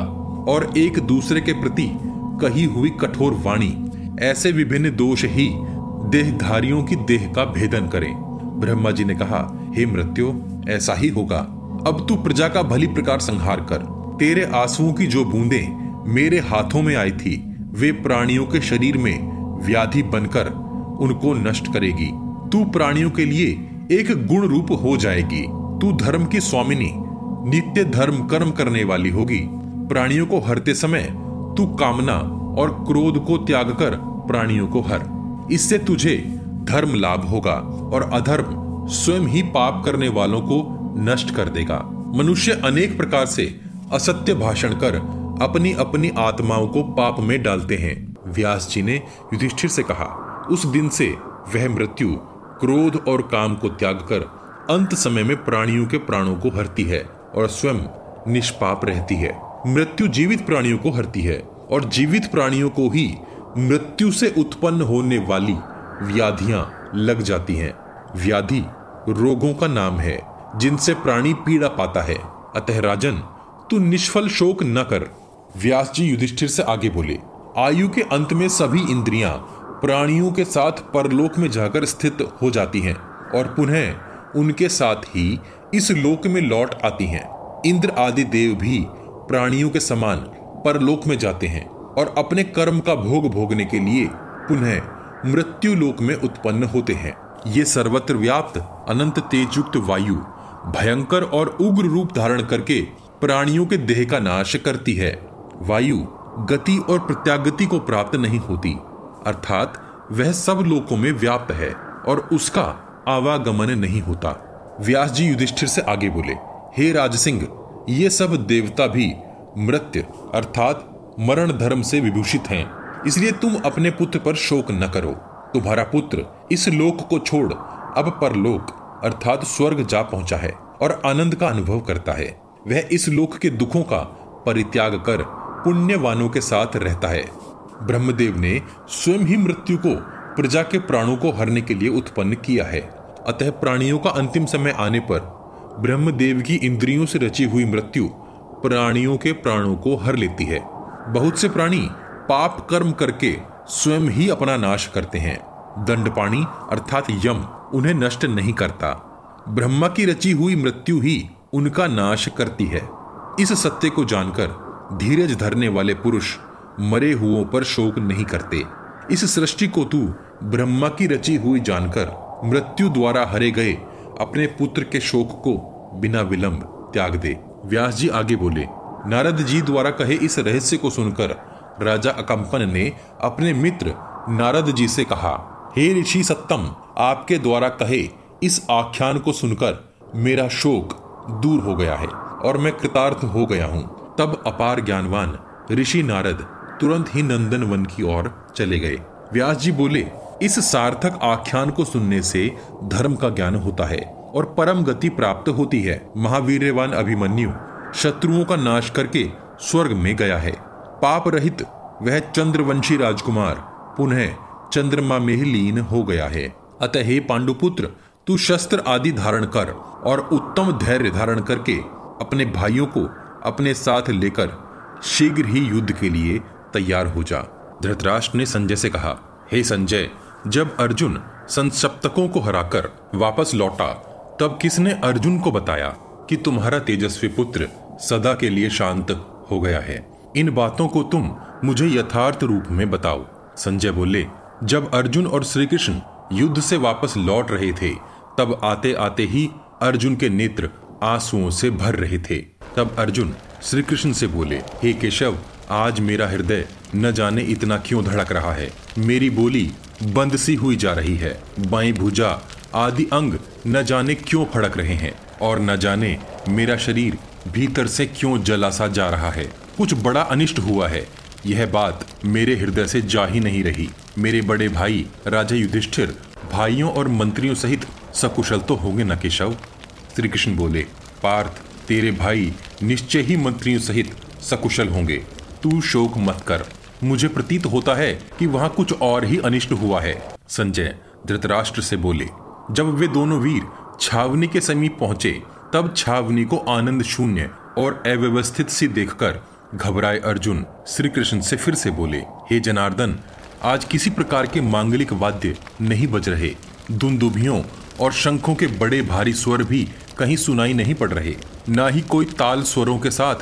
और एक दूसरे के प्रति कही हुई कठोर वाणी, ऐसे विभिन्न दोष ही देहधारियों की देह का भेदन करें। ब्रह्मा जी ने कहा, हे मृत्यु, ऐसा ही होगा। अब तू प्रजा का भली प्रकार संहार कर। तेरे आंसुओं की जो बूंदें मेरे हाथों में आई थी, वे प्राणियों के शरीर में व्याधि बनकर उनको नष्ट करेगी। तू प्राणियों के लिए एक गुण रूप हो जाएगी। तू धर्म की स्वामिनी नित्य धर्म कर्म करने वाली होगी। प्राणियों को हरते समय तू कामना और क्रोध को त्याग कर प्राणियों को हर। इससे तुझे धर्म लाभ होगा और अधर्म स्वयं ही पाप करने वालों को नष्ट कर देगा। मनुष्य अनेक प्रकार से असत्य भाषण कर अपनी अपनी आत्माओं को पाप में डालते हैं। व्यास जी ने युधिष्ठिर से कहा, उस दिन से वह मृत्यु क्रोध और काम को त्याग कर अंत समय में प्राणियों के प्राणों को हरती है। और स्वयं निष्पाप रहती है। मृत्यु जीवित प्राणियों को हरती है और जीवित प्राणियों को ही मृत्यु से उत्पन्न होने वाली व्याधियाँ लग जाती हैं। व्याधि रोगों का नाम है, जिनसे प्राणी पीड़ा पाता है। अतः राजन, तू निष्फल शोक न कर। व्यास जी युधिष्ठिर से आगे बोले, आयु के अंत में सभी इंद्रियाँ प्राणियों के साथ परलोक में जाकर स्थित हो जाती हैं और पुनः उनके साथ ही इस लोक में लौट आती हैं। इंद्र आदि देव भी प्राणियों के समान परलोक में जाते हैं और अपने कर्म का भोग भोगने के लिए पुनः मृत्यु लोक में उत्पन्न होते हैं। ये सर्वत्र व्याप्त अनंत तेजयुक्त वायु भयंकर और उग्र रूप धारण करके प्राणियों के देह का नाश करती है। वायु गति और प्रत्यागति को प्राप्त नहीं होती, अर्थात वह सब लोकों में व्याप्त है और उसका आवागमन नहीं होता। व्यास जी युधिष्ठिर से आगे बोले, हे राज सिंह ये सब देवता भी मृत्यु अर्थात मरण धर्म से विभूषित हैं। इसलिए तुम अपने पुत्र पर शोक न करो। तुम्हारा पुत्र इस लोक को छोड़ अब परलोक अर्थात स्वर्ग जा पहुँचा है और आनंद का अनुभव करता है। वह इस लोक के दुखों का परित्याग कर पुण्यवानों के साथ रहता है। ब्रह्मदेव ने स्वयं ही मृत्यु को, प्रजा के प्राणों को हरने के लिए उत्पन्न किया है। अतः प्राणियों का अंतिम समय आने पर ब्रह्मदेव की इंद्रियों से रची हुई मृत्यु प्राणियों के प्राणों को हर लेती है। बहुत से प्राणी पाप कर्म करके स्वयं ही अपना नाश करते हैं। दंडपाणी अर्थात यम उन्हें नष्ट नहीं करता। ब्रह्मा की रची हुई मृत्यु ही उनका नाश करती है। इस सत्य को जानकर धीरज धरने वाले पुरुष मरे हुओं पर शोक नहीं करते। इस सृष्टि को तू ब्रह्मा की रची हुई जानकर मृत्यु द्वारा हरे गए अपने पुत्र के शोक को बिना विलंब त्याग दे। व्यास जी आगे बोले, नारद जी द्वारा कहे इस रहस्य को सुनकर राजा अकम्पन ने अपने मित्र नारद जी से कहा, हे ऋषि सत्तम, आपके द्वारा कहे इस आख्यान को सुनकर मेरा शोक दूर हो गया है और मैं कृतार्थ हो गया हूँ। तब अपार ज्ञानवान ऋषि नारद तुरंत ही नंदन वन की ओर चले गए। व्यास जी बोले इस सार्थक आख्यान को सुनने से धर्म का ज्ञान होता है और परम गति प्राप्त होती है। महावीरवान अभिमन्यु, शत्रुओं का नाश करके स्वर्ग में गया है। पाप रहित वह चंद्रवंशी राजकुमार पुनः चंद्रमा में ही लीन हो गया है। अतः हे पांडुपुत्र, तू शस्त्र आदि धारण कर और उत्तम धैर्य धारण करके अपने भाइयों को अपने साथ लेकर शीघ्र ही युद्ध के लिए तैयार हो जा। धृतराष्ट्र ने संजय से कहा, हे संजय जब अर्जुन संसप्तकों को हराकर वापस लौटा, तब किसने अर्जुन को बताया कि तुम्हारा तेजस्वी पुत्र सदा के लिए शांत हो गया है? इन बातों को तुम मुझे यथार्थ रूप में बताओ। संजय बोले, जब अर्जुन और श्री कृष्ण युद्ध से वापस लौट रहे थे, तब आते आते ही अर्जुन के नेत्र आंसुओं से भर रहे थे। तब अर्जुन श्री कृष्ण से बोले, हे केशव, आज मेरा हृदय न जाने इतना क्यों धड़क रहा है? मेरी बोली बंद सी हुई जा रही है। बाई भुजा, आदि अंग न जाने क्यों फड़क रहे हैं और न जाने मेरा शरीर भीतर से क्यों जलासा जा रहा है। कुछ बड़ा अनिष्ट हुआ है। यह बात मेरे हृदय से जा ही नहीं रही। मेरे बड़े भाई, राजा युधिष्ठिर, भाइयों और मंत्रियों सहित सकुशल तो होंगे न केशव? श्री कृष्ण बोले, पार्थ, तेरे भाई निश्चय ही मंत्रियों सहित सकुशल होंगे। तू शोक मत कर। मुझे प्रतीत होता है कि वहाँ कुछ और ही अनिष्ट हुआ है। संजय धृतराष्ट्र से बोले, जब वे दोनों वीर छावनी के समीप पहुँचे, तब छावनी को आनंद शून्य और अव्यवस्थित सी देखकर घबराए अर्जुन श्री कृष्ण से फिर से बोले, हे जनार्दन, आज किसी प्रकार के मांगलिक वाद्य नहीं बज रहे। दुंदुभियों और शंखों के बड़े भारी स्वर भी कहीं सुनाई नहीं पड़ रहे। ना ही कोई ताल स्वरों के साथ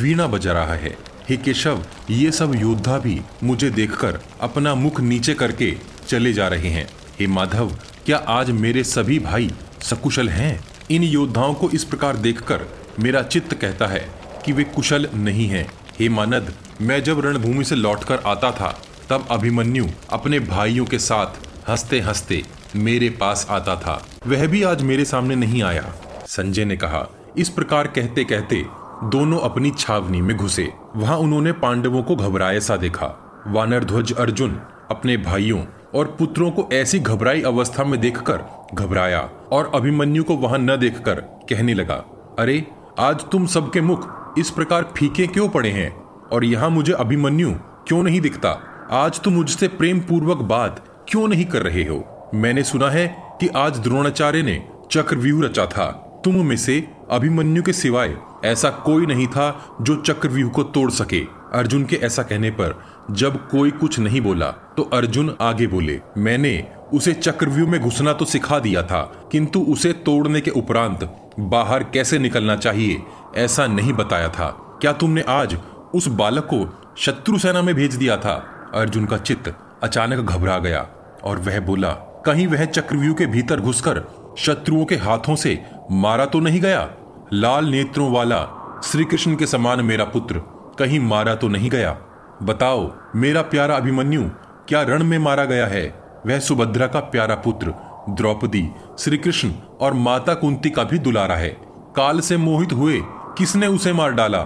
वीणा बजा रहा है। हे केशव, ये सब योद्धा भी मुझे देखकर अपना मुख नीचे करके चले जा रहे हैं। हे माधव, क्या आज मेरे सभी भाई सकुशल हैं? इन योद्धाओं को इस प्रकार देखकर मेरा चित्त कहता है कि वे कुशल नहीं हैं। हे मानद, मैं जब रणभूमि से लौटकर आता था, तब अभिमन्यु अपने भाइयों के साथ हँसते हँसते मेरे पास आता था। वह भी आज मेरे सामने नहीं आया। संजय ने कहा, इस प्रकार कहते कहते दोनों अपनी छावनी में घुसे। वहाँ उन्होंने पांडवों को घबराए सा देखा। वानर ध्वज अर्जुन अपने भाइयों और पुत्रों को ऐसी घबराई अवस्था में देखकर घबराया और अभिमन्यु को वहाँ न देखकर कहने लगा, अरे, आज तुम सबके मुख इस प्रकार फीके क्यों पड़े हैं? और यहाँ मुझे अभिमन्यु क्यों नहीं दिखता? आज तुम मुझसे प्रेम पूर्वक बात क्यों नहीं कर रहे हो? मैंने सुना है कि आज द्रोणाचार्य ने चक्रव्यूह रचा था। तुम में से अभिमन्यु के सिवाय ऐसा कोई नहीं था जो चक्रव्यूह को तोड़ सके। अर्जुन के ऐसा कहने पर, जब कोई कुछ नहीं बोला तो अर्जुन आगे बोले, मैंने उसे चक्रव्यूह में घुसना तो सिखा दिया था, किंतु उसे तोड़ने के उपरांत बाहर कैसे निकलना चाहिए, ऐसा नहीं बताया था। क्या तुमने आज उस बालक को शत्रु सेना में भेज दिया था? अर्जुन का चित्त अचानक घबरा गया और वह बोला, कहीं वह चक्रव्यूह के भीतर घुसकर शत्रुओं के हाथों से मारा तो नहीं गया? लाल नेत्रों वाला श्री कृष्ण के समान मेरा पुत्र कहीं मारा तो नहीं गया? बताओ, मेरा प्यारा अभिमन्यु, क्या रण में मारा गया है? वह सुभद्रा का प्यारा पुत्र, द्रौपदी श्री कृष्ण और माता कुंती का भी दुलारा है। काल से मोहित हुए, किसने उसे मार डाला?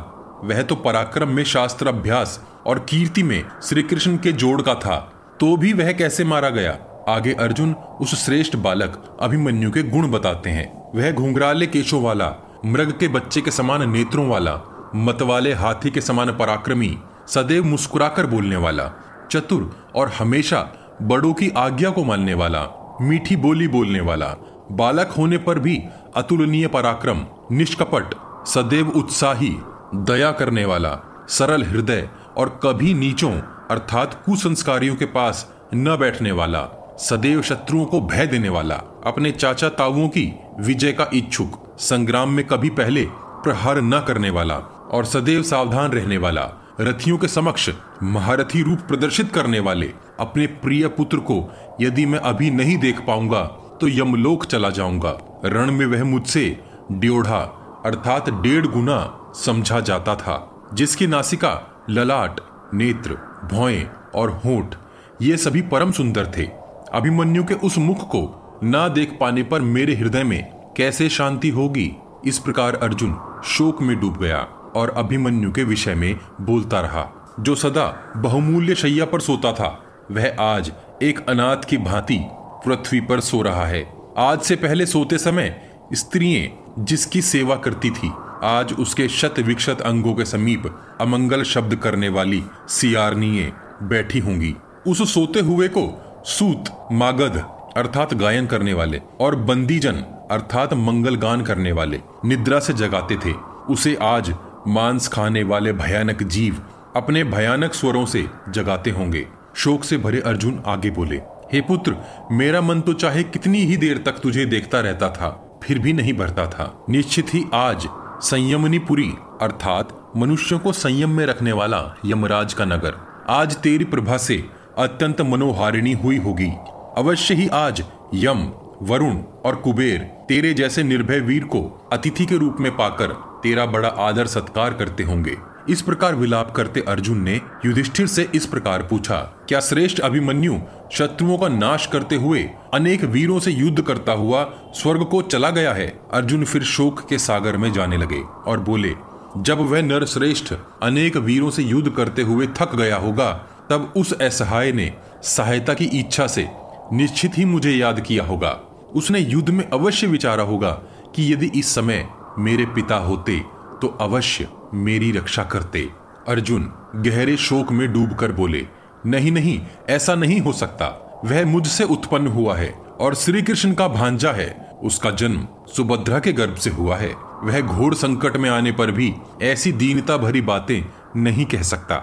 वह तो पराक्रम में शास्त्र अभ्यास और कीर्ति में श्री कृष्ण के जोड़ का था तो भी वह कैसे मारा गया? आगे अर्जुन उस श्रेष्ठ बालक, अभिमन्यु के गुण बताते हैं। वह घुंघराले केशों वाला, मृग के बच्चे के समान नेत्रों वाला, मतवाले हाथी के समान पराक्रमी, सदैव मुस्कुराकर बोलने वाला, चतुर और हमेशा बड़ों की आज्ञा को मानने वाला, मीठी बोली बोलने वाला, बालक होने पर भी अतुलनीय पराक्रम, निष्कपट, सदैव उत्साही, दया करने वाला, सरल हृदय और कभी नीचों, अर्थात कुसंस्कारियों के पास न बैठने वाला। सदैव शत्रुओं को भय देने वाला, अपने चाचा ताऊओं की विजय का इच्छुक, संग्राम में कभी पहले प्रहार न करने वाला और सदैव सावधान रहने वाला, रथियों के समक्ष महारथी रूप प्रदर्शित करने वाले अपने प्रिय पुत्र को यदि मैं अभी नहीं देख पाऊँगा तो यमलोक चला जाऊँगा। रण में वह मुझसे ड्योढ़ा, अर्थात डेढ़ गुना समझा जाता था, जिसकी नासिका ललाट, नेत्र, भौएँ और होठ, ये सभी परम सुंदर थे। अभिमन्यु के उस मुख को ना देख पाने पर मेरे हृदय में कैसे शांति होगी? इस प्रकार अर्जुन शोक में डूब गया और अभिमन्यु के विषय में बोलता रहा, जो सदा बहुमूल्य शैया पर सोता था, वह आज एक अनाथ की भांति पृथ्वी पर सो रहा है। आज से पहले सोते समय स्त्रियाँ जिसकी सेवा करती थी, आज उसके शत विक्षत अंगों के समीप अमंगल शब्द करने वाली सियारनीय बैठी होंगी। उस सोते हुए को सूत, मागध, अर्थात गायन करने वाले, और बंदीजन, अर्थात मंगल गान करने वाले, निद्रा से जगाते थे। उसे आज मांस खाने वाले भयानक जीव अपने भयानक स्वरों से जगाते होंगे। शोक से भरे अर्जुन आगे बोले, हे पुत्र, मेरा मन तो चाहे कितनी ही देर तक तुझे देखता रहता था, फिर भी नहीं भरता था। निश्चित ही आज संयमनीपुरी अर्थात मनुष्यों को संयम में रखने वाला यमराज का नगर। आज तेरी प्रभा से अत्यंत मनोहारिणी हुई होगी। अवश्य ही आज यम, वरुण और कुबेर तेरे जैसे निर्भय वीर को अतिथि के रूप में पाकर तेरा बड़ा आदर सत्कार करते होंगे। इस प्रकार विलाप करते अर्जुन ने युधिष्ठिर से इस प्रकार पूछा, क्या श्रेष्ठ अभिमन्यु शत्रुओं का नाश करते हुए अनेक वीरों से युद्ध करता हुआ स्वर्ग को चला गया है? अर्जुन फिर शोक के सागर में जाने लगे और बोले, जब वह नर श्रेष्ठ अनेक वीरों से युद्ध करते हुए थक गया होगा तब उस असहाय ने सहायता की इच्छा से निश्चित ही मुझे याद किया होगा। उसने युद्ध में अवश्य विचारा होगा कि यदि इस समय मेरे पिता होते तो अवश्य मेरी रक्षा करते। अर्जुन गहरे शोक में डूबकर बोले, नहीं नहीं, ऐसा नहीं हो सकता। वह मुझसे उत्पन्न हुआ है और श्री कृष्ण का भांजा है। उसका जन्म सुभद्रा के गर्भ से हुआ है। वह घोर संकट में आने पर भी ऐसी दीनता भरी बातें नहीं कह सकता।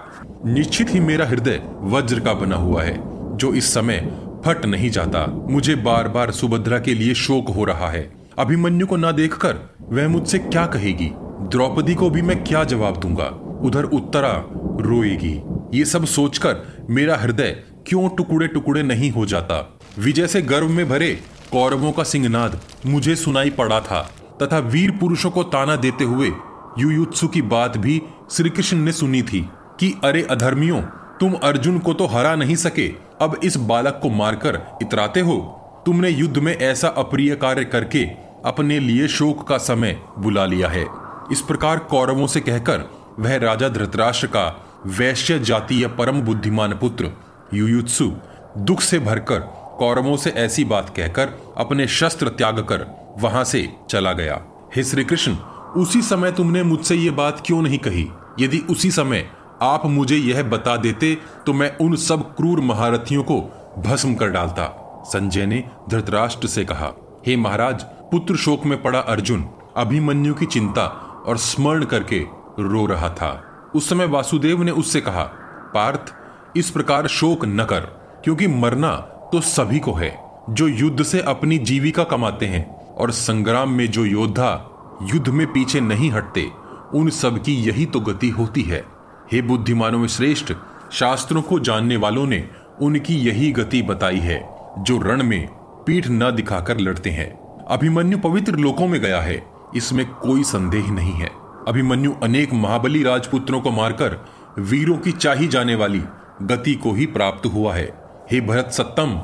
निश्चित ही मेरा हृदय वज्र का बना हुआ है, जो इस समय फट नहीं जाता। मुझे बार बार सुभद्रा के लिए शोक हो रहा है। अभिमन्यु को ना देखकर वह मुझसे क्या कहेगी? द्रौपदी को भी मैं क्या जवाब दूँगा? उधर उत्तरा रोएगी। ये सब सोचकर मेरा हृदय क्यों टुकड़े टुकड़े नहीं हो जाता? विजय से गर्व में भरे कौरवों का सिंहनाद मुझे सुनाई पड़ा था, तथा वीर पुरुषों को ताना देते हुए युयुत्सु की बात भी श्री कृष्ण ने सुनी थी। कि अरे अधर्मियों, तुम अर्जुन को तो हरा नहीं सके, अब इस बालक को मारकर इतराते हो? तुमने युद्ध में ऐसा अप्रिय कार्य करके अपने लिए शोक का समय बुला लिया है। इस प्रकार कौरवों से कहकर वह राजा धृतराष्ट्र का वैश्य जातीय परम बुद्धिमान पुत्र युयुत्सु दुख से भरकर कौरवों से ऐसी बात कहकर अपने शस्त्र त्याग कर वहाँ से चला गया। हे श्री कृष्ण उसी समय तुमने मुझसे ये बात क्यों नहीं कही? यदि उसी समय आप मुझे यह बता देते तो मैं उन सब क्रूर महारथियों को भस्म कर डालता। संजय ने धृतराष्ट्र से कहा, हे महाराज, पुत्र शोक में पड़ा अर्जुन अभिमन्यु की चिंता और स्मरण करके रो रहा था। उस समय वासुदेव ने उससे कहा, पार्थ, इस प्रकार शोक न कर, क्योंकि मरना तो सभी को है, जो युद्ध से अपनी जीविका कमाते हैं और संग्राम में जो योद्धा युद्ध में पीछे नहीं हटते, उन सब की यही तो गति होती है। हे बुद्धिमानों में श्रेष्ठ, शास्त्रों को जानने वालों ने उनकी यही गति बताई है, जो रण में पीठ न दिखाकर लड़ते हैं। अभिमन्यु पवित्र लोकों में गया है, इसमें कोई संदेह नहीं है। अभिमन्यु अनेक महाबली राजपुत्रों को मारकर वीरों की चाही जाने वाली गति को ही प्राप्त हुआ है। हे भरत सत्तम,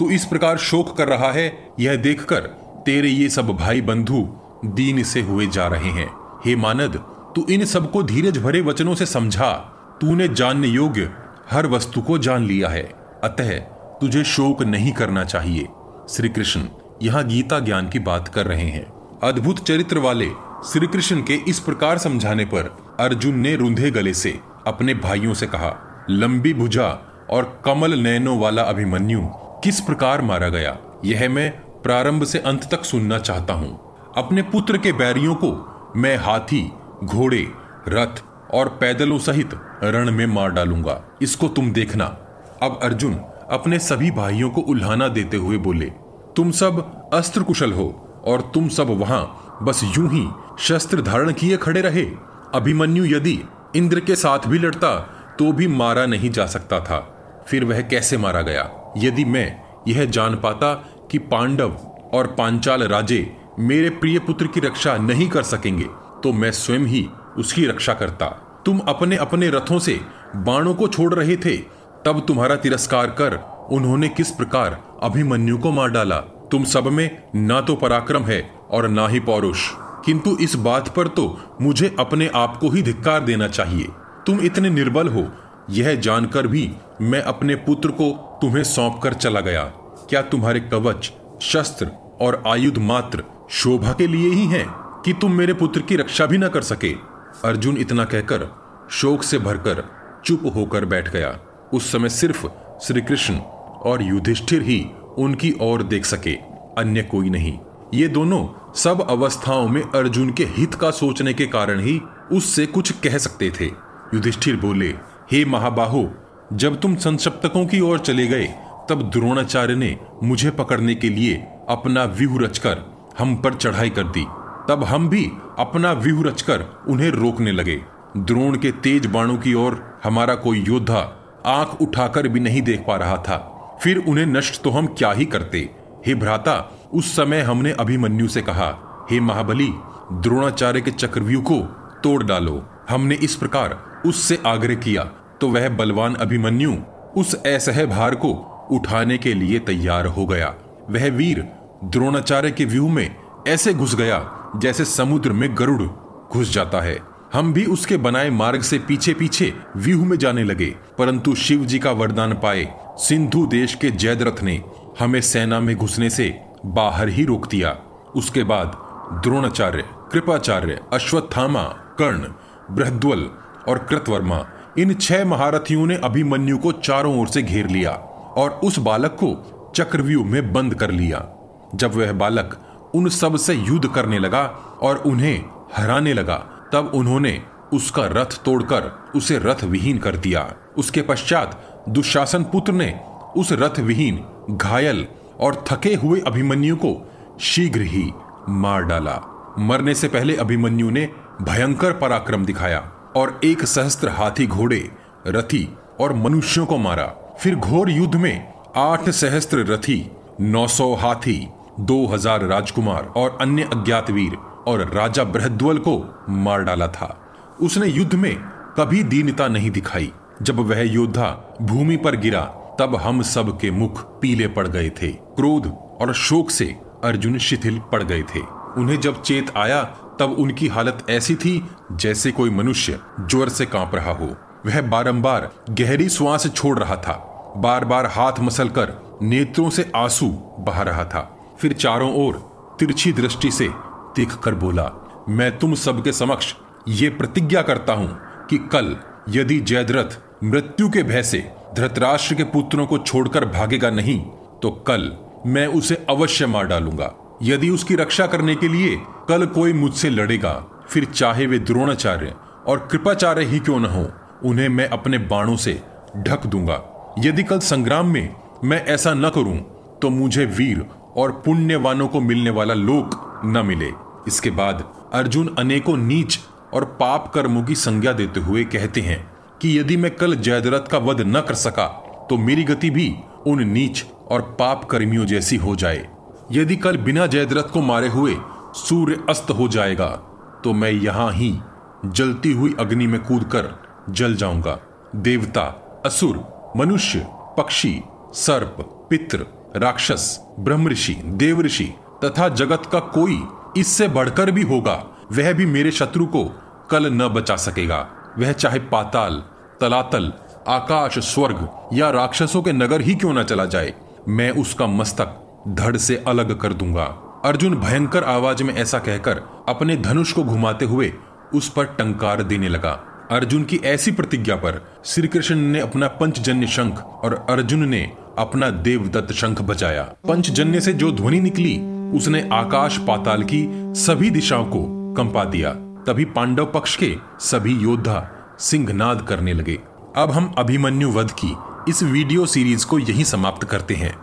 तू इस प्रकार शोक कर रहा है, यह देखकर तेरे ये सब भाई बंधु दीन से हुए जा रहे हैं। हे मानद तू इन सबको धीरज भरे वचनों से समझा। तूने जानने योग्य हर वस्तु को जान लिया है। अतः तुझे शोक नहीं करना चाहिए। श्री कृष्ण यहाँ गीता ज्ञान की बात कर रहे हैं। अद्भुत चरित्र वाले श्री कृष्ण के इस प्रकार समझाने पर अर्जुन ने रुंधे गले से अपने भाइयों से कहा, लंबी भुजा और कमल नयनों वाला अभिमन्यु, किस प्रकार मारा गया? यह मैं प्रारंभ से अंत तक सुनना चाहता हूँ। अपने पुत्र के बैरियों को मैं हाथी घोड़े, रथ और पैदलों सहित रण में मार डालूँगा। इसको तुम देखना। अब अर्जुन अपने सभी भाइयों को उल्हाना देते हुए बोले, तुम सब अस्त्र कुशल हो और तुम सब वहाँ बस यूँ ही शस्त्र धारण किए खड़े रहे। अभिमन्यु यदि इंद्र के साथ भी लड़ता तो भी मारा नहीं जा सकता था। फिर वह कैसे मारा गया? यदि मैं यह जान पाता कि पांडव और पांचाल राजे मेरे प्रिय पुत्र की रक्षा नहीं कर सकेंगे तो मैं स्वयं ही उसकी रक्षा करता। तुम अपने अपने रथों से बाणों को छोड़ रहे थे, तब तुम्हारा तिरस्कार कर उन्होंने किस प्रकार अभिमन्यु को मार डाला। तुम सब में ना तो पराक्रम है और ना ही पौरुष। किंतु इस बात पर तो मुझे अपने आप को ही धिक्कार देना चाहिए। तुम इतने निर्बल हो, यह जानकर भी मैं अपने पुत्र को तुम्हें सौंप कर चला गया। क्या तुम्हारे कवच, शस्त्र और आयुध मात्र शोभा के लिए ही हैं? कि तुम मेरे पुत्र की रक्षा भी न कर सके। अर्जुन इतना कहकर शोक से भरकर चुप होकर बैठ गया। उस समय सिर्फ़ श्री कृष्ण और युधिष्ठिर ही उनकी ओर देख सके, अन्य कोई नहीं। ये दोनों सब अवस्थाओं में अर्जुन के हित का सोचने के कारण ही उससे कुछ कह सकते थे। युधिष्ठिर बोले, हे महाबाहो, जब तुम संसप्तकों की ओर चले गए, तब द्रोणाचार्य ने मुझे पकड़ने के लिए अपना व्यूह रचकर हम पर चढ़ाई कर दी। तब हम भी अपना व्यूह रचकर उन्हें रोकने लगे। द्रोण के तेज बाणों की ओर हमारा कोई योद्धा आँख उठाकर भी नहीं देख पा रहा था। फिर उन्हें नष्ट तो हम क्या ही करते? हे भ्राता, उस समय हमने अभिमन्यु से कहा, हे महाबली, द्रोणाचार्य के चक्रव्यूह को तोड़ डालो। हमने इस प्रकार उससे आग्रह किया तो वह बलवान अभिमन्यु उस असह भार को उठाने के लिए तैयार हो गया। वह वीर द्रोणाचार्य के व्यूह में ऐसे घुस गया जैसे समुद्र में गरुड़ घुस जाता है। हम भी उसके बनाए मार्ग से पीछे पीछे व्यूह में जाने लगे, परंतु शिव जी का वरदान पाए। सिंधु देश के जयद्रथ ने हमें सेना में घुसने से बाहर ही रोक दिया। उसके बाद द्रोणाचार्य, कृपाचार्य, अश्वत्थामा, कर्ण, बृहद्वल और कृतवर्मा, इन छह महारथियों ने अभिमन्यु को चारों ओर से घेर लिया और उस बालक को चक्रव्यूह में बंद कर लिया। जब वह बालक उन सबसे युद्ध करने लगा और उन्हें हराने लगा। तब उन्होंने उसका रथ तोड़कर उसे रथ विहीन कर दिया। उसके पश्चात दुशासन पुत्र ने उस रथ विहीन घायल और थके हुए अभिमन्यु को शीघ्र ही मार डाला। मरने से पहले अभिमन्यु ने भयंकर पराक्रम दिखाया और एक सहस्त्र हाथी घोड़े, रथी और मनुष्यों को मारा। फिर घोर युद्ध में आठ सहस्त्र रथी, नौ सौ हाथी दो हज़ार राजकुमार और अन्य अज्ञात वीर और राजा बृहद्वल को मार डाला था। उसने युद्ध में कभी दीनता नहीं दिखाई। जब वह योद्धा भूमि पर गिरा, तब हम सब के मुख पीले पड़ गए थे। क्रोध और शोक से अर्जुन शिथिल पड़ गए थे। उन्हें जब चेत आया, तब उनकी हालत ऐसी थी जैसे कोई मनुष्य ज्वर से काँप रहा हो। वह बारंबार गहरी श्वास छोड़ रहा था। बार बार हाथ मसल कर नेत्रों से आँसू बहा रहा था। फिर चारों ओर तिरछी दृष्टि से देख कर बोला, मैं तुम सबके समक्ष ये प्रतिज्ञा करता हूँ कि कल यदि जयद्रथ मृत्यु के भय से धृतराष्ट्र के पुत्रों को छोड़कर भागेगा नहीं तो कल मैं उसे अवश्य मार डालूँगा। यदि उसकी रक्षा करने के लिए कल कोई मुझसे लड़ेगा, फिर चाहे वे द्रोणाचार्य और कृपाचार्य ही क्यों न हो, उन्हें मैं अपने बाणों से ढक दूँगा। यदि कल संग्राम में मैं ऐसा न करूँ तो मुझे वीर और पुण्यवानों को मिलने वाला लोक न मिले। इसके बाद अर्जुन अनेकों नीच और पाप कर्मों की संज्ञा देते हुए कहते हैं कि यदि मैं कल जयद्रथ का वध न कर सका तो मेरी गति भी उन नीच और पाप कर्मियों जैसी हो जाए। यदि कल बिना जयद्रथ को मारे हुए सूर्य अस्त हो जाएगा तो मैं यहाँ ही जलती हुई अग्नि में कूदकर जल जाऊँगा। देवता, असुर, मनुष्य, पक्षी, सर्प पित्र राक्षस ब्रह्म ऋषि देव ऋषि तथा जगत का कोई इससे बढ़कर भी होगा, वह भी मेरे शत्रु को कल न बचा सकेगा। वह चाहे पाताल, तलातल, आकाश, स्वर्ग या राक्षसों के नगर ही क्यों न चला जाए, मैं उसका मस्तक धड़ से अलग कर दूँगा। अर्जुन भयंकर आवाज़ में ऐसा कहकर अपने धनुष को घुमाते हुए उस पर टंकार देने लगा। अर्जुन की ऐसी प्रतिज्ञा पर श्री कृष्ण ने अपना पंचजन्य शंख और अर्जुन ने अपना देवदत्त शंख बजाया। पंचजन्य से जो ध्वनि निकली, उसने आकाश पाताल की सभी दिशाओं को कंपा दिया। तभी पांडव पक्ष के सभी योद्धा सिंहनाद करने लगे। अब हम अभिमन्यु वध की इस वीडियो सीरीज़ को यही समाप्त करते हैं।